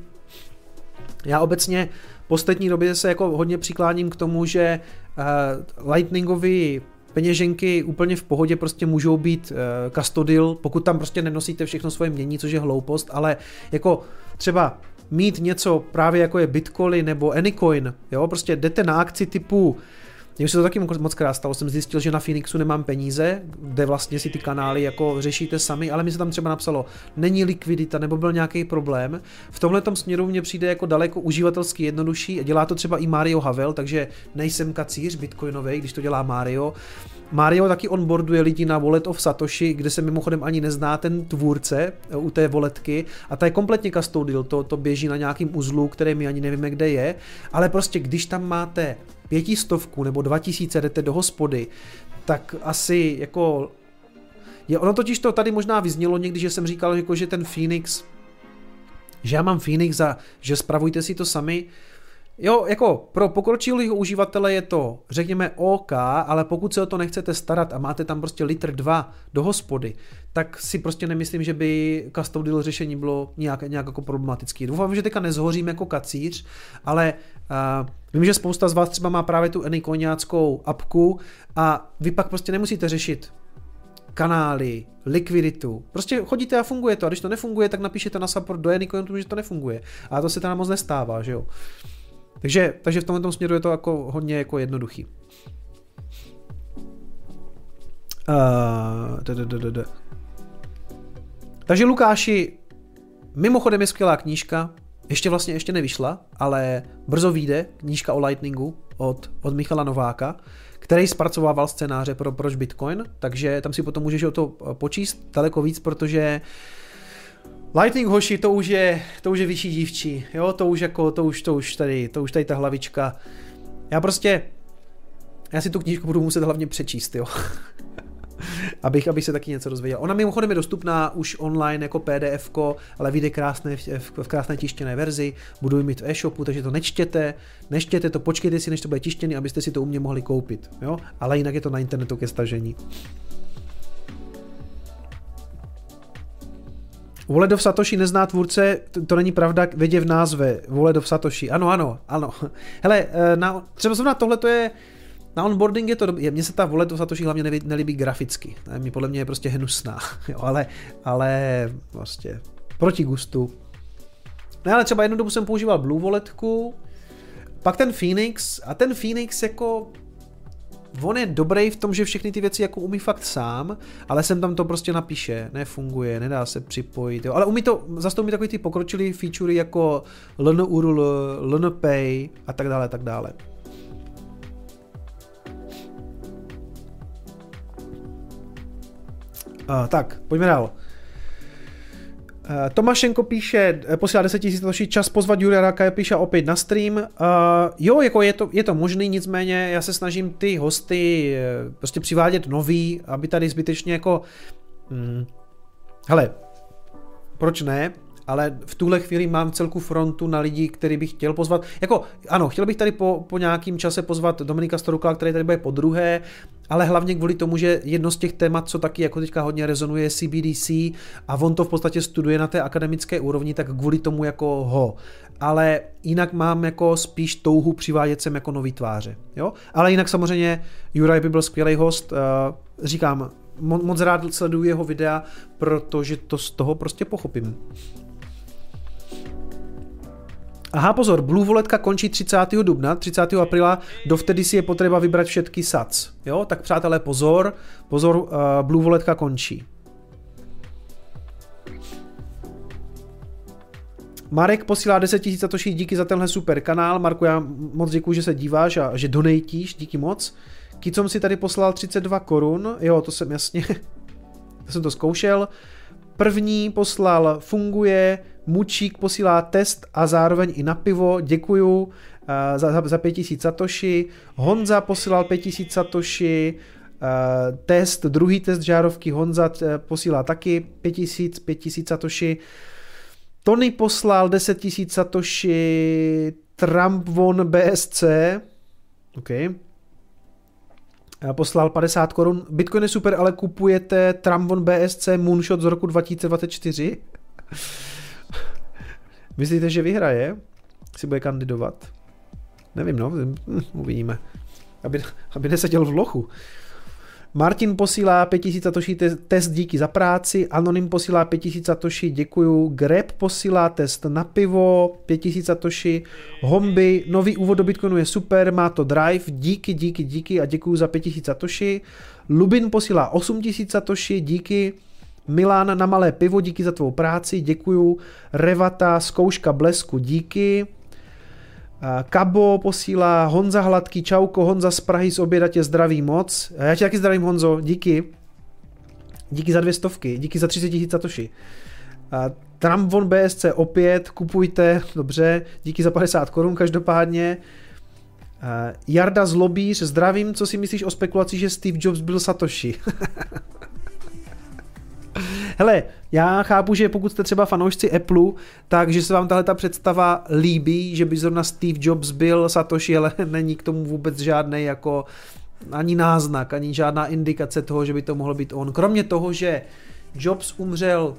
Já obecně poslední době se jako hodně přikláním k tomu, že uh, lightningový peněženky úplně v pohodě prostě můžou být uh, custodial, pokud tam prostě nenosíte všechno svoje mění, což je hloupost, ale jako třeba mít něco právě jako je Bitcoin nebo Anycoin, jo, prostě jdete na akci typu mně se to taky moc krát stalo, jsem zjistil, že na Phoenixu nemám peníze, kde vlastně si ty kanály jako řešíte sami, ale mi se tam třeba napsalo, není likvidita nebo byl nějaký problém. V tomhle směru mě přijde jako daleko uživatelsky jednodušší, dělá to třeba i Mario Havel, takže nejsem kacíř bitcoinový, když to dělá Mario. Mario taky onboarduje lidi na Wallet of Satoshi, kde se mimochodem ani nezná ten tvůrce eh, u té voletky a ta je kompletně custodial, to, to běží na nějakým uzlu, který my ani nevíme, kde je, ale prostě když tam máte pětistovku nebo dva tisíce jdete do hospody, tak asi jako je, ono totiž to tady možná vyznělo někdy, že jsem říkal, jako, že ten Phoenix, že já mám Phoenix a že spravujte si to sami, Jo, jako pro pokročilého uživatele je to, řekněme, OK, ale pokud se o to nechcete starat a máte tam prostě litr dva do hospody, tak si prostě nemyslím, že by custodial řešení bylo nějak, nějak jako problematický. Doufám, že teďka nezhořím jako kacíř, ale uh, vím, že spousta z vás třeba má právě tu Anycoináckou apku a vy pak prostě nemusíte řešit kanály, likviditu. Prostě chodíte a funguje to. A když to nefunguje, tak napíšete na support do Anycoinu, že to nefunguje. A to se teda moc nestává, že jo. Takže, takže v tomto směru je to jako hodně jako jednoduchý. Uh, takže Lukáši, mimochodem je skvělá knížka, ještě vlastně ještě nevyšla, ale brzo vyjde knížka o Lightningu od, od Michala Nováka, který zpracovával scénáře pro Proč Bitcoin, takže tam si potom můžeš o to počíst daleko víc, protože uh, Lightning hoši, to už je, to už je vyšší dívčí, jo, to už jako, to už, to už tady, to už tady ta hlavička. Já prostě, já si tu knížku budu muset hlavně přečíst, jo. abych, abych se taky něco dozvěděl. Ona mimochodem je dostupná už online jako pdf ale vyjde krásné, v, v krásné tištěné verzi, budu ji mít v e-shopu, takže to nečtěte, nečtěte to, počkejte si, než to bude tištěný, abyste si to u mě mohli koupit, jo, ale jinak je to na internetu ke stažení. Voledov Satoshi nezná tvůrce, to, není pravda, vědě v názve. Voledov Satoshi, ano, ano, ano. Hele, eh, na, třeba zrovna tohle to je, na onboarding je to dobré, mně se ta Voledov Satoshi hlavně nelíbí, nelíbí graficky, mi podle mě je prostě hnusná, jo, ale, ale prostě proti gustu. No ale třeba jednu dobu jsem používal Blue Walletku, pak ten Phoenix a ten Phoenix jako on je dobrý v tom, že všechny ty věci jako umí fakt sám, ale sem tam to prostě napíše, nefunguje, nedá se připojit, jo. ale umí to, zase to umí takový ty pokročilý featurey jako LNURL, LNPay a tak dále, tak dále. Uh, tak, pojďme dál. Uh, Tomašenko píše, eh, posílá 10 000 čas pozvat Julia Raka, píše opět na stream. Uh, jo, jako je to, je to možný, nicméně já se snažím ty hosty prostě přivádět nový, aby tady zbytečně jako... Hmm, hele, proč ne? Ale v tuhle chvíli mám celku frontu na lidi, který bych chtěl pozvat. Jako, ano, chtěl bych tady po, po nějakým čase pozvat Dominika Storukla, který tady bude po druhé, ale hlavně kvůli tomu, že jedno z těch témat, co taky jako teďka hodně rezonuje, je CBDC a on to v podstatě studuje na té akademické úrovni, tak kvůli tomu jako ho. Ale jinak mám jako spíš touhu přivádět sem jako nový tváře. Jo? Ale jinak samozřejmě Juraj by byl skvělý host, uh, říkám, moc rád sleduju jeho videa, protože to z toho prostě pochopím. Aha, pozor, Blue Walletka končí 30. dubna, 30. apríla, dovtedy si je potřeba vybrat všetky SAC. Jo, tak přátelé, pozor, pozor, uh, Blue Walletka končí. Marek posílá 10 000 satoší, díky za tenhle super kanál. Marku, já moc děkuji, že se díváš a že donatíš, díky moc. Kicom si tady poslal 32 korun, jo, to jsem jasně, to jsem to zkoušel. První poslal funguje, Mučík posílá test a zároveň i na pivo, děkuju uh, za, za 5000 satoshi. Honza posílal 5000 satoshi, uh, test, druhý test žárovky Honza uh, posílá taky 5000, 5000 satoshi. Tony poslal 10 000 satoshi, Trump von BSC, OK, poslal 50 korun. Bitcoin je super, ale kupujete Trump von BSC Moonshot z roku 2024? Myslíte, že vyhraje? Si bude kandidovat? Nevím, no, hm, uvidíme. Aby, aby neseděl v lochu. Martin posílá 5000 satoshi test díky za práci, Anonym posílá 5000 satoshi, děkuju, Greb posílá test na pivo, 5000 satoshi, Homby, nový úvod do Bitcoinu je super, má to drive, díky, díky, díky a děkuju za 5000 satoshi, Lubin posílá 8000 satoshi, díky, Milan na malé pivo, díky za tvou práci, děkuju, Revata, zkouška blesku, díky, Kabo posílá Honza Hladký, čauko, Honza z Prahy z oběda tě zdraví moc. Já tě taky zdravím Honzo, díky. Díky za dvě stovky, díky za 30 tisíc satoshi. Trump von BSC opět, kupujte, dobře, díky za 50 korun každopádně. Jarda Zlobíř, zdravím, co si myslíš o spekulaci, že Steve Jobs byl Satoshi? Hele, já chápu, že pokud jste třeba fanoušci Apple, takže se vám tahle ta představa líbí, že by zrovna Steve Jobs byl Satoshi, ale není k tomu vůbec žádný jako ani náznak, ani žádná indikace toho, že by to mohlo být on. Kromě toho, že Jobs umřel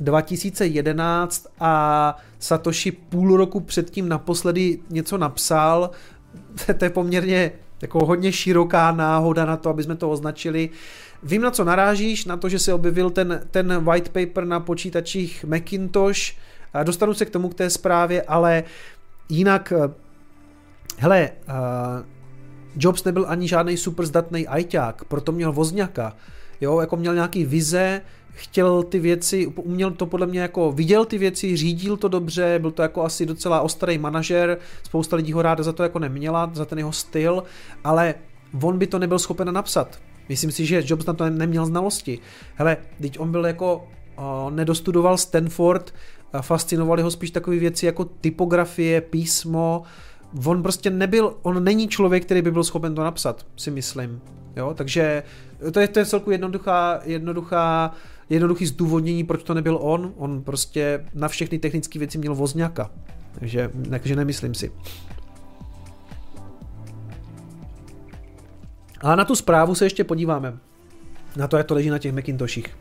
2011 a Satoshi půl roku předtím naposledy něco napsal, to je poměrně jako hodně široká náhoda na to, aby jsme to označili. Vím, na co narážíš, na to, že se objevil ten, ten white paper na počítačích Macintosh. Dostanu se k tomu, k té zprávě, ale jinak, eh, hele, uh, Jobs nebyl ani žádný super zdatný ajťák, proto měl vozňaka. Jo, jako měl nějaký vize, chtěl ty věci, uměl to podle mě jako, viděl ty věci, řídil to dobře, byl to jako asi docela ostrý manažer, spousta lidí ho ráda za to jako neměla, za ten jeho styl, ale on by to nebyl schopen napsat. Myslím si, že Jobs na to neměl znalosti. Hele, teď on byl jako, uh, nedostudoval Stanford, uh, fascinovaly ho spíš takové věci jako typografie, písmo, on prostě nebyl, on není člověk, který by byl schopen to napsat, si myslím. Jo, takže to je, to je celku jednoduchá, jednoduchá, jednoduchý zdůvodnění, proč to nebyl on. On prostě na všechny technické věci měl vozňaka. Takže, takže nemyslím si. Ale na tu zprávu se ještě podíváme. Na to, jak to leží na těch Macintoshích.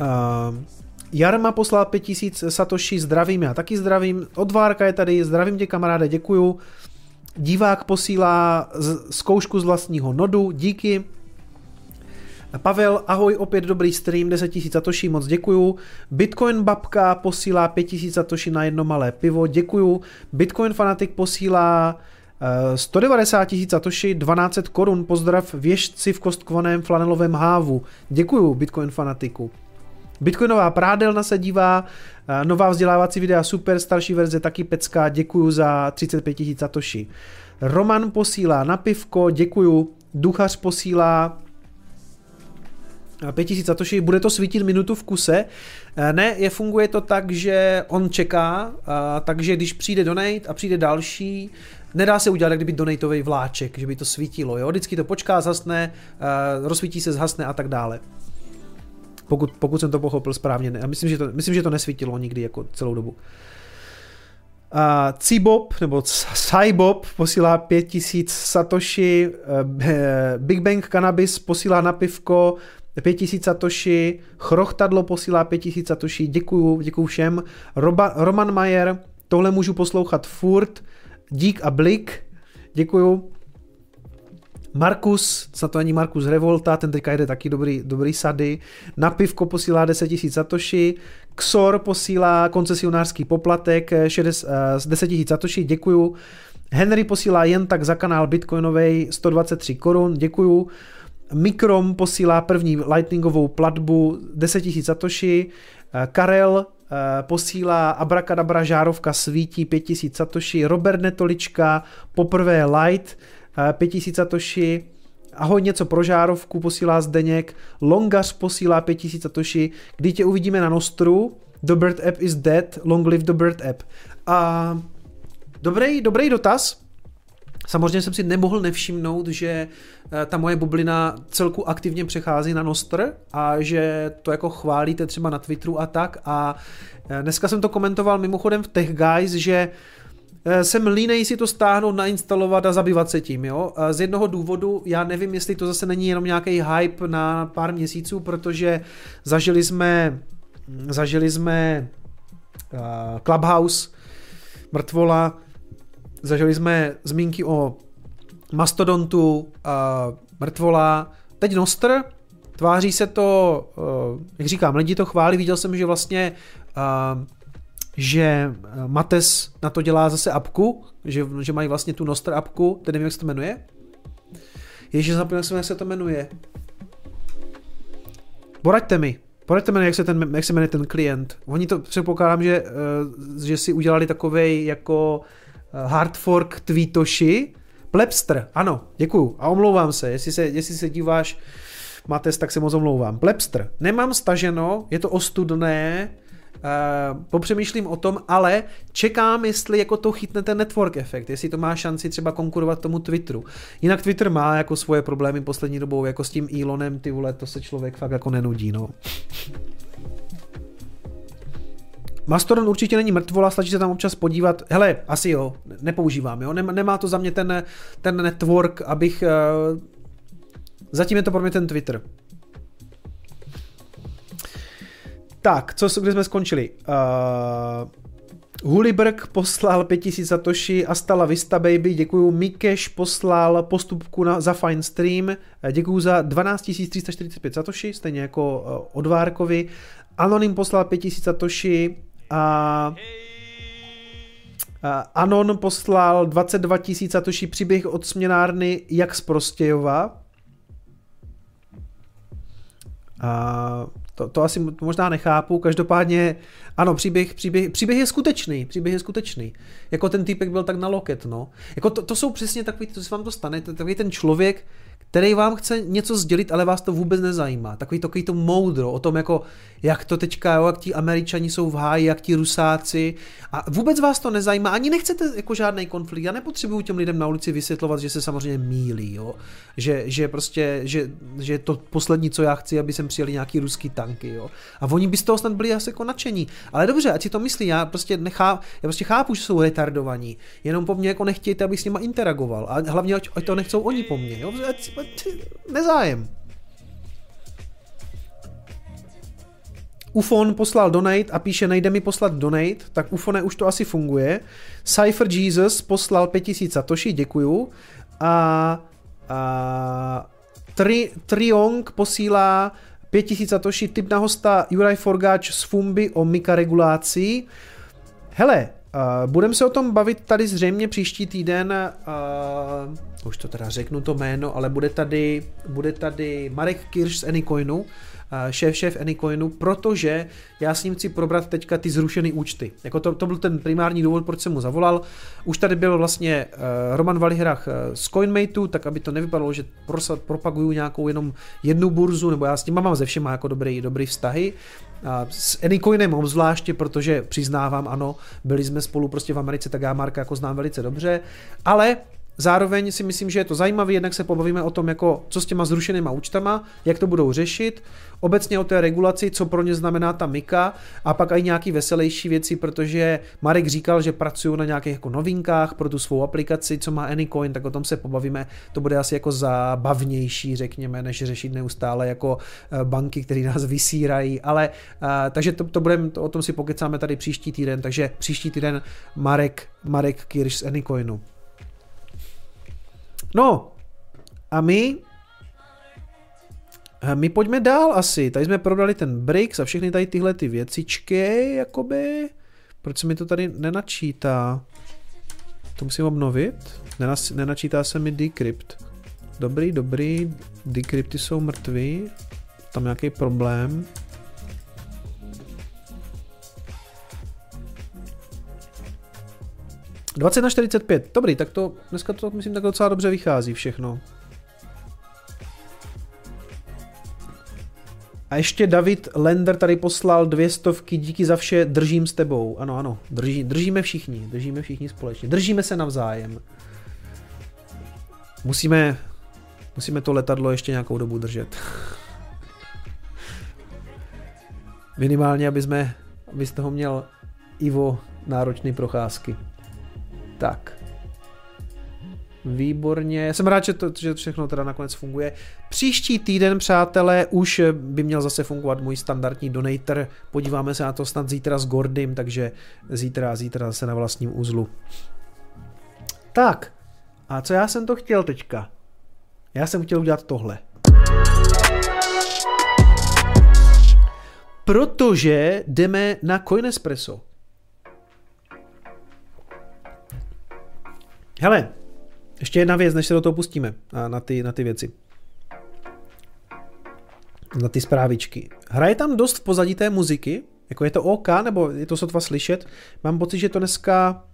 Uh, Jarma poslal 5000 Satoshi, zdravím, já taky zdravím. Odvárka je tady, zdravím tě kamaráde, děkuju. Divák posílá z, zkoušku z vlastního nodu, díky. Pavel, ahoj, opět dobrý stream, 10 000 satoshi, moc děkuju. Bitcoin babka posílá 5 000 satoshi na jedno malé pivo, děkuju. Bitcoin fanatik posílá 190 tisíc satoshi, 12 korun, pozdrav věžci v kostkovaném flanelovém hávu. Děkuju, Bitcoin fanatiku. Bitcoinová prádelna se dívá, eh, nová vzdělávací videa super, starší verze taky pecká, děkuju za 35 tisíc satoshi. Roman posílá na pivko, děkuju. Duchař posílá 5000 satoshi, bude to svítit minutu v kuse. Eh, ne, je, funguje to tak, že on čeká, takže když přijde donate a přijde další, Nedá se udělat kdyby donatový vláček, že by to svítilo, jo? Vždycky to počká, zhasne, uh, rozsvítí se, zhasne a tak dále. Pokud, pokud jsem to pochopil správně. Já myslím, že to, myslím, že to nesvítilo nikdy jako celou dobu. Uh, Cibob, nebo Cybob posílá 5000 Satoshi, uh, Big Bang Cannabis posílá na pivko 5000 Satoshi, Chrochtadlo posílá 5000 Satoshi, děkuju, děkuju všem. Roba, Roman Mayer, tohle můžu poslouchat furt, Dík a Blik, děkuju. Markus, za to ani Markus Revolta, ten teďka jede taky dobrý, dobrý sady. Na pivko posílá 10 000 satoshi. Xor posílá koncesionářský poplatek 6, uh, 10 000 satoshi, děkuju. Henry posílá jen tak za kanál Bitcoinovej 123 korun, děkuju. Mikrom posílá první lightningovou platbu 10 000 satoshi. Karel posílá Abrakadabra žárovka svítí 5000 satoshi, Robert Netolička poprvé light 5000 eh, satoshi, Ahoj, něco pro žárovku posílá Zdeněk, Longař posílá 5000 satoshi, kdy tě uvidíme na Nostru, The Bird App is dead, long live the Bird App. A dobrý, dobrý dotaz, Samozřejmě jsem si nemohl nevšimnout, že eh, ta moje bublina celku aktivně přechází na Nostr a že to jako chválíte třeba na Twitteru a tak a eh, dneska jsem to komentoval mimochodem v Tech Guys, že eh, jsem línej si to stáhnout, nainstalovat a zabývat se tím, jo. Z jednoho důvodu, já nevím, jestli to zase není jenom nějaký hype na pár měsíců, protože zažili jsme, zažili jsme Clubhouse, mrtvola, Zažili jsme zmínky o Mastodontu, uh, mrtvola, teď Nostr, tváří se to, uh, jak říkám, lidi to chválí, viděl jsem, že vlastně že Mates na to dělá zase apku, že, že mají vlastně tu Nostr apku, teď nevím, jak se to jmenuje. Ježiš, zapomněl jsem, jak se to jmenuje. Poraďte mi. Poraďte mi, jak se, ten, jak se jmenuje ten klient. Oni to předpokládám, že, uh, že si udělali takovej jako hard fork tweetoši. Plebster, ano, děkuju. A omlouvám se, jestli se, jestli se díváš Mates, tak se moc omlouvám. Plebster. Nemám staženo, je to ostudné, Uh, popřemýšlím o tom, ale čekám, jestli jako to chytne ten network efekt, jestli to má šanci třeba konkurovat tomu Twitteru. Jinak Twitter má jako svoje problémy poslední dobou, jako s tím Elonem, ty vole, to se člověk fakt jako nenudí, no. Mastodon určitě není mrtvola, stačí se tam občas podívat. Hele, asi jo, nepoužívám, jo. Nemá, to za mě ten, ten network, abych... Uh, zatím je to pro mě ten Twitter. Tak, co, kde jsme skončili? Uh, Huliberg poslal 5000 satoshi, Astala Vista Baby, děkuju. Mikeš poslal postupku na, za fine stream, děkuju za 12345 satoshi, stejně jako Odvárkovi. Anonym poslal 5000 satoshi a Anon poslal 22 000 satoshi příběh od směnárny jak z Prostějova. A to, to asi možná nechápu, každopádně ano, příběh, příběh, příběh je skutečný, příběh je skutečný. Jako ten týpek byl tak na loket, no. Jako to, to jsou přesně takový, to se vám to stane, takový ten člověk, který vám chce něco sdělit, ale vás to vůbec nezajímá. Takový, takový to moudro o tom, jako, jak to teďka, jo, jak ti američani jsou v háji, jak ti rusáci. A vůbec vás to nezajímá, ani nechcete jako žádný konflikt. Já nepotřebuju těm lidem na ulici vysvětlovat, že se samozřejmě mílí, jo. Že, že prostě, že, že to poslední, co já chci, aby sem přijeli nějaký ruský tanky, jo. A oni by z toho snad byli asi jako nadšení. Ale dobře, ať si to myslí, já prostě, nechá, já prostě chápu, že jsou retardovaní. Jenom po mně jako nechtějte, aby s nima interagoval. A hlavně, ať, ať to nechcou oni po mně, jo. Ať, nezájem. Ufon poslal donate a píše, nejde mi poslat donate, tak Ufone už to asi funguje. Cypher Jesus poslal 5000 satoshi, děkuju. A, a Tri, Triong posílá 5000 satoshi, tip na hosta Juraj Forgáč z Fumby o mikaregulací. Hele, uh, budeme se o tom bavit tady zřejmě příští týden. Uh, už to teda řeknu to jméno, ale bude tady, bude tady Marek Kirš z Anycoinu, šéf šéf Anycoinu, protože já s ním chci probrat teďka ty zrušené účty. Jako to, to byl ten primární důvod, proč jsem mu zavolal. Už tady byl vlastně uh, Roman Valihrach uh, z Coinmateu, tak aby to nevypadalo, že propaguju nějakou jenom jednu burzu, nebo já s tím mám ze všema jako dobrý, dobrý vztahy. A s Anycoinem obzvláště, protože přiznávám, ano, byli jsme spolu prostě v Americe, tak já Marka jako znám velice dobře, ale Zároveň si myslím, že je to zajímavé, jednak se pobavíme o tom, jako, co s těma zrušenýma účtama, jak to budou řešit, obecně o té regulaci, co pro ně znamená ta Mika a pak i nějaký veselější věci, protože Marek říkal, že pracují na nějakých jako novinkách pro tu svou aplikaci, co má Anycoin, tak o tom se pobavíme. To bude asi jako zabavnější, řekněme, než řešit neustále jako eh, banky, které nás vysírají, ale uh, takže to, to budeme, to, o tom si pokecáme tady příští týden, takže příští týden Marek, Marek Kirš z Anycoinu. No, a my my pojďme dál asi. Tady jsme prodali ten Brix a všechny tady tyhle ty věcičky, jakoby. Proč se mi to tady nenačítá? To musím obnovit. Nenas, nenačítá se mi decrypt. Dobrý, dobrý. Decrypty jsou mrtví. Tam nějaký problém. 20 na 45, dobrý, tak to dneska to myslím tak docela dobře vychází všechno. A ještě David Lender tady poslal dvě stovky, díky za vše, držím s tebou. Ano, ano, drží, držíme všichni, držíme všichni společně, držíme se navzájem. Musíme, musíme to letadlo ještě nějakou dobu držet. Minimálně, aby jsme, aby z toho měl Ivo náročné procházky. Tak. Výborně. Jsem rád, že to že všechno teda nakonec funguje. Příští týden, přátelé, už by měl zase fungovat můj standardní donator. Podíváme se na to snad zítra s Gordym, takže zítra, zítra zase na vlastním uzlu. Tak. A co já jsem to chtěl teďka? Já jsem chtěl udělat tohle. Protože jdeme na Coinespresso. Hele, ještě jedna věc, než se do toho pustíme, a na ty, na ty věci. Na ty zprávičky. Hraje tam dost v pozadí té muziky? Jako je to OK, nebo je to sotva slyšet? Mám pocit, že to dneska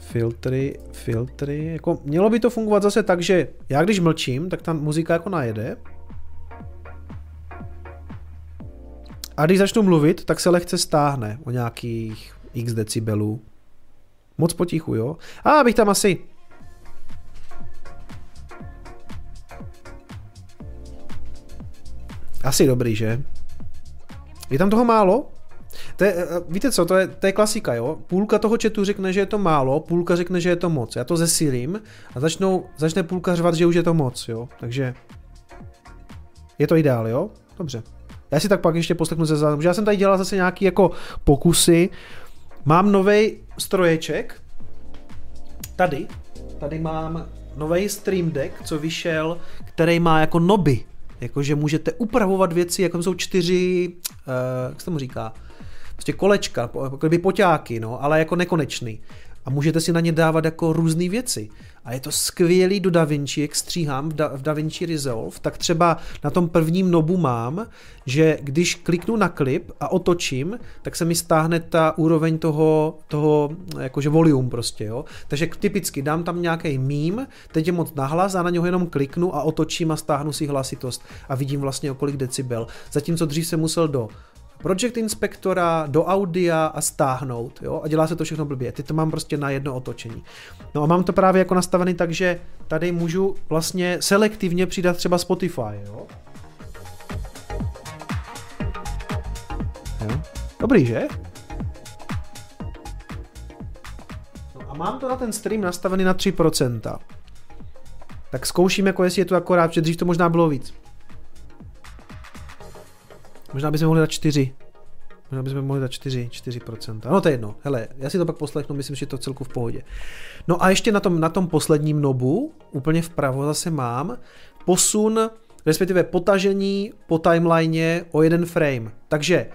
filtry, filtry, jako mělo by to fungovat zase tak, že já když mlčím, tak ta muzika jako najede. A když začnu mluvit, tak se lehce stáhne o nějakých x decibelů. Moc potichu, jo? A bych tam asi... Asi dobrý, že? Je tam toho málo? To je, eh, víte co, to je, to je klasika, jo? Půlka toho chatu řekne, že je to málo, půlka řekne, že je to moc. Já to zesílím a začnou, začne půlka řvat, že už je to moc, jo? Takže je to ideál, jo? Dobře. Já si tak pak ještě poslechnu ze záznamu, já jsem tady dělal zase nějaký jako pokusy. Mám nový stroječek, tady, tady mám nový Stream Deck, co vyšel, který má jako noby. Jakože můžete upravovat věci, jako jsou čtyři, uh, jak se tomu říká, prostě kolečka, jako by poťáky, no, ale jako nekonečný. Můžete si na ně dávat jako různé věci. A je to skvělý do DaVinci, jak stříhám v, da, v DaVinci Resolve, tak třeba na tom prvním nobu mám, že když kliknu na klip a otočím, tak se mi stáhne ta úroveň toho, toho jakože volume prostě, jo. Takže typicky dám tam nějaký mím, teď je moc nahlas a na něho jenom kliknu a otočím a stáhnu si hlasitost a vidím vlastně o kolik decibel. Zatímco dřív jsem musel do Project Inspectora do audia a stáhnout, jo, a dělá se to všechno blbě. Teď to mám prostě na jedno otočení. No a mám to právě jako nastavený tak, že tady můžu vlastně selektivně přidat třeba Spotify, jo. jo. Dobrý, že? No a mám to na ten stream nastavený na 3%. Tak zkouším, jako jestli je to akorát, protože dřív to možná bylo víc. Možná bychom mohli dát 4. Možná bychom mohli dát 4, 4%. No to je jedno. Hele, já si to pak poslechnu, myslím, že je to celku v pohodě. No a ještě na tom, na tom posledním nobu, úplně vpravo zase mám posun, respektive potažení po timeline o jeden frame. Takže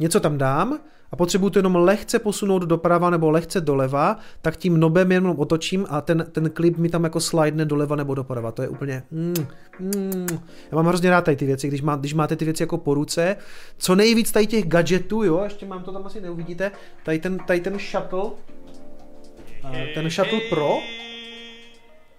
něco tam dám, a potřebuju to jenom lehce posunout doprava nebo lehce doleva, tak tím nobem jenom otočím a ten, ten klip mi tam jako slidne doleva nebo doprava. To je úplně... Mm, mm. Já mám hrozně rád tady ty věci, když, má, když máte ty věci jako po ruce. Co nejvíc tady těch gadgetů, jo, ještě mám to tam asi neuvidíte, tady ten, tady ten shuttle, ten shuttle pro,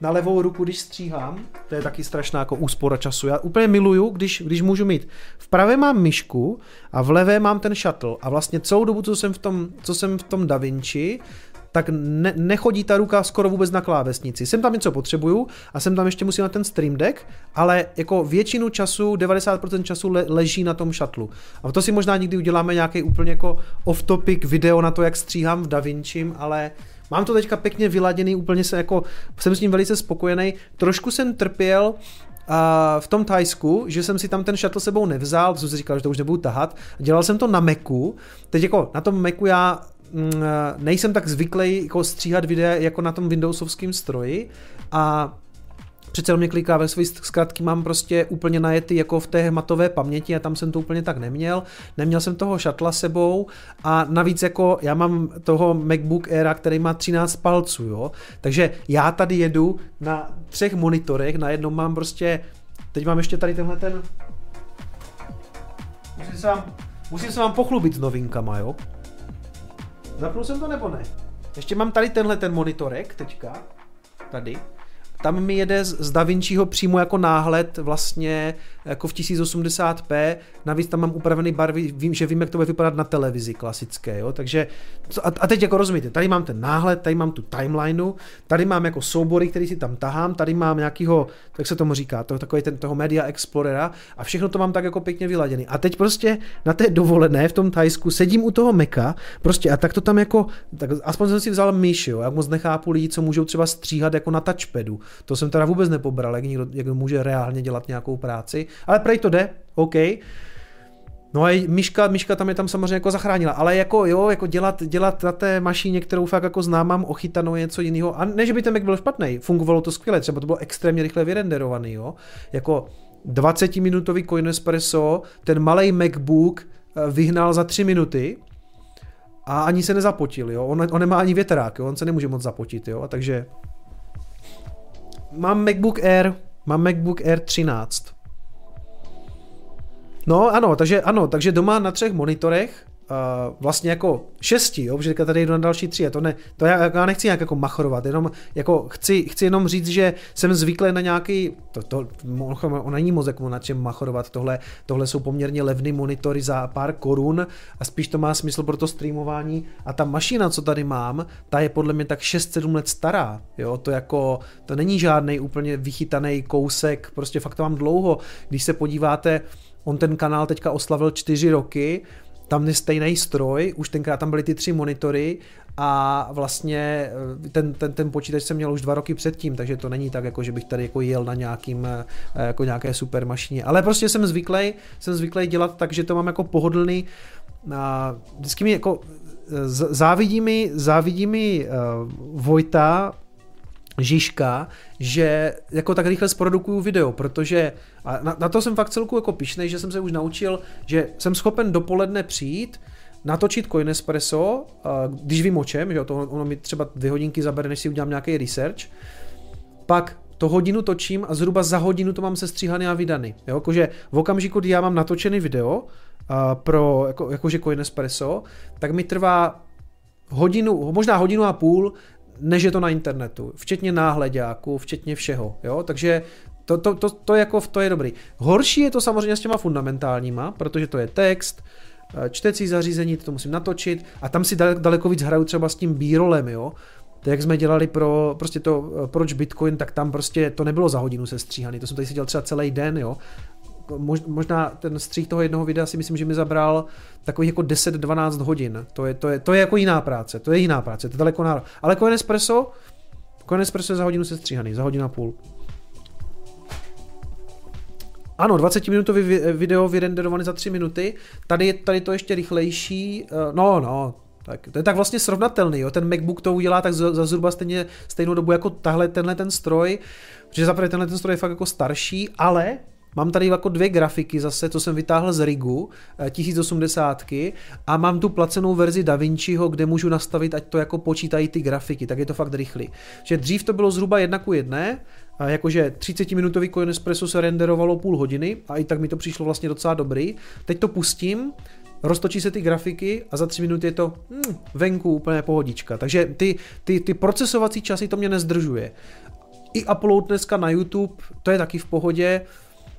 na levou ruku, když stříhám, to je taky strašná jako úspora času. Já úplně miluju, když, když můžu mít. V pravé mám myšku a v levé mám ten shuttle. A vlastně celou dobu, co jsem v tom, co jsem v tom Da Vinci, tak ne, nechodí ta ruka skoro vůbec na klávesnici. Jsem tam něco potřebuju a jsem tam ještě musím na ten Stream Deck, ale jako většinu času, 90% času le, leží na tom šatlu. A to si možná někdy uděláme nějaký úplně jako off-topic video na to, jak stříhám v DaVinci, ale Mám to teďka pěkně vyladěný, úplně se jako, jsem s ním velice spokojený. Trošku jsem trpěl v tom Thajsku, že jsem si tam ten shuttle sebou nevzal, jsem si říkal, že to už nebudu tahat. Dělal jsem to na Macu, teď jako na tom Macu já mm, nejsem tak zvyklý jako stříhat videa jako na tom Windowsovském stroji a přece mě kliká ve své zkratky mám prostě úplně najetý jako v té hmatové paměti a tam jsem to úplně tak neměl. Neměl jsem toho šatla sebou a navíc jako já mám toho MacBook Air, který má 13 palců, jo. Takže já tady jedu na třech monitorech, na jednom mám prostě, teď mám ještě tady tenhle ten, musím se vám, musím se vám pochlubit s novinkama, jo. Zapnul jsem to nebo ne? Ještě mám tady tenhle ten monitorek teďka, tady, tam mi jede z Da Vinciho přímo jako náhled vlastně jako v 1080p, navíc tam mám upravený barvy, vím, že vím, jak to bude vypadat na televizi klasické, jo, takže a, teď jako rozumíte, tady mám ten náhled, tady mám tu timelineu, tady mám jako soubory, který si tam tahám, tady mám nějakýho, jak se tomu říká, to, takový ten, toho Media Explorera a všechno to mám tak jako pěkně vyladěný. A teď prostě na té dovolené v tom Tajsku sedím u toho Meka, prostě a tak to tam jako, tak aspoň jsem si vzal myš, jo, jak moc nechápu lidi, co můžou třeba stříhat jako na touchpadu. To jsem teda vůbec nepobral, jak někdo, jak může reálně dělat nějakou práci, ale prej to jde, OK. No a Myška, Myška tam je tam samozřejmě jako zachránila, ale jako jo, jako dělat, dělat na té mašíně, kterou fakt jako znám, mám ochytanou je něco jiného. A ne, že by ten Mac byl špatný, fungovalo to skvěle, třeba to bylo extrémně rychle vyrenderovaný, jo. Jako 20-minutový Coin Espresso, ten malý MacBook eh, vyhnal za 3 minuty a ani se nezapotil, jo. On, on nemá ani větrák, jo, on se nemůže moc zapotit, jo, a takže mám MacBook Air, mám MacBook Air 13, No ano, takže ano, takže doma na třech monitorech, uh, vlastně jako šesti, jo, protože tady jdu na další tři, a to, ne, to já, já nechci nějak jako machrovat, jenom jako chci, chci jenom říct, že jsem zvyklý na nějaký, to, to on není moc jako na čem machrovat, tohle, tohle jsou poměrně levné monitory za pár korun a spíš to má smysl pro to streamování a ta mašina, co tady mám, ta je podle mě tak 6-7 let stará, jo, to jako, to není žádný úplně vychytaný kousek, prostě fakt to mám dlouho, když se podíváte, On ten kanál teďka oslavil čtyři roky, tam je stejný stroj, už tenkrát tam byly ty tři monitory a vlastně eh, ten, ten, ten počítač jsem měl už dva roky předtím, takže to není tak, jako že bych tady jako jel na nějakým, eh, jako nějaké super mašině. Ale prostě jsem zvyklý, jsem zvyklý dělat tak, že to mám jako pohodlný. A vždycky mi jako eh, závidí mi, závidí mi Vojta, Žižka, že jako tak rychle zprodukuju video, protože a na, na to jsem fakt celku jako pišnej, že jsem se už naučil, že jsem schopen dopoledne přijít, natočit Coin Espresso, když vím o čem, že to ono mi třeba dvě hodinky zabere, než si udělám nějaký research, pak to hodinu točím a zhruba za hodinu to mám sestříhaný a vydaný. Jo? Jakože v okamžiku, kdy já mám natočený video pro jako, jakože Coin Espresso, tak mi trvá hodinu, možná hodinu a půl než je to na internetu, včetně náhledáků, včetně všeho, jo, takže to, to, to, to, jako, to je dobrý. Horší je to samozřejmě s těma fundamentálníma, protože to je text, eh, čtecí zařízení, to musím natočit a tam si daleko víc hraju třeba s tím bírolem, jo, to jak jsme dělali pro prostě to, eh, proč Bitcoin, tak tam prostě to nebylo za hodinu sestříhaný, to jsem tady si dělal třeba celý den, jo, možná ten střih toho jednoho videa si myslím, že mi zabral takových jako 10-12 hodin. To je, to, je, to je jako jiná práce, to je jiná práce, to je daleko náro. Ale Coin Espresso, Coin Espresso je za hodinu sestříhaný, za hodinu a půl. Ano, 20-minutový video vyrenderovaný za 3 minuty, tady tady to ještě rychlejší, eh, no, no, tak to je tak vlastně srovnatelný, jo? ten MacBook to udělá tak za, za zhruba stejně, stejnou dobu jako tahle, tenhle ten stroj, protože zaprvé tenhle ten stroj je fakt jako starší, ale Mám tady jako dvě grafiky zase, co jsem vytáhl z Rigu, 1080 eh, a mám tu placenou verzi DaVinciho, kde můžu nastavit, ať to jako počítají ty grafiky, tak je to fakt rychlý. Že dřív to bylo zhruba jedna ku jedné, jakože 30-minutový Coin Espresso se renderovalo půl hodiny a i tak mi to přišlo vlastně docela dobrý. Teď to pustím, roztočí se ty grafiky a za tři minuty je to hm, venku úplně pohodička. Takže ty, ty, ty procesovací časy to mě nezdržuje. I upload dneska na YouTube, to je taky v pohodě,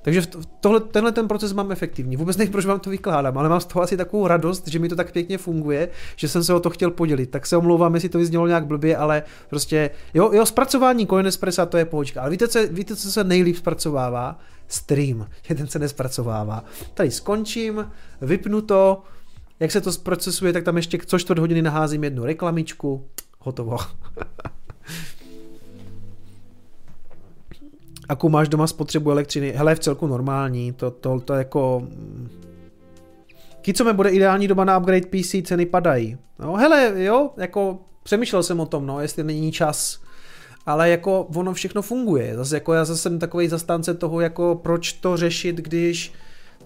takže tohle, tenhle ten proces mám efektivní. Vůbec nevím, proč vám to vykládám, ale mám z toho asi takovou radost, že mi to tak pěkně funguje, že jsem se o to chtěl podělit. Tak se omlouvám, jestli to vyznělo nějak blbě, ale prostě, jo, jo zpracování Coin Espressa to je pohodička. Ale víte, co, víte, co se nejlíp zpracovává? Stream. Jeden se nespracovává. Tady skončím, vypnu to, jak se to zprocesuje, tak tam ještě co čtvrt hodiny naházím jednu reklamičku, hotovo. Akou máš doma spotřebu elektřiny? Hele, v celku normální, to, to, to jako... Kicome bude ideální doba na upgrade PC, ceny padají. No hele, jo, jako přemýšlel jsem o tom, no, jestli není čas. Ale jako ono všechno funguje. Zase jako já zase jsem takový zastánce toho, jako proč to řešit, když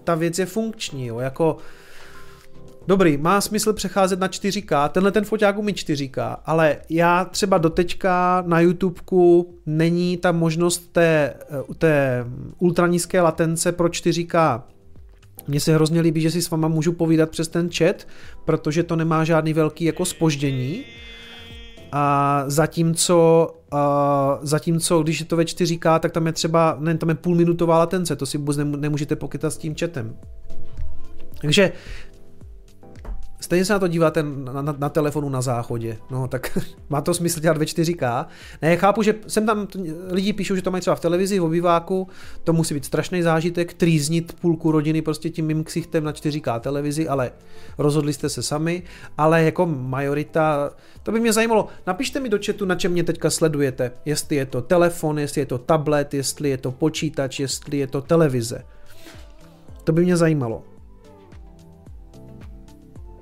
ta věc je funkční, jo, jako Dobrý, má smysl přecházet na 4K, tenhle ten foťák umí 4K, ale já třeba doteďka na YouTubeku není ta možnost té, té ultranízké latence pro 4K. Mně se hrozně líbí, že si s váma můžu povídat přes ten chat, protože to nemá žádný velký jako spoždění. A zatímco, a zatímco, když je to ve 4K, tak tam je třeba, ne, tam je půlminutová latence, to si vůbec nemůžete pokytat s tím chatem. Takže Stejně se na to díváte na, na, na telefonu na záchodě, no tak má to smysl dělat ve 4K. Ne, chápu, že sem tam lidi píšou, že to mají třeba v televizi, v obýváku, to musí být strašný zážitek, trýznit půlku rodiny prostě tím mým ksichtem na 4K televizi, ale rozhodli jste se sami, ale jako majorita, to by mě zajímalo, napište mi do chatu, na čem mě teďka sledujete, jestli je to telefon, jestli je to tablet, jestli je to počítač, jestli je to televize. To by mě zajímalo.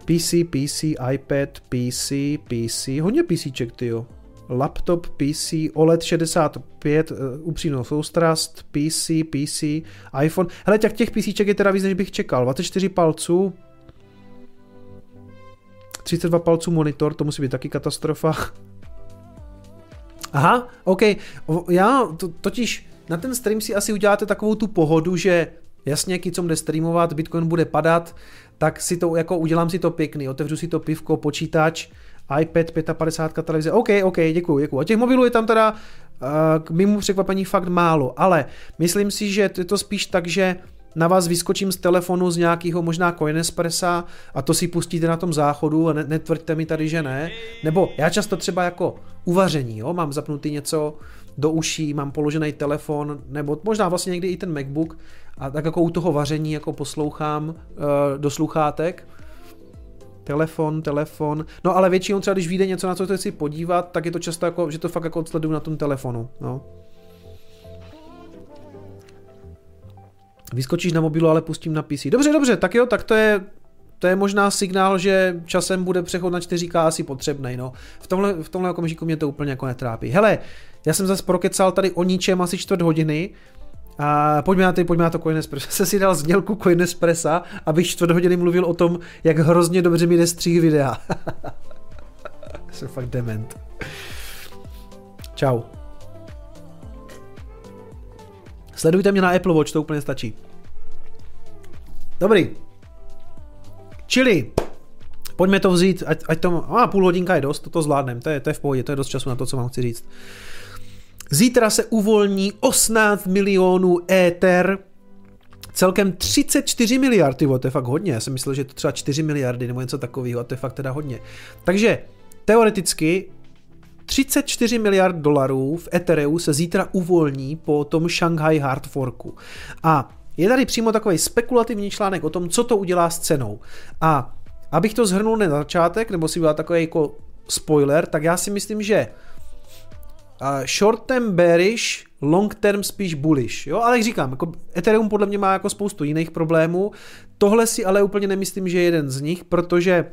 PC, PC, iPad, PC, PC, hodně PCček, tyjo. Laptop, PC, OLED 65, uh, upřímnou soustrast, PC, PC, iPhone. Hele, těch těch PCček je teda víc, než bych čekal. 24 palců, 32 palců monitor, to musí být taky katastrofa. Aha, OK. Já to, totiž na ten stream si asi uděláte takovou tu pohodu, že jasně, co bude streamovat, Bitcoin bude padat, tak si to, jako udělám si to pěkný, otevřu si to pivko, počítač, iPad 55 televize, OK, OK, děkuji, děkuji. A těch mobilů je tam teda uh, k mimo překvapení fakt málo, ale myslím si, že je to spíš tak, že na vás vyskočím z telefonu z nějakého možná Coinespressa a to si pustíte na tom záchodu a netvrďte mi tady, že ne. Nebo já často třeba jako uvaření, jo, mám zapnutý něco do uší, mám položený telefon, nebo možná vlastně někdy i ten MacBook a tak jako u toho vaření jako poslouchám uh, do sluchátek. Telefon, telefon. No ale většinou třeba, když vyjde něco, na co chci podívat, tak je to často jako, že to fakt jako odsleduju na tom telefonu. No. Vyskočíš na mobilu, ale pustím na PC. Dobře, dobře, tak jo, tak to je, to je možná signál, že časem bude přechod na 4K asi potřebný. No. V tomhle, v tomhle okamžiku mě to úplně jako netrápí. Hele, já jsem zase prokecal tady o ničem asi čtvrt hodiny. A pojďme na, ty, pojďme na to Coinespresso. Jsem si dal znělku Coinespressa, abych čtvrt hodiny mluvil o tom, jak hrozně dobře mi jde střih videa. jsem fakt dement. Čau. Sledujte mě na Apple Watch, to úplně stačí. Dobrý. Čili, pojďme to vzít, ať, ať to, a půl hodinka je dost, to, to zvládnem, to je, to je v pohodě, to je dost času na to, co vám chci říct. Zítra se uvolní 18 milionů Ether, celkem 34 miliardy, to je fakt hodně, já jsem myslel, že je to třeba 4 miliardy nebo něco takového, a to je fakt teda hodně. Takže teoreticky 34 miliard dolarů v Ethereu se zítra uvolní po tom Shanghai Hard Forku. A je tady přímo takový spekulativní článek o tom, co to udělá s cenou. A abych to zhrnul na začátek, nebo si byla takový jako spoiler, tak já si myslím, že short term bearish, long term spíš bullish. Jo, ale jak říkám, jako Ethereum podle mě má jako spoustu jiných problémů. Tohle si ale úplně nemyslím, že je jeden z nich, protože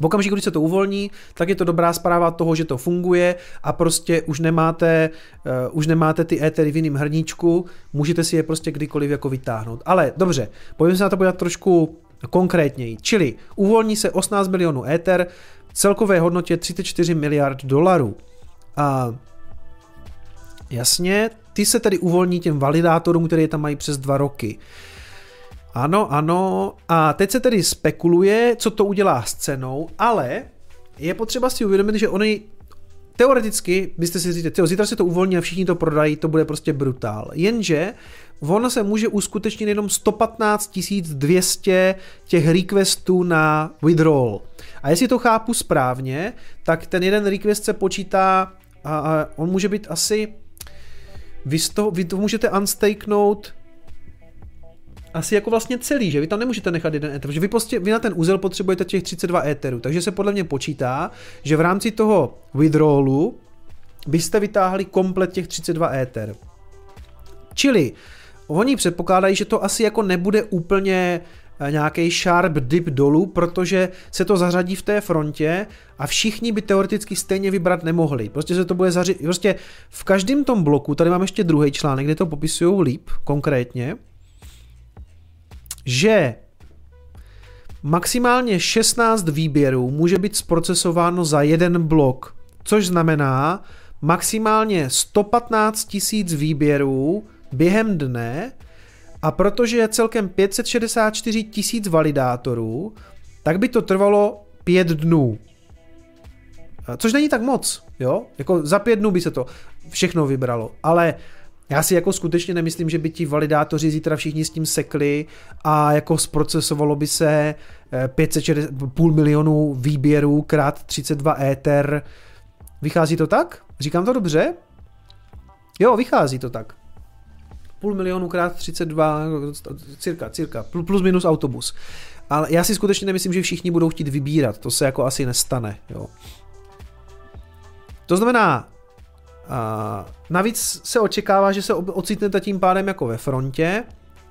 v okamžiku, když se to uvolní, tak je to dobrá zpráva toho, že to funguje a prostě už nemáte, uh, už nemáte ty étery v jiném hrníčku, můžete si je prostě kdykoliv jako vytáhnout. Ale dobře, pojďme se na to podívat trošku konkrétněji. Čili uvolní se 18 milionů éter, v celkové hodnotě 34 miliard dolarů. A jasně, ty se tedy uvolní těm validátorům, které tam mají přes dva roky. Ano, ano. A teď se tedy spekuluje, co to udělá s cenou, ale je potřeba si uvědomit, že oni teoreticky byste si říct, zítra se to uvolní a všichni to prodají, to bude prostě brutál. Jenže ono se může uskutečnit jenom 115 200 těch requestů na withdrawal. A jestli to chápu správně, tak ten jeden request se počítá a, a on může být asi vy, to, vy to můžete unstakenout asi jako vlastně celý, že vy tam nemůžete nechat jeden ether, protože vy, prostě, vy na ten úzel potřebujete těch 32 etherů, takže se podle mě počítá, že v rámci toho withdrawlu byste vytáhli komplet těch 32 ether. Čili oni předpokládají, že to asi jako nebude úplně eh, nějaký sharp dip dolů, protože se to zařadí v té frontě a všichni by teoreticky stejně vybrat nemohli. Prostě se to bude zařadit, prostě v každém tom bloku, tady mám ještě druhý článek, kde to popisují líp konkrétně, že maximálně 16 výběrů může být zprocesováno za jeden blok, což znamená maximálně 115 tisíc výběrů během dne a protože je celkem 564 tisíc validátorů, tak by to trvalo 5 dnů. Což není tak moc, jo? Jako za pět dnů by se to všechno vybralo, ale já si jako skutečně nemyslím, že by ti validátoři zítra všichni s tím sekli a jako zprocesovalo by se 560, eh, půl milionu výběrů krát 32 Ether. Vychází to tak? Říkám to dobře? Jo, vychází to tak. Půl milionu krát 32, cirka, cirka, plus minus autobus. Ale já si skutečně nemyslím, že všichni budou chtít vybírat, to se jako asi nestane. Jo. To znamená, a navíc se očekává, že se ocitnete tím pádem jako ve frontě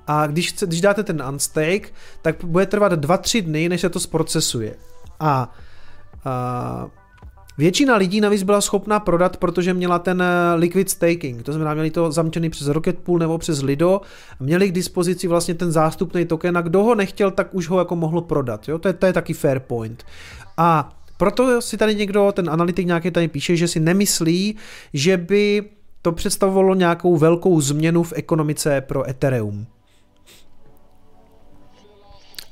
a když, chce, když dáte ten unstake, tak bude trvat 2-3 dny, než se to zprocesuje. A, a Většina lidí navíc byla schopná prodat, protože měla ten eh, liquid staking, to znamená, měli to zamčený přes Rocket Pool nebo přes Lido, měli k dispozici vlastně ten zástupný token a kdo ho nechtěl, tak už ho jako mohl prodat. Jo? To, je, to je taky fair point. A proto si tady někdo, ten analytik nějaký tady píše, že si nemyslí, že by to představovalo nějakou velkou změnu v ekonomice pro Ethereum.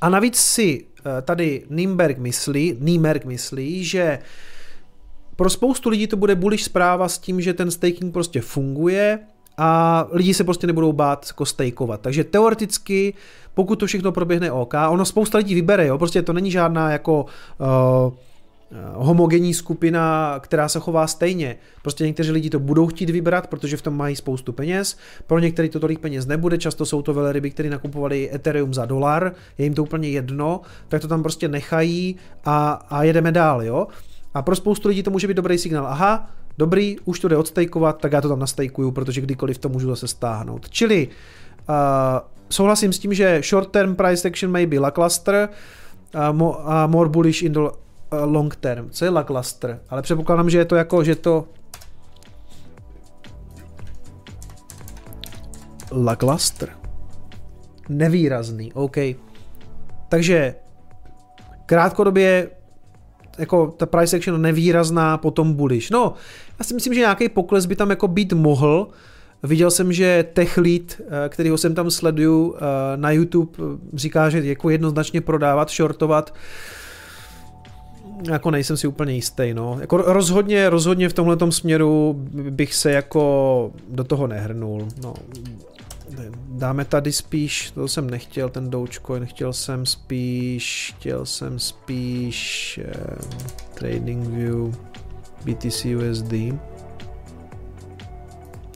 A navíc si eh, tady Nimberg myslí, Nimberg myslí, že pro spoustu lidí to bude bullish zpráva s tím, že ten staking prostě funguje a lidi se prostě nebudou bát jako stakeovat. Takže teoreticky, pokud to všechno proběhne OK, ono spousta lidí vybere, jo, prostě to není žádná jako uh, homogenní skupina, která se chová stejně. Prostě někteří lidi to budou chtít vybrat, protože v tom mají spoustu peněz. Pro některý to tolik peněz nebude, často jsou to velryby, které nakupovali Ethereum za dolar, je jim to úplně jedno, tak to tam prostě nechají a, a jedeme dál, jo. A pro spoustu lidí to může být dobrý signál. Aha, dobrý, už to jde odstejkovat, tak já to tam nastejkuju, protože kdykoliv to můžu zase stáhnout. Čili uh, souhlasím s tím, že short term price action may be lackluster uh, mo, more bullish in the long term. Co je lackluster? Ale předpokládám, že je to jako, že to lackluster. Nevýrazný, OK. Takže krátkodobě jako ta price action nevýrazná, potom bullish. No, já si myslím, že nějaký pokles by tam jako být mohl. Viděl jsem, že Techlead, eh, kterýho jsem tam sleduju eh, na YouTube, říká, že jako jednoznačně prodávat, shortovat, jako nejsem si úplně jistý, no. Jako rozhodně, rozhodně v tomhle směru bych se jako do toho nehrnul, no. Dáme tady spíš, to jsem nechtěl, ten Dogecoin, chtěl jsem spíš, chtěl jsem spíš eh, Trading View BTC USD.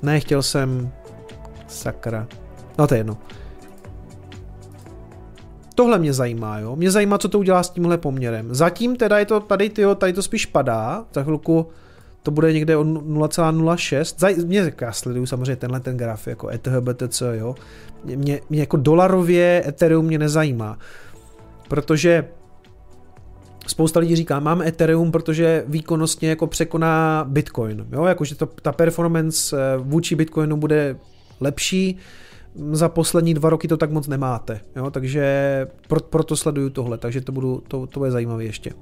Ne, chtěl jsem sakra. No to je jedno. Tohle mě zajímá, jo. Mě zajímá, co to udělá s tímhle poměrem. Zatím teda je to tady, tyjo, tady to spíš padá. Za chvilku to bude někde o 0,06. Mě, já sleduju samozřejmě tenhle ten graf, jako ETH, BTC, jo. Mě, mě jako dolarově Ethereum mě nezajímá, protože spousta lidí říká, mám Ethereum, protože výkonnostně jako překoná Bitcoin, jo, jakože to, ta performance eh, vůči Bitcoinu bude lepší, za poslední dva roky to tak moc nemáte, jo, takže pro, proto sleduju tohle, takže to, budu, to, to bude zajímavé ještě.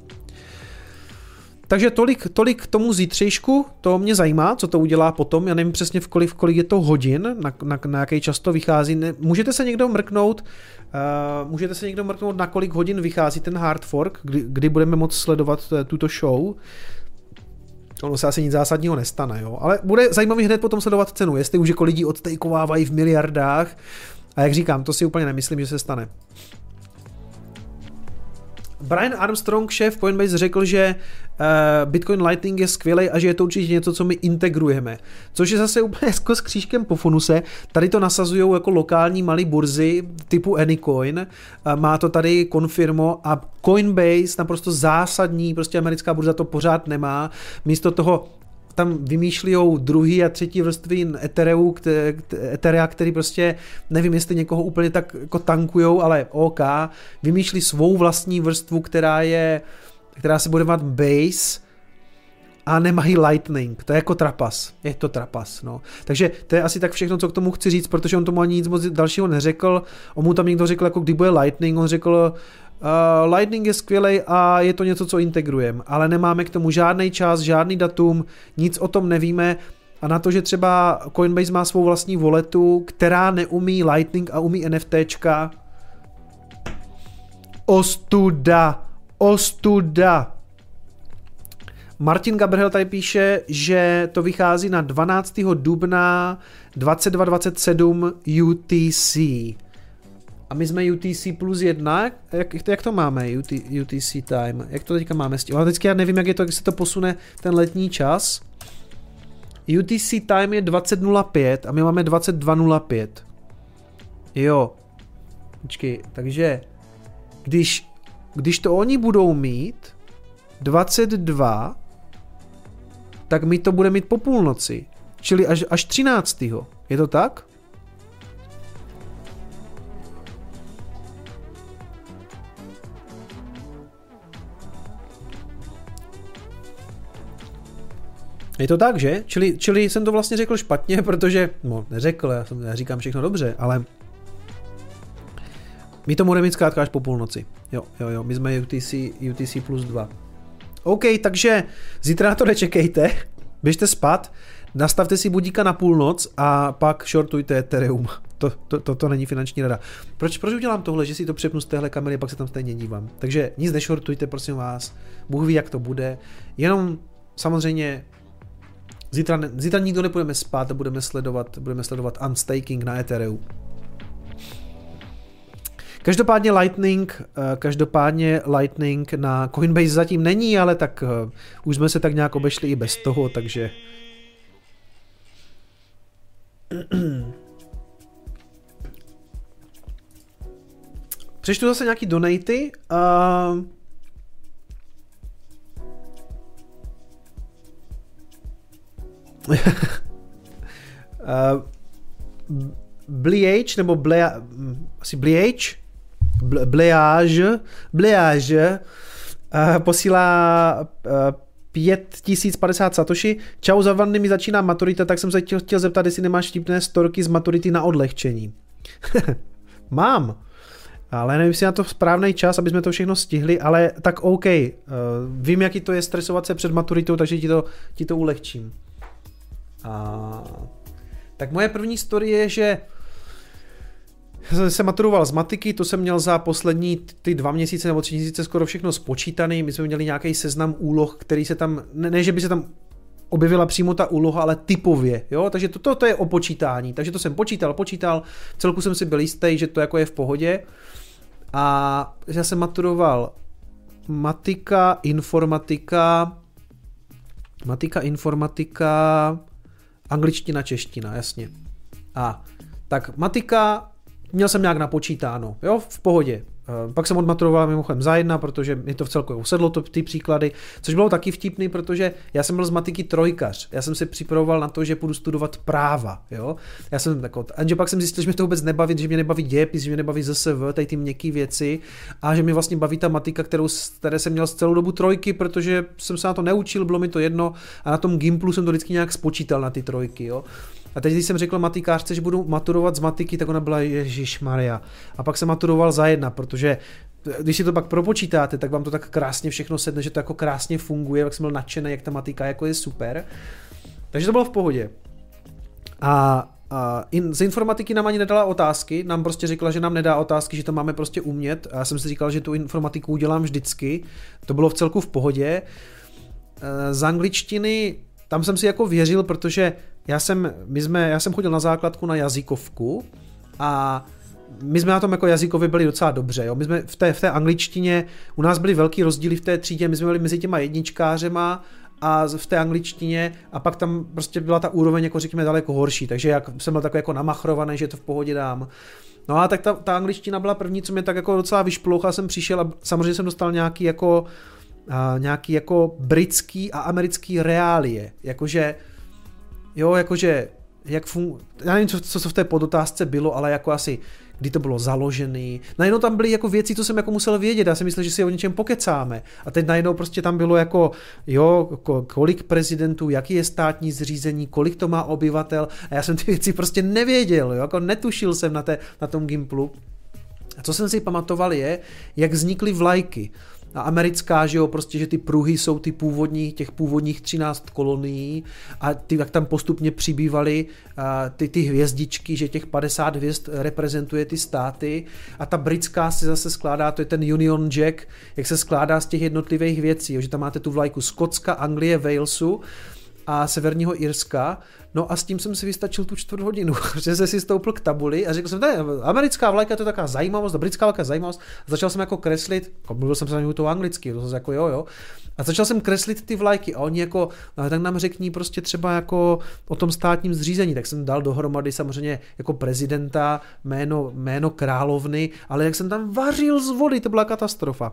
Takže tolik, tolik tomu zítřejšku, to mě zajímá, co to udělá potom, já nevím přesně v kolik, v kolik je to hodin, na, na, na jaký čas to vychází. Ne, můžete se někdo mrknout, uh, můžete se někdo mrknout, na kolik hodin vychází ten hard fork, kdy, kdy budeme moct sledovat uh, tuto show. Ono se asi nic zásadního nestane, jo. Ale bude zajímavý hned potom sledovat cenu, jestli už jako lidi odtejkovávají v miliardách. A jak říkám, to si úplně nemyslím, že se stane. Brian Armstrong, šéf Coinbase, řekl, že uh, Bitcoin Lightning je skvělý a že je to určitě něco, co my integrujeme. Což je zase úplně jako s křížkem po funuse. Tady to nasazují jako lokální malé burzy typu Anycoin. Uh, má to tady konfirmo a Coinbase naprosto zásadní, prostě americká burza to pořád nemá. Místo toho tam vymýšlí druhý a třetí vrstvy Ethereu, Etherea, který prostě, nevím, jestli někoho úplně tak jako tankujou, ale OK, vymýšlí svou vlastní vrstvu, která je, která se bude jmenovat Base, a nemají Lightning. To je jako trapas. Je to trapas, no. Takže to je asi tak všechno, co k tomu chci říct, protože on tomu ani nic moc dalšího neřekl. On mu tam někdo řekl, jako kdy bude Lightning, on řekl, Uh, Lightning je skvělý a je to něco, co integrujeme, ale nemáme k tomu žádný čas, žádný datum, nic o tom nevíme a na to, že třeba Coinbase má svou vlastní walletu, která neumí Lightning a umí NFTčka, ostuda, ostuda. Martin Gabriel tady píše, že to vychází na 12. dubna 2227 UTC. A my jsme UTC plus jedna, jak, jak to máme, UT, UTC time, jak to teďka máme s tím, ale teďka já nevím, jak je to, jak se to posune ten letní čas. UTC time je 20.05 a my máme 22.05. Jo. Počkej, takže když, když to oni budou mít 22, tak my to budeme mít po půlnoci. Čili až, až 13. Je to tak? Je to tak, že? Čili, čili jsem to vlastně řekl špatně, protože, no neřekl, já, jsem, já říkám všechno dobře, ale my to budeme mít zkrátka až po půlnoci. Jo, jo, jo, my jsme UTC, UTC plus 2. OK, takže zítra na to nečekejte, běžte spát, nastavte si budíka na půlnoc a pak shortujte Ethereum. To, to, to, to není finanční rada. Proč, proč udělám tohle, že si to přepnu z téhle kamery, pak se tam stejně dívám. Takže nic nešortujte, prosím vás. Bůh ví, jak to bude. Jenom samozřejmě zítra, zítra nikdo nepůjdeme spát a budeme sledovat, budeme sledovat unstaking na Ethereum. Každopádně Lightning, eh, každopádně Lightning na Coinbase zatím není, ale tak eh, už jsme se tak nějak obešli i bez toho, takže Přečtu zase nějaký donaty. Uh... Bliage, nebo Blea, asi Bliage, Bleage, Bleage, uh, posílá uh, 5050 satoshi. Čau, za vanny mi začíná maturita, tak jsem se chtěl, chtěl zeptat, jestli nemáš vtipné storky z maturity na odlehčení. Mám. Ale nevím, jestli na to správný čas, aby jsme to všechno stihli, ale tak OK. Uh, vím, jaký to je stresovat se před maturitou, takže ti to, ti to ulehčím. A... Tak moje první story je, že jsem se maturoval z matiky, to jsem měl za poslední ty dva měsíce nebo tři měsíce skoro všechno spočítaný. My jsme měli nějaký seznam úloh, který se tam, ne, ne že by se tam objevila přímo ta úloha, ale typově, jo, takže to, to, to je o počítání, takže to jsem počítal, počítal, celku jsem si byl jistý, že to jako je v pohodě. A já jsem maturoval matika, informatika, matika, informatika, angličtina, čeština, jasně. A tak matika, měl jsem nějak napočítáno, jo, v pohodě. Eh, pak jsem odmaturoval mimochodem za jedna, protože mi to v celku usedlo, to, ty příklady, což bylo taky vtipný, protože já jsem byl z matiky trojkař. Já jsem se připravoval na to, že půjdu studovat práva. Jo? Já jsem jako, a pak jsem zjistil, že mě to vůbec nebaví, že mě nebaví dějepis, že mě nebaví ZSV, tady ty měkké věci a že mě vlastně baví ta matika, kterou, které jsem měl z celou dobu trojky, protože jsem se na to neučil, bylo mi to jedno a na tom Gimplu jsem to vždycky nějak spočítal na ty trojky. Jo? A teď, když jsem řekl matikářce, že budu maturovat z matiky, tak ona byla Ježíš Maria. A pak jsem maturoval za jedna, protože když si to pak propočítáte, tak vám to tak krásně všechno sedne, že to jako krásně funguje, jak jsem byl nadšený, jak ta matika jako je super. Takže to bylo v pohodě. A a in, z informatiky nám ani nedala otázky, nám prostě řekla, že nám nedá otázky, že to máme prostě umět. A já jsem si říkal, že tu informatiku udělám vždycky. To bylo v celku v pohodě. E, z angličtiny tam jsem si jako věřil, protože já jsem, my jsme, já jsem chodil na základku na jazykovku a my jsme na tom jako jazykově byli docela dobře. Jo. My jsme v té, v té angličtině, u nás byly velký rozdíly v té třídě, my jsme byli mezi těma jedničkářema a v té angličtině a pak tam prostě byla ta úroveň jako řekněme daleko horší, takže jak jsem byl takový jako namachrovaný, že to v pohodě dám. No a tak ta, ta angličtina byla první, co mě tak jako docela vyšplouchla, jsem přišel a samozřejmě jsem dostal nějaký jako a, nějaký jako britský a americký reálie, jakože jo, jakože jak fun... já nevím, co, co v té podotázce bylo, ale jako asi kdy to bylo založený. Najednou tam byly jako věci, co jsem jako musel vědět. Já jsem myslel, že si o něčem pokecáme. A teď najednou prostě tam bylo jako, jo, kolik prezidentů, jaký je státní zřízení, kolik to má obyvatel. A já jsem ty věci prostě nevěděl, jo, jako netušil jsem na, té, na tom Gimplu. A co jsem si pamatoval je, jak vznikly vlajky a americká, že jo, prostě, že ty pruhy jsou ty původní, těch původních 13 kolonií a ty, jak tam postupně přibývaly ty, ty hvězdičky, že těch 50 hvězd reprezentuje ty státy. A ta britská se zase skládá, to je ten Union Jack, jak se skládá z těch jednotlivých věcí, jo, že tam máte tu vlajku Skotska, Anglie, Walesu a Severního Irska. No a s tím jsem si vystačil tu čtvrt hodinu, že jsem si stoupil k tabuli a řekl jsem, ne, americká vlajka to je taková zajímavost, britská vlajka zajímavost. A začal jsem jako kreslit, jako mluvil jsem se na to anglicky, to jsem jako jo, jo. A začal jsem kreslit ty vlajky a oni jako, no, tak nám řekní prostě třeba jako o tom státním zřízení, tak jsem dal dohromady samozřejmě jako prezidenta, jméno, jméno královny, ale jak jsem tam vařil z vody, to byla katastrofa.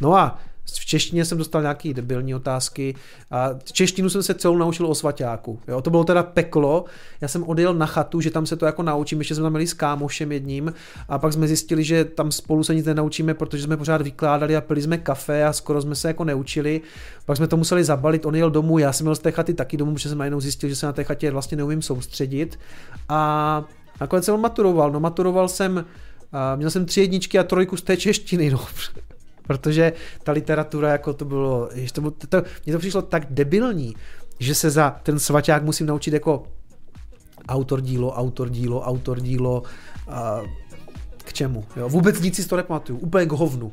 No a V češtině jsem dostal nějaký debilní otázky a češtinu jsem se celou naučil o svaťáku. Jo, to bylo teda peklo. Já jsem odjel na chatu, že tam se to jako naučím, ještě jsme tam měli s kámošem jedním a pak jsme zjistili, že tam spolu se nic nenaučíme, protože jsme pořád vykládali a pili jsme kafe a skoro jsme se jako neučili. Pak jsme to museli zabalit, on jel domů, já jsem měl z té chaty taky domů, protože jsem najednou zjistil, že se na té chatě vlastně neumím soustředit. A nakonec jsem maturoval. No maturoval jsem, měl jsem tři jedničky a trojku z té češtiny. No protože ta literatura jako to bylo, to, bylo, to, mně to přišlo tak debilní, že se za ten svaťák musím naučit jako autor dílo, autor dílo, autor dílo, a k čemu? Jo? Vůbec nic si to nepamatuju, úplně k hovnu.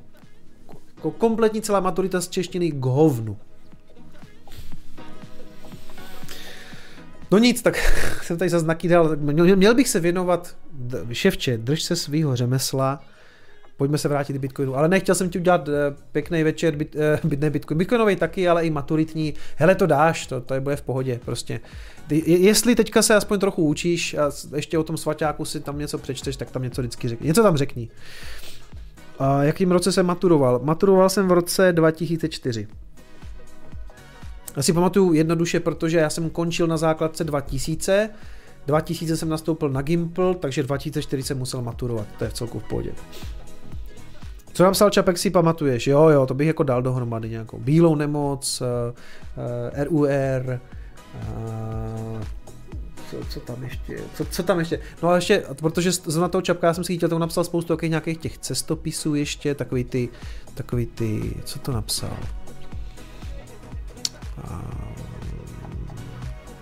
Jako kompletní celá maturita z češtiny k hovnu. No nic, tak jsem tady zase nakýdal. Měl bych se věnovat, ševče, drž se svýho řemesla, pojďme se vrátit k Bitcoinu. Ale nechtěl jsem ti udělat uh, pěkný večer, bit, uh, ne Bitcoin, Bitcoinový taky, ale i maturitní. Hele, to dáš, to, to je bude v pohodě prostě. Ty, jestli teďka se aspoň trochu učíš a ještě o tom svaťáku si tam něco přečteš, tak tam něco vždycky řekni. Něco tam řekni. A jakým roce jsem maturoval? Maturoval jsem v roce 2004. Já si pamatuju jednoduše, protože já jsem končil na základce 2000, 2000 jsem nastoupil na Gimple, takže 2004 jsem musel maturovat, to je v celku v pohodě. Co napsal Čapek si pamatuješ? Jo, jo, to bych jako dal dohromady nějakou. Bílou nemoc, uh, uh, RUR, uh, co, co tam ještě, co, co tam ještě, no ale ještě, protože zrovna toho Čapka jsem si chtěl, to napsal spoustu takových nějakých těch cestopisů ještě, takový ty, takový ty, co to napsal? Uh,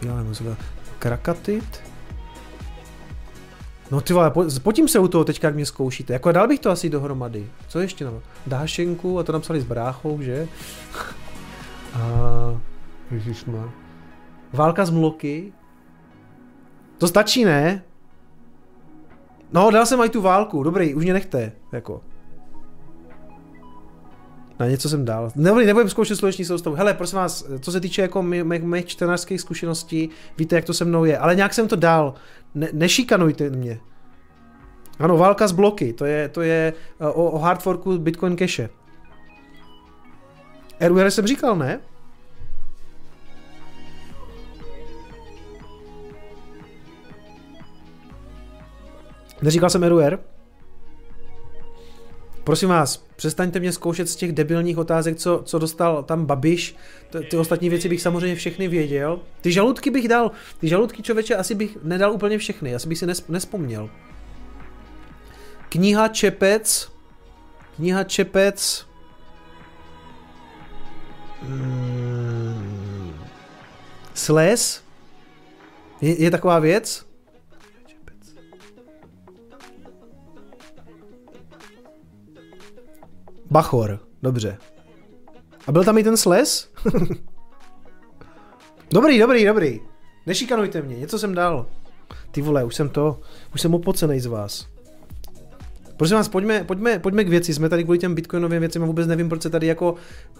já nevím, Krakatit? No ty vole, potím se u toho teďka, jak mě zkoušíte. Jako dal bych to asi dohromady. Co ještě no? Dášenku a to napsali s bráchou, že? A... Ježišma. Válka z mloky. To stačí, ne? No, dal jsem aj tu válku. Dobrý, už mě nechte. Jako. Na něco jsem dal. Nebudem, nebudem zkoušet sluneční soustavu. Hele, prosím vás, co se týče jako mých, mých čtenářských zkušeností, víte, jak to se mnou je. Ale nějak jsem to dal. Ne, nešikanujte mě. Ano, válka s bloky, to je, to je eh, o, o hardforku Bitcoin Cache. RUR jsem říkal, ne? Neříkal jsem RUR? Prosím vás, přestaňte mě zkoušet z těch debilních otázek, co, co dostal tam Babiš. T- ty ostatní věci bych samozřejmě všechny věděl. Ty žaludky bych dal, ty žaludky člověče asi bych nedal úplně všechny, asi bych si nes- nespomněl. Kniha Čepec. Kniha Čepec. Hmm. Sles. Je, je taková věc? Bachor, dobře. A byl tam i ten sles? dobrý, dobrý, dobrý. Nešikanujte mě, něco jsem dal. Ty vole, už jsem to, už jsem opocenej z vás. Prosím vás, pojďme, pojďme, pojďme k věci. Jsme tady kvůli těm bitcoinovým věcem a vůbec nevím, proč se tady jako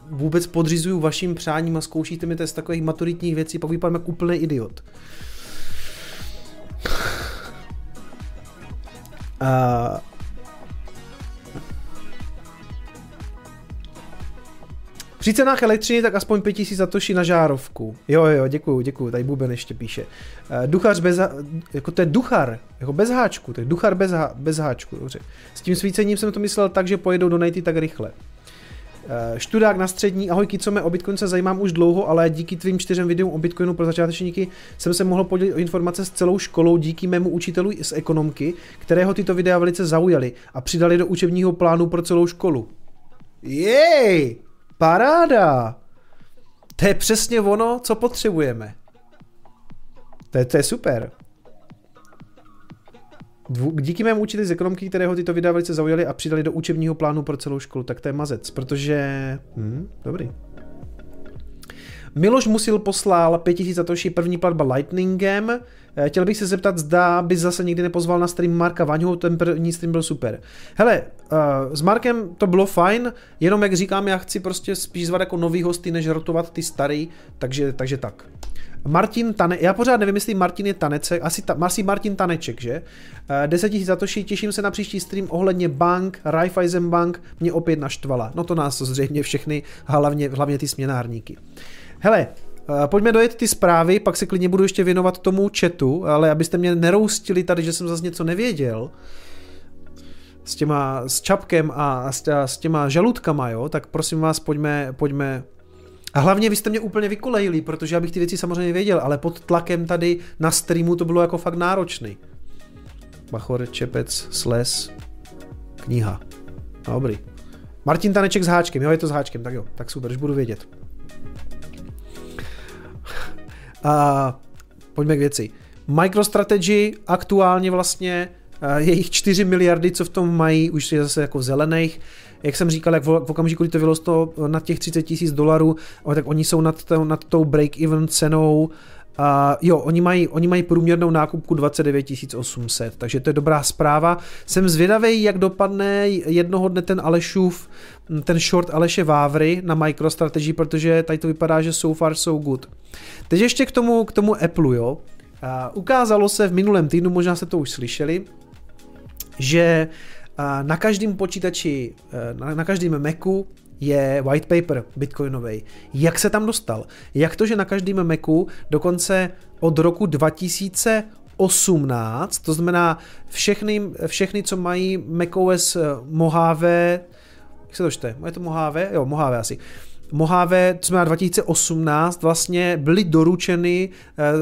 vůbec podřizuju vašim přáním a zkoušíte mi test takových maturitních věcí, pak vypadám jako úplný idiot. Uh, Při cenách elektřiny tak aspoň 5000 satoshi na žárovku. Jo, jo, děkuju, děkuju, tady Buben ještě píše. Uh, duchař bez, jako to je duchar, jako bez háčku, to je duchar bez, há, bez háčku, dobře. S tím svícením jsem to myslel tak, že pojedou do Nighty tak rychle. Uh, študák na střední, ahoj co mě o Bitcoin se zajímám už dlouho, ale díky tvým čtyřem videům o Bitcoinu pro začátečníky jsem se mohl podělit o informace s celou školou díky mému učitelu z ekonomky, kterého tyto videa velice zaujaly a přidali do učebního plánu pro celou školu. Jej! Paráda! To je přesně ono, co potřebujeme. To je, to je super. Dvů, díky mému učiteli z ekonomky, kterého tyto videa velice zaujali a přidali do učebního plánu pro celou školu, tak to je mazec, protože... Hm, dobrý. Miloš Musil poslal 5000 satoshi první platba Lightningem. Eh, chtěl bych se zeptat, zda by zase někdy nepozval na stream Marka Vaňhu, ten první stream byl super. Hele, uh, s Markem to bylo fajn, jenom jak říkám, já chci prostě spíš zvat jako nový hosty, než rotovat ty starý, takže, takže tak. Martin Tane, já pořád nevím, jestli Martin je Tanecek, asi, ta, asi Martin Taneček, že? 10 000 zatoší, těším se na příští stream ohledně bank, Raiffeisen Bank mě opět naštvala. No to nás zřejmě všechny, hlavně, hlavně ty směnárníky. Hele, Pojďme dojet ty zprávy, pak se klidně budu ještě věnovat tomu chatu, ale abyste mě neroustili tady, že jsem zase něco nevěděl s těma, s čapkem a s, s těma žaludkama, jo, tak prosím vás, pojďme, pojďme a hlavně vy jste mě úplně vykolejili, protože já bych ty věci samozřejmě věděl, ale pod tlakem tady na streamu to bylo jako fakt náročný. Bachor, Čepec, Sles, kniha. Dobrý. Martin Taneček s háčkem, jo, je to s háčkem, tak jo, tak super, už budu vědět. A pojďme k věci. MicroStrategy aktuálně vlastně jejich 4 miliardy, co v tom mají, už je zase jako zelených. Jak jsem říkal, jak v okamžiku, kdy to vyrostlo na těch 30 tisíc dolarů, tak oni jsou nad, to, nad tou break-even cenou a jo, oni mají, oni mají průměrnou nákupku 29 800, takže to je dobrá zpráva. Jsem zvědavý, jak dopadne jednoho dne ten Alešův, ten short Aleše Vávry na MicroStrategy, protože tady to vypadá, že so far so good. Teď ještě k tomu, k tomu Apple, jo. A ukázalo se v minulém týdnu, možná jste to už slyšeli, že na každém počítači, na, na každém Macu je white paper bitcoinový. Jak se tam dostal? Jak to, že na každém Macu dokonce od roku 2018, to znamená všechny, všechny co mají macOS eh, Mojave, jak se to čte? Je to Mojave? Jo, Mojave asi. Mojave, co znamená 2018, vlastně byly doručeny eh,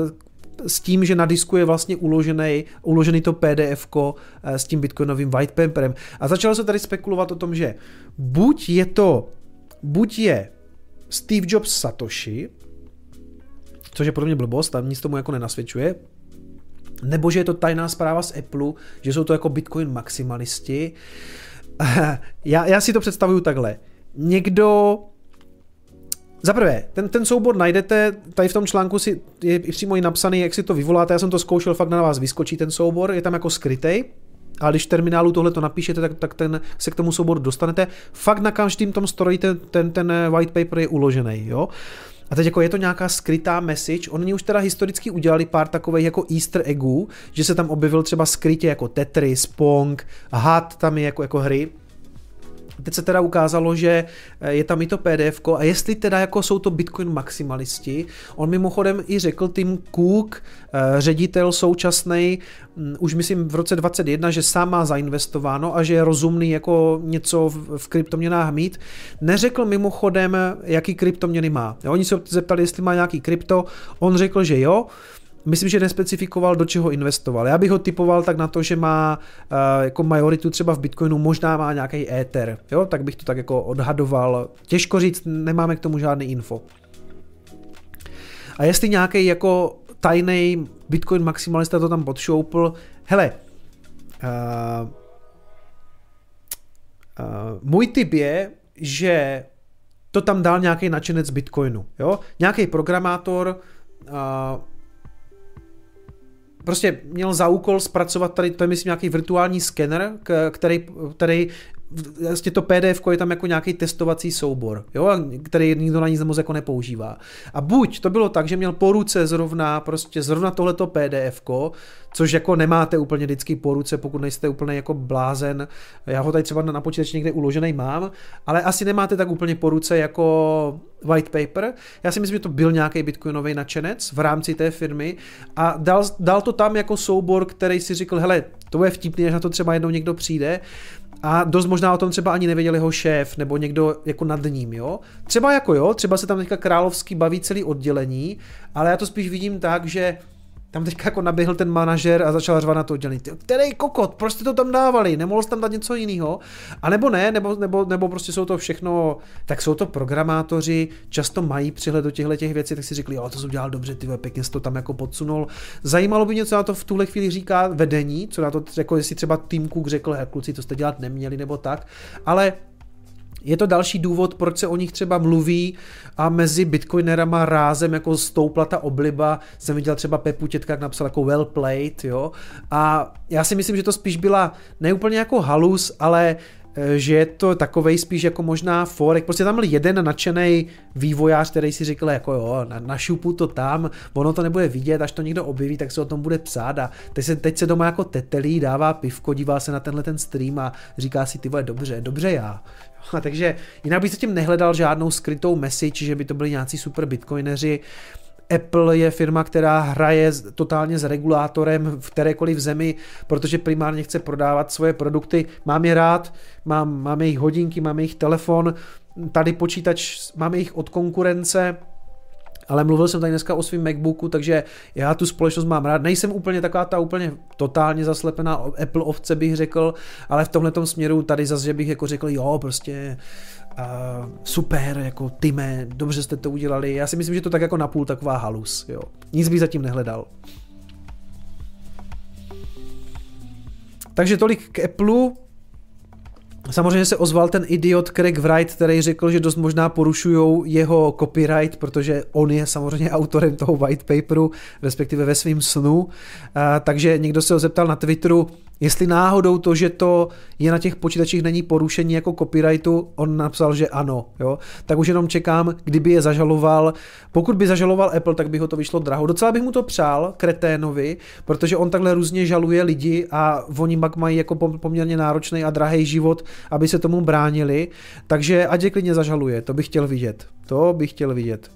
s tím, že na disku je vlastně uložený, uložený to PDF eh, s tím bitcoinovým white paperem. A začalo se tady spekulovat o tom, že buď je to, buď je Steve Jobs Satoshi, což je pro mě blbost, a nic tomu jako nenasvědčuje, nebo že je to tajná zpráva z Apple, že jsou to jako Bitcoin maximalisti. Já, já si to představuju takhle. Někdo za prvé, ten, ten soubor najdete, tady v tom článku si, je přímo i napsaný, jak si to vyvoláte, já jsem to zkoušel, fakt na vás vyskočí ten soubor, je tam jako skrytej, ale když v terminálu tohle to napíšete, tak, tak ten, se k tomu souboru dostanete. Fakt na každém tom stroji ten, ten, ten white paper je uložený, jo. A teď jako je to nějaká skrytá message, oni už teda historicky udělali pár takových jako easter eggů, že se tam objevil třeba skrytě jako Tetris, Pong, Hat tam je jako, jako hry, Teď se teda ukázalo, že eh, je tam i to PDF a jestli teda jako jsou to Bitcoin maximalisti, on mimochodem i řekl Tim Cook, eh, ředitel současný, mm, už myslím v roce 2021, že sám má zainvestováno a že je rozumný jako něco v kryptoměnách mít. Neřekl mimochodem, jaký kryptoměny má. Oni se zeptali, jestli má nějaký krypto, on řekl, že jo, myslím, že nespecifikoval, do čeho investoval. Já bych ho typoval tak na to, že má uh, jako majoritu třeba v Bitcoinu, možná má nějaký Ether, jo, tak bych to tak jako odhadoval. Těžko říct, nemáme k tomu žádný info. A jestli nějaký jako tajný Bitcoin maximalista to tam podšoupl, hele, uh, uh, můj tip je, že to tam dal nějaký nadšenec Bitcoinu, jo? Nějaký programátor, uh, prostě měl za úkol zpracovat tady, to je myslím nějaký virtuální skener, který, který vlastně to PDF je tam jako nějaký testovací soubor, jo, který nikdo na nic moc jako nepoužívá. A buď to bylo tak, že měl po ruce zrovna, prostě zrovna tohleto PDF, což jako nemáte úplně vždycky po ruce, pokud nejste úplně jako blázen. Já ho tady třeba na počítači někde uložený mám, ale asi nemáte tak úplně po ruce jako white paper. Já si myslím, že to byl nějaký bitcoinový nadšenec v rámci té firmy a dal, dal to tam jako soubor, který si řekl, hele, to je vtipný, až na to třeba jednou někdo přijde a dost možná o tom třeba ani nevěděl jeho šéf nebo někdo jako nad ním, jo. Třeba jako jo, třeba se tam teďka královský baví celý oddělení, ale já to spíš vidím tak, že tam teďka jako naběhl ten manažer a začal řvat na to oddělení. Který kokot, prostě to tam dávali, nemohl jsi tam dát něco jiného. A nebo ne, nebo, nebo, nebo prostě jsou to všechno, tak jsou to programátoři, často mají přihled do těchto těch věcí, tak si řekli, jo, to jsem udělal dobře, ty pěkně jsi to tam jako podsunul. Zajímalo by mě, co na to v tuhle chvíli říká vedení, co na to, jako jestli třeba Tim Cook řekl, kluci, to jste dělat neměli, nebo tak, ale je to další důvod, proč se o nich třeba mluví a mezi bitcoinerama rázem jako stoupla ta obliba. Jsem viděl třeba Pepu Tětka, jak napsal jako well played, jo. A já si myslím, že to spíš byla neúplně jako halus, ale eh, že je to takovej spíš jako možná forek. Prostě tam byl jeden nadšený vývojář, který si řekl jako jo, na, našupu to tam, ono to nebude vidět, až to někdo objeví, tak se o tom bude psát a teď se, teď se doma jako tetelí, dává pivko, dívá se na tenhle ten stream a říká si ty vole, dobře, dobře já. A takže jinak bych se tím nehledal žádnou skrytou message, že by to byli nějací super bitcoineři. Apple je firma, která hraje totálně s regulátorem v kterékoliv zemi, protože primárně chce prodávat svoje produkty. Mám je rád, mám, máme jejich hodinky, máme jejich telefon, tady počítač máme jich od konkurence, ale mluvil jsem tady dneska o svém MacBooku, takže já tu společnost mám rád. Nejsem úplně taková ta úplně totálně zaslepená Apple ovce bych řekl, ale v tomhle směru tady zase, že bych jako řekl, jo, prostě uh, super, jako tyme, dobře jste to udělali. Já si myslím, že to tak jako napůl taková halus, jo. Nic bych zatím nehledal. Takže tolik k Apple. Samozřejmě se ozval ten idiot Craig Wright, který řekl, že dost možná porušují jeho copyright, protože on je samozřejmě autorem toho white paperu, respektive ve svým snu. A, takže někdo se ho zeptal na Twitteru, Jestli náhodou to, že to je na těch počítačích není porušení jako copyrightu, on napsal, že ano, jo, tak už jenom čekám, kdyby je zažaloval. Pokud by zažaloval Apple, tak by ho to vyšlo draho. Docela bych mu to přál, kreténovi, protože on takhle různě žaluje lidi a oni pak mají jako poměrně náročný a drahý život, aby se tomu bránili, takže ať je klidně zažaluje, to bych chtěl vidět. To bych chtěl vidět.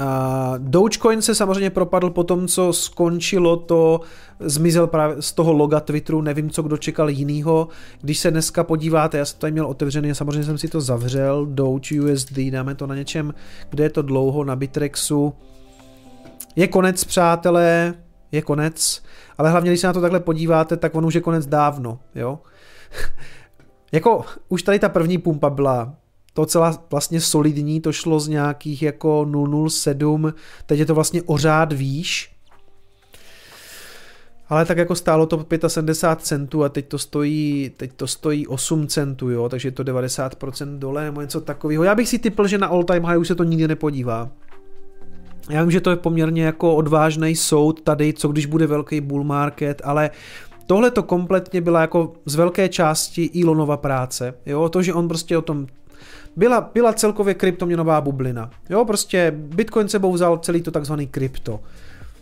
Uh, Dogecoin se samozřejmě propadl po tom, co skončilo to, zmizel právě z toho loga Twitteru, nevím, co kdo čekal jinýho. Když se dneska podíváte, já jsem tady měl otevřený, samozřejmě jsem si to zavřel, Doge USD, dáme to na něčem, kde je to dlouho, na Bitrexu. Je konec, přátelé, je konec, ale hlavně, když se na to takhle podíváte, tak on už je konec dávno, jo. jako, už tady ta první pumpa byla docela vlastně solidní, to šlo z nějakých jako 007, teď je to vlastně o řád výš, ale tak jako stálo to 75 centů a teď to stojí, teď to stojí 8 centů, jo, takže je to 90% dole nebo něco takového. Já bych si typl, že na all time high už se to nikdy nepodívá. Já vím, že to je poměrně jako odvážný soud tady, co když bude velký bull market, ale tohle to kompletně byla jako z velké části Elonova práce. Jo, to, že on prostě o tom byla, byla celkově kryptoměnová bublina. Jo, prostě Bitcoin sebou vzal celý to takzvaný krypto.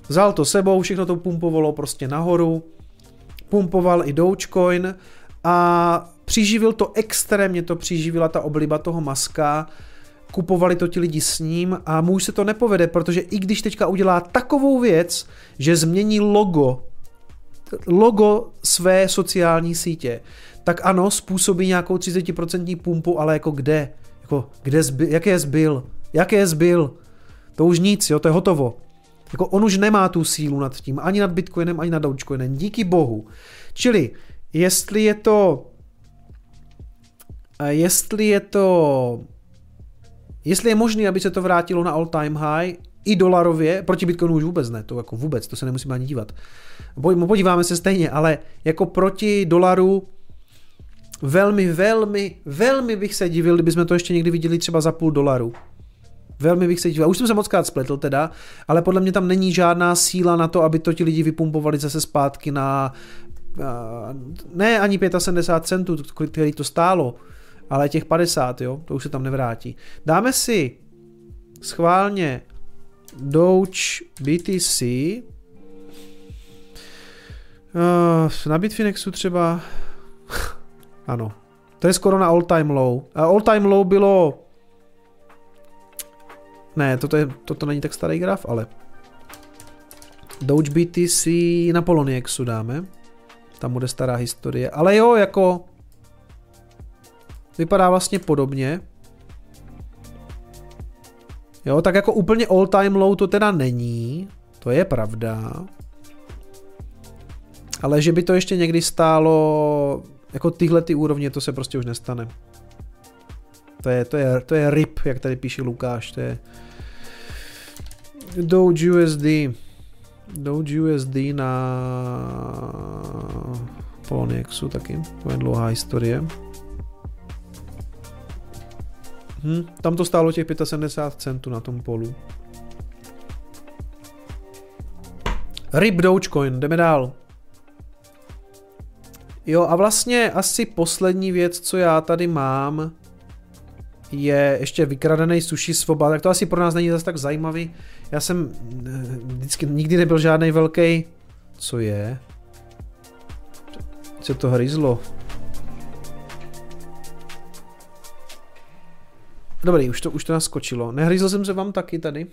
Vzal to sebou, všechno to pumpovalo prostě nahoru, pumpoval i Dogecoin a přiživil to extrémně, to přiživila ta obliba toho maska, kupovali to ti lidi s ním a muž se to nepovede, protože i když teďka udělá takovou věc, že změní logo, logo své sociální sítě, tak ano, způsobí nějakou 30% pumpu, ale jako kde? Jako, kde zbyl, jaké zbyl? Jaké zbyl? To už nic, jo, to je hotovo. Jako on už nemá tu sílu nad tím, ani nad Bitcoinem, ani nad Dogecoinem, díky bohu. Čili, jestli je to, jestli je to, jestli je možné, aby se to vrátilo na all time high, i dolarově, proti Bitcoinu už vůbec ne, to jako vůbec, to se nemusíme ani dívat. Podíváme se stejně, ale jako proti dolaru Velmi, velmi, velmi bych se divil, kdybychom to ještě někdy viděli třeba za půl dolaru. Velmi bych se divil. Už jsem se moc krát spletl teda, ale podle mě tam není žádná síla na to, aby to ti lidi vypumpovali zase zpátky na ne ani 75 centů, který to stálo, ale těch 50, jo, to už se tam nevrátí. Dáme si schválně Doge BTC, na Bitfinexu třeba ano. To je skoro na all time low. A all time low bylo... Ne, toto, je, toto není tak starý graf, ale... Doge BTC na Polonieku dáme. Tam bude stará historie. Ale jo, jako... Vypadá vlastně podobně. Jo, tak jako úplně all time low to teda není. To je pravda. Ale že by to ještě někdy stálo jako tyhle ty úrovně to se prostě už nestane. To je, to je, to je RIP, jak tady píše Lukáš, to je Doge USD. Doge USD na Polonieku taky, to je dlouhá historie. Hm, tam to stálo těch 75 centů na tom polu. RIP Dogecoin, jdeme dál. Jo a vlastně asi poslední věc, co já tady mám, je ještě vykradený sushi svoba, tak to asi pro nás není zase tak zajímavý. Já jsem eh, vždycky nikdy nebyl žádný velký. Co je? Co to hryzlo? Dobrý, už to, už to naskočilo. Nehryzl jsem se vám taky tady.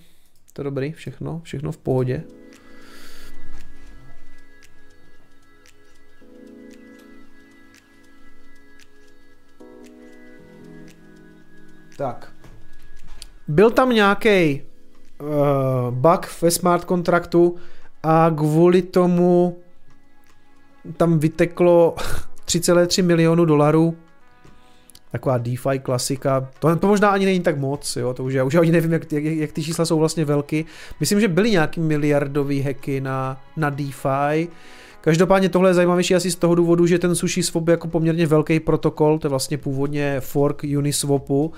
To dobrý, všechno, všechno v pohodě. Tak. Byl tam nějaký uh, bug ve smart kontraktu a kvůli tomu tam vyteklo 3,3 milionu dolarů. Taková DeFi klasika. To, to možná ani není tak moc, jo, to už já už ani nevím, jak, jak, jak ty čísla jsou vlastně velký. Myslím, že byly nějaký miliardový hacky na, na DeFi. Každopádně tohle je zajímavější asi z toho důvodu, že ten Sushi Swap je jako poměrně velký protokol, to je vlastně původně fork Uniswapu,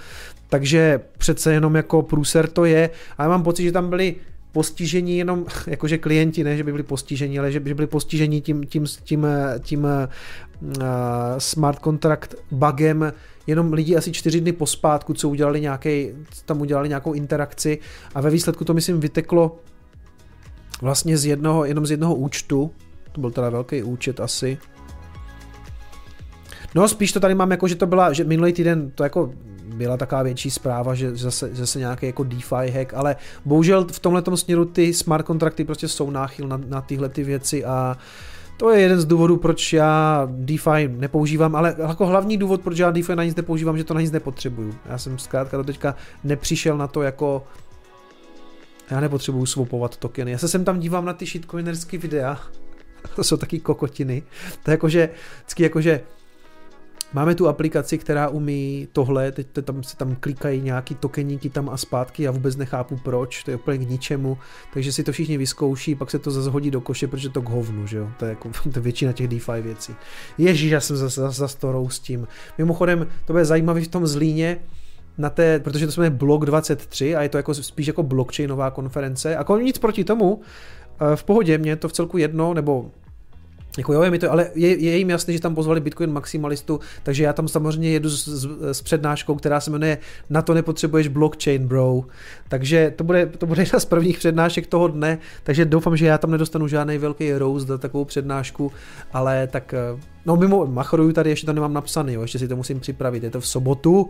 takže přece jenom jako průser to je. A já mám pocit, že tam byli postižení jenom, jakože klienti, ne, že by byli postižení, ale že by byli postiženi tím, tím, tím, tím uh, smart contract bugem. Jenom lidi asi čtyři dny pospátku, co udělali nějaký, tam udělali nějakou interakci. A ve výsledku to myslím vyteklo vlastně z jednoho, jenom z jednoho účtu, to byl teda velký účet asi. No spíš to tady mám jako, že to byla, že minulý týden to jako byla taková větší zpráva, že zase, zase nějaký jako DeFi hack, ale bohužel v tomhle směru ty smart kontrakty prostě jsou náchyl na, na tyhle ty věci a to je jeden z důvodů, proč já DeFi nepoužívám, ale jako hlavní důvod, proč já DeFi na nic nepoužívám, že to na nic nepotřebuju. Já jsem zkrátka do teďka nepřišel na to jako já nepotřebuju swapovat tokeny. Já se sem tam dívám na ty shitcoinerské videa, to jsou taky kokotiny. To je jakože, vždycky jakože Máme tu aplikaci, která umí tohle, teď to tam se tam klikají nějaký tokeníky tam a zpátky, já vůbec nechápu proč, to je úplně k ničemu, takže si to všichni vyzkouší, pak se to zase hodí do koše, protože to k hovnu, že jo, to je jako to je většina těch DeFi věcí. Ježíš, já jsem zase, zase, zase to roustím. Mimochodem, to bude zajímavé v tom Zlíně, na té, protože to jsme Blok 23 a je to jako spíš jako blockchainová konference. A jako nic proti tomu, v pohodě, mě to v celku jedno, nebo jako jo, je mi to, ale je, je jim jasné, že tam pozvali Bitcoin maximalistu, takže já tam samozřejmě jedu s, s, s přednáškou, která se jmenuje Na to nepotřebuješ blockchain, bro. Takže to bude, to bude jedna z prvních přednášek toho dne, takže doufám, že já tam nedostanu žádný velký roast za takovou přednášku, ale tak, eh, no mimo, machoruju tady, ještě to nemám napsaný, jo, ještě si to musím připravit, je to v sobotu,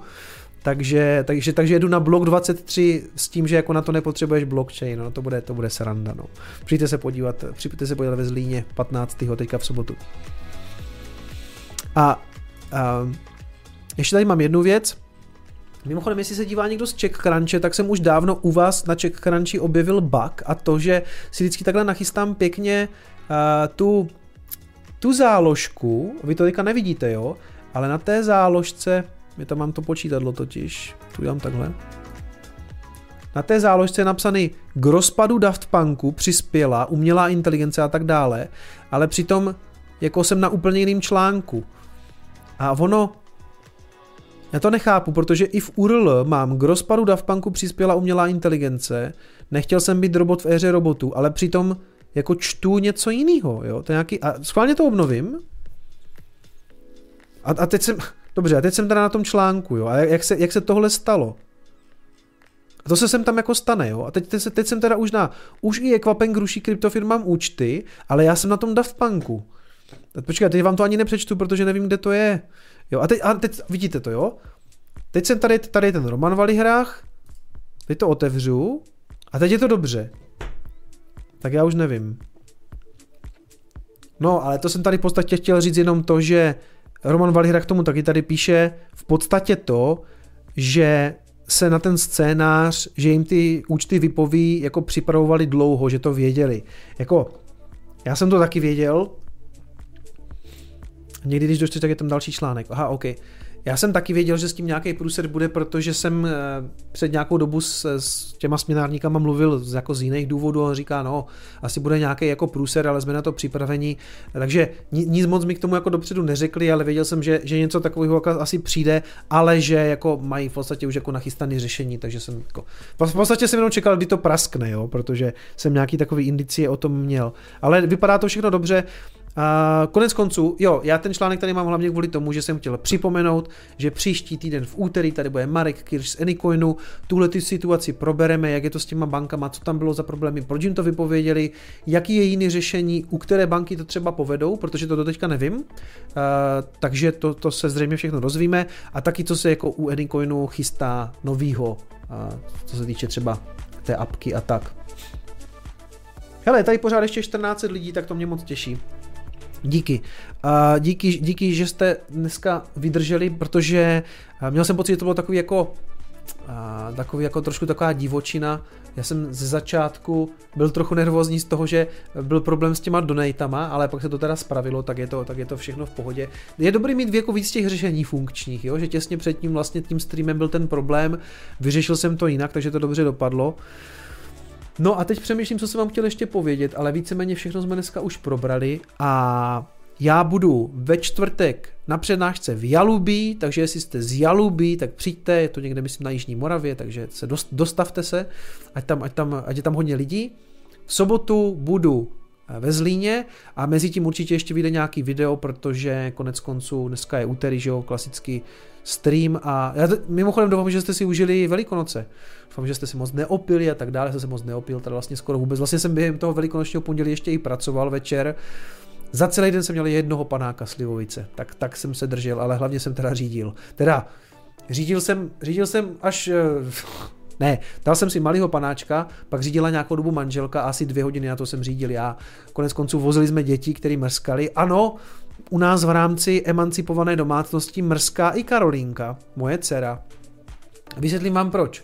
takže, takže, takže jedu na blok 23 s tím, že jako na to nepotřebuješ blockchain, no, to bude, to bude sranda, no. Přijďte se podívat, přijďte se podívat ve Zlíně 15. teďka v sobotu. A, a ještě tady mám jednu věc, Mimochodem, jestli se dívá někdo z CheckCrunche, tak jsem už dávno u vás na CheckCrunchi objevil bug a to, že si vždycky takhle nachystám pěkně uh, tu, tu záložku, vy to teďka nevidíte, jo, ale na té záložce my tam mám to počítadlo totiž. Tu dám takhle. Na té záložce je napsaný k rozpadu Daft Punku přispěla umělá inteligence a tak dále, ale přitom jako jsem na úplně jiném článku. A ono, já to nechápu, protože i v URL mám k rozpadu Daft Punku přispěla umělá inteligence, nechtěl jsem být robot v éře robotů, ale přitom jako čtu něco jiného, jo, to je nějaký, a schválně to obnovím. A, a teď jsem, Dobře, a teď jsem teda na tom článku, jo, a jak se, jak se tohle stalo? A to se sem tam jako stane, jo. A teď, teď, teď jsem teda už na, už i Equapen ruší kryptofirmám účty, ale já jsem na tom Daft Punku. Počkej, teď vám to ani nepřečtu, protože nevím, kde to je. Jo, a teď, a teď vidíte to, jo? Teď jsem tady, tady je ten Roman Valihrách, teď to otevřu a teď je to dobře. Tak já už nevím. No, ale to jsem tady v podstatě chtěl říct jenom to, že Roman Valihra k tomu taky tady píše v podstatě to, že se na ten scénář, že jim ty účty vypoví, jako připravovali dlouho, že to věděli. Jako, já jsem to taky věděl, Někdy, když dočteš, tak je tam další článek. Aha, OK. Já jsem taky věděl, že s tím nějaký průser bude, protože jsem eh, před nějakou dobu s, s těma směnárníkama mluvil z, jako z jiných důvodů. On říká, no, asi bude nějaký jako průser, ale jsme na to připraveni. Takže nic moc mi k tomu jako dopředu neřekli, ale věděl jsem, že, že něco takového jako asi přijde, ale že jako mají v podstatě už jako nachystané řešení, takže jsem jako, v podstatě jsem jenom čekal, kdy to praskne, jo, protože jsem nějaký takový indicie o tom měl. Ale vypadá to všechno dobře. Konec konců, jo, já ten článek tady mám hlavně kvůli tomu, že jsem chtěl připomenout, že příští týden v úterý tady bude Marek Kirš z Anycoinu, tuhle ty situaci probereme, jak je to s těma bankama, co tam bylo za problémy, proč jim to vypověděli, jaký je jiný řešení, u které banky to třeba povedou, protože to do teďka nevím, uh, takže to, to se zřejmě všechno dozvíme a taky co se jako u Anycoinu chystá novýho, uh, co se týče třeba té apky a tak. Hele, tady pořád ještě 14 lidí, tak to mě moc těší. Díky. A díky, díky, že jste dneska vydrželi, protože měl jsem pocit, že to bylo takový jako a takový jako trošku taková divočina. Já jsem ze začátku byl trochu nervózní z toho, že byl problém s těma donatama, ale pak se to teda spravilo, tak je to, tak je to všechno v pohodě. Je dobrý mít jako víc těch řešení funkčních, jo? že těsně před tím vlastně tím streamem byl ten problém, vyřešil jsem to jinak, takže to dobře dopadlo. Uh, No a teď přemýšlím, co jsem vám chtěl ještě povědět, ale víceméně všechno jsme dneska už probrali a já budu ve čtvrtek na přednášce v Jalubí, takže jestli jste z Jalubí, tak přijďte, je to někde myslím na Jižní Moravě, takže se dostavte se, ať, tam, ať, tam, ať je tam hodně lidí. V sobotu budu ve Zlíně a mezi tím určitě ještě vyjde nějaký video, protože konec konců dneska je úterý, že jo, klasický stream a já mimochodem doufám, že jste si užili Velikonoce. Doufám, že jste si moc neopili a tak dále, jsem se moc neopil, tady vlastně skoro vůbec. Vlastně jsem během toho velikonočního pondělí ještě i pracoval večer. Za celý den jsem měl jednoho panáka slivovice, tak, tak jsem se držel, ale hlavně jsem teda řídil. Teda řídil jsem, řídil jsem až eh, ne, dal jsem si malého panáčka, pak řídila nějakou dobu manželka asi dvě hodiny na to jsem řídil já. Konec konců vozili jsme děti, které mrskali. Ano, u nás v rámci emancipované domácnosti mrská i Karolínka, moje dcera. Vysvětlím vám proč.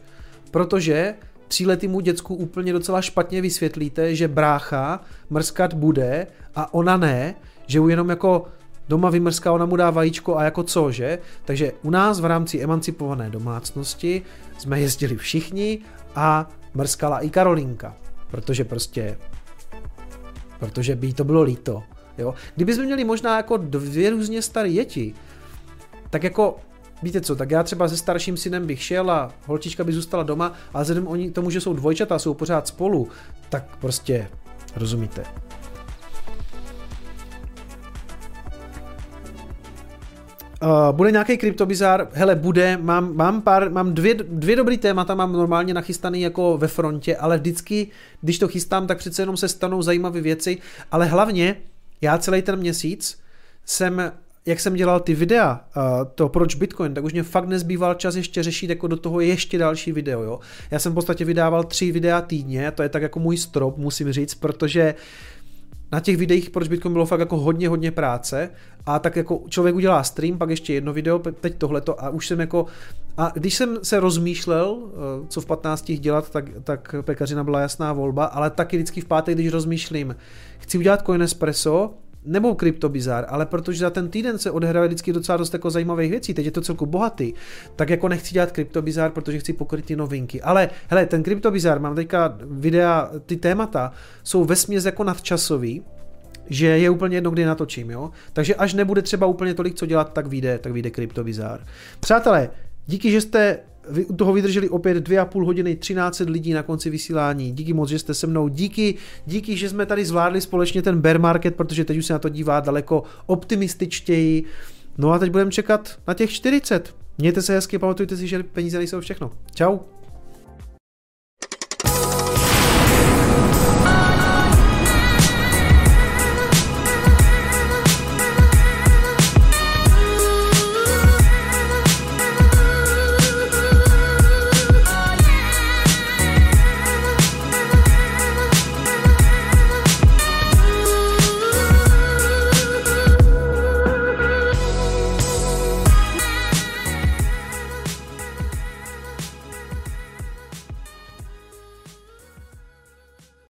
Protože tříletýmu děcku úplně docela špatně vysvětlíte, že brácha mrskat bude a ona ne, že ju jenom jako doma vymrská, ona mu dá vajíčko a jako co, že? Takže u nás v rámci emancipované domácnosti jsme jezdili všichni a mrskala i Karolinka, protože prostě, protože by jí to bylo líto. Jo? Kdyby jsme měli možná jako dvě různě staré děti, tak jako Víte co, tak já třeba se starším synem bych šel a holčička by zůstala doma a vzhledem oni tomu, že jsou dvojčata, jsou pořád spolu, tak prostě rozumíte. Uh, bude nějaký kryptobizár? Hele, bude, mám, mám pár, mám dvě, dvě dobrý témata, mám normálně nachystaný jako ve frontě, ale vždycky, když to chystám, tak přece jenom se stanou zajímavé věci, ale hlavně já celý ten měsíc jsem jak jsem dělal ty videa, uh, to proč Bitcoin, tak už mě fakt nezbýval čas ještě řešit jako do toho ještě další video, jo. Já jsem v podstatě vydával tři videa týdně, to je tak jako můj strop, musím říct, protože na těch videích proč Bitcoin bylo fakt jako hodně, hodně práce a tak jako člověk udělá stream, pak ještě jedno video, teď tohleto a už jsem jako a když jsem se rozmýšlel, eh, co v 15 dělat, tak, tak pekařina byla jasná volba, ale taky vždycky v pátek, když rozmýšlím, chci udělat Coin Espresso, nebo kryptobizar, ale protože za ten týden se odehraje vždycky docela dost jako zajímavých věcí, teď je to celku bohatý, tak jako nechci dělat kryptobizar, protože chci pokryt ty novinky. Ale hele, ten kryptobizar, mám teďka videa, ty témata jsou vesměs jako nadčasový, že je úplně jedno, kdy natočím, jo. Takže až nebude třeba úplně tolik, co dělat, tak vyjde, tak vyjde kryptobizar. Přátelé, díky, že jste vy toho vydrželi opět dvě a půl hodiny, 13 lidí na konci vysílání. Díky moc, že jste se mnou. Díky, díky, že jsme tady zvládli společně ten bear market, protože teď už se na to dívá daleko optimističtěji. No a teď budeme čekat na těch 40. Mějte se hezky, pamatujte si, že peníze nejsou všechno. Ciao.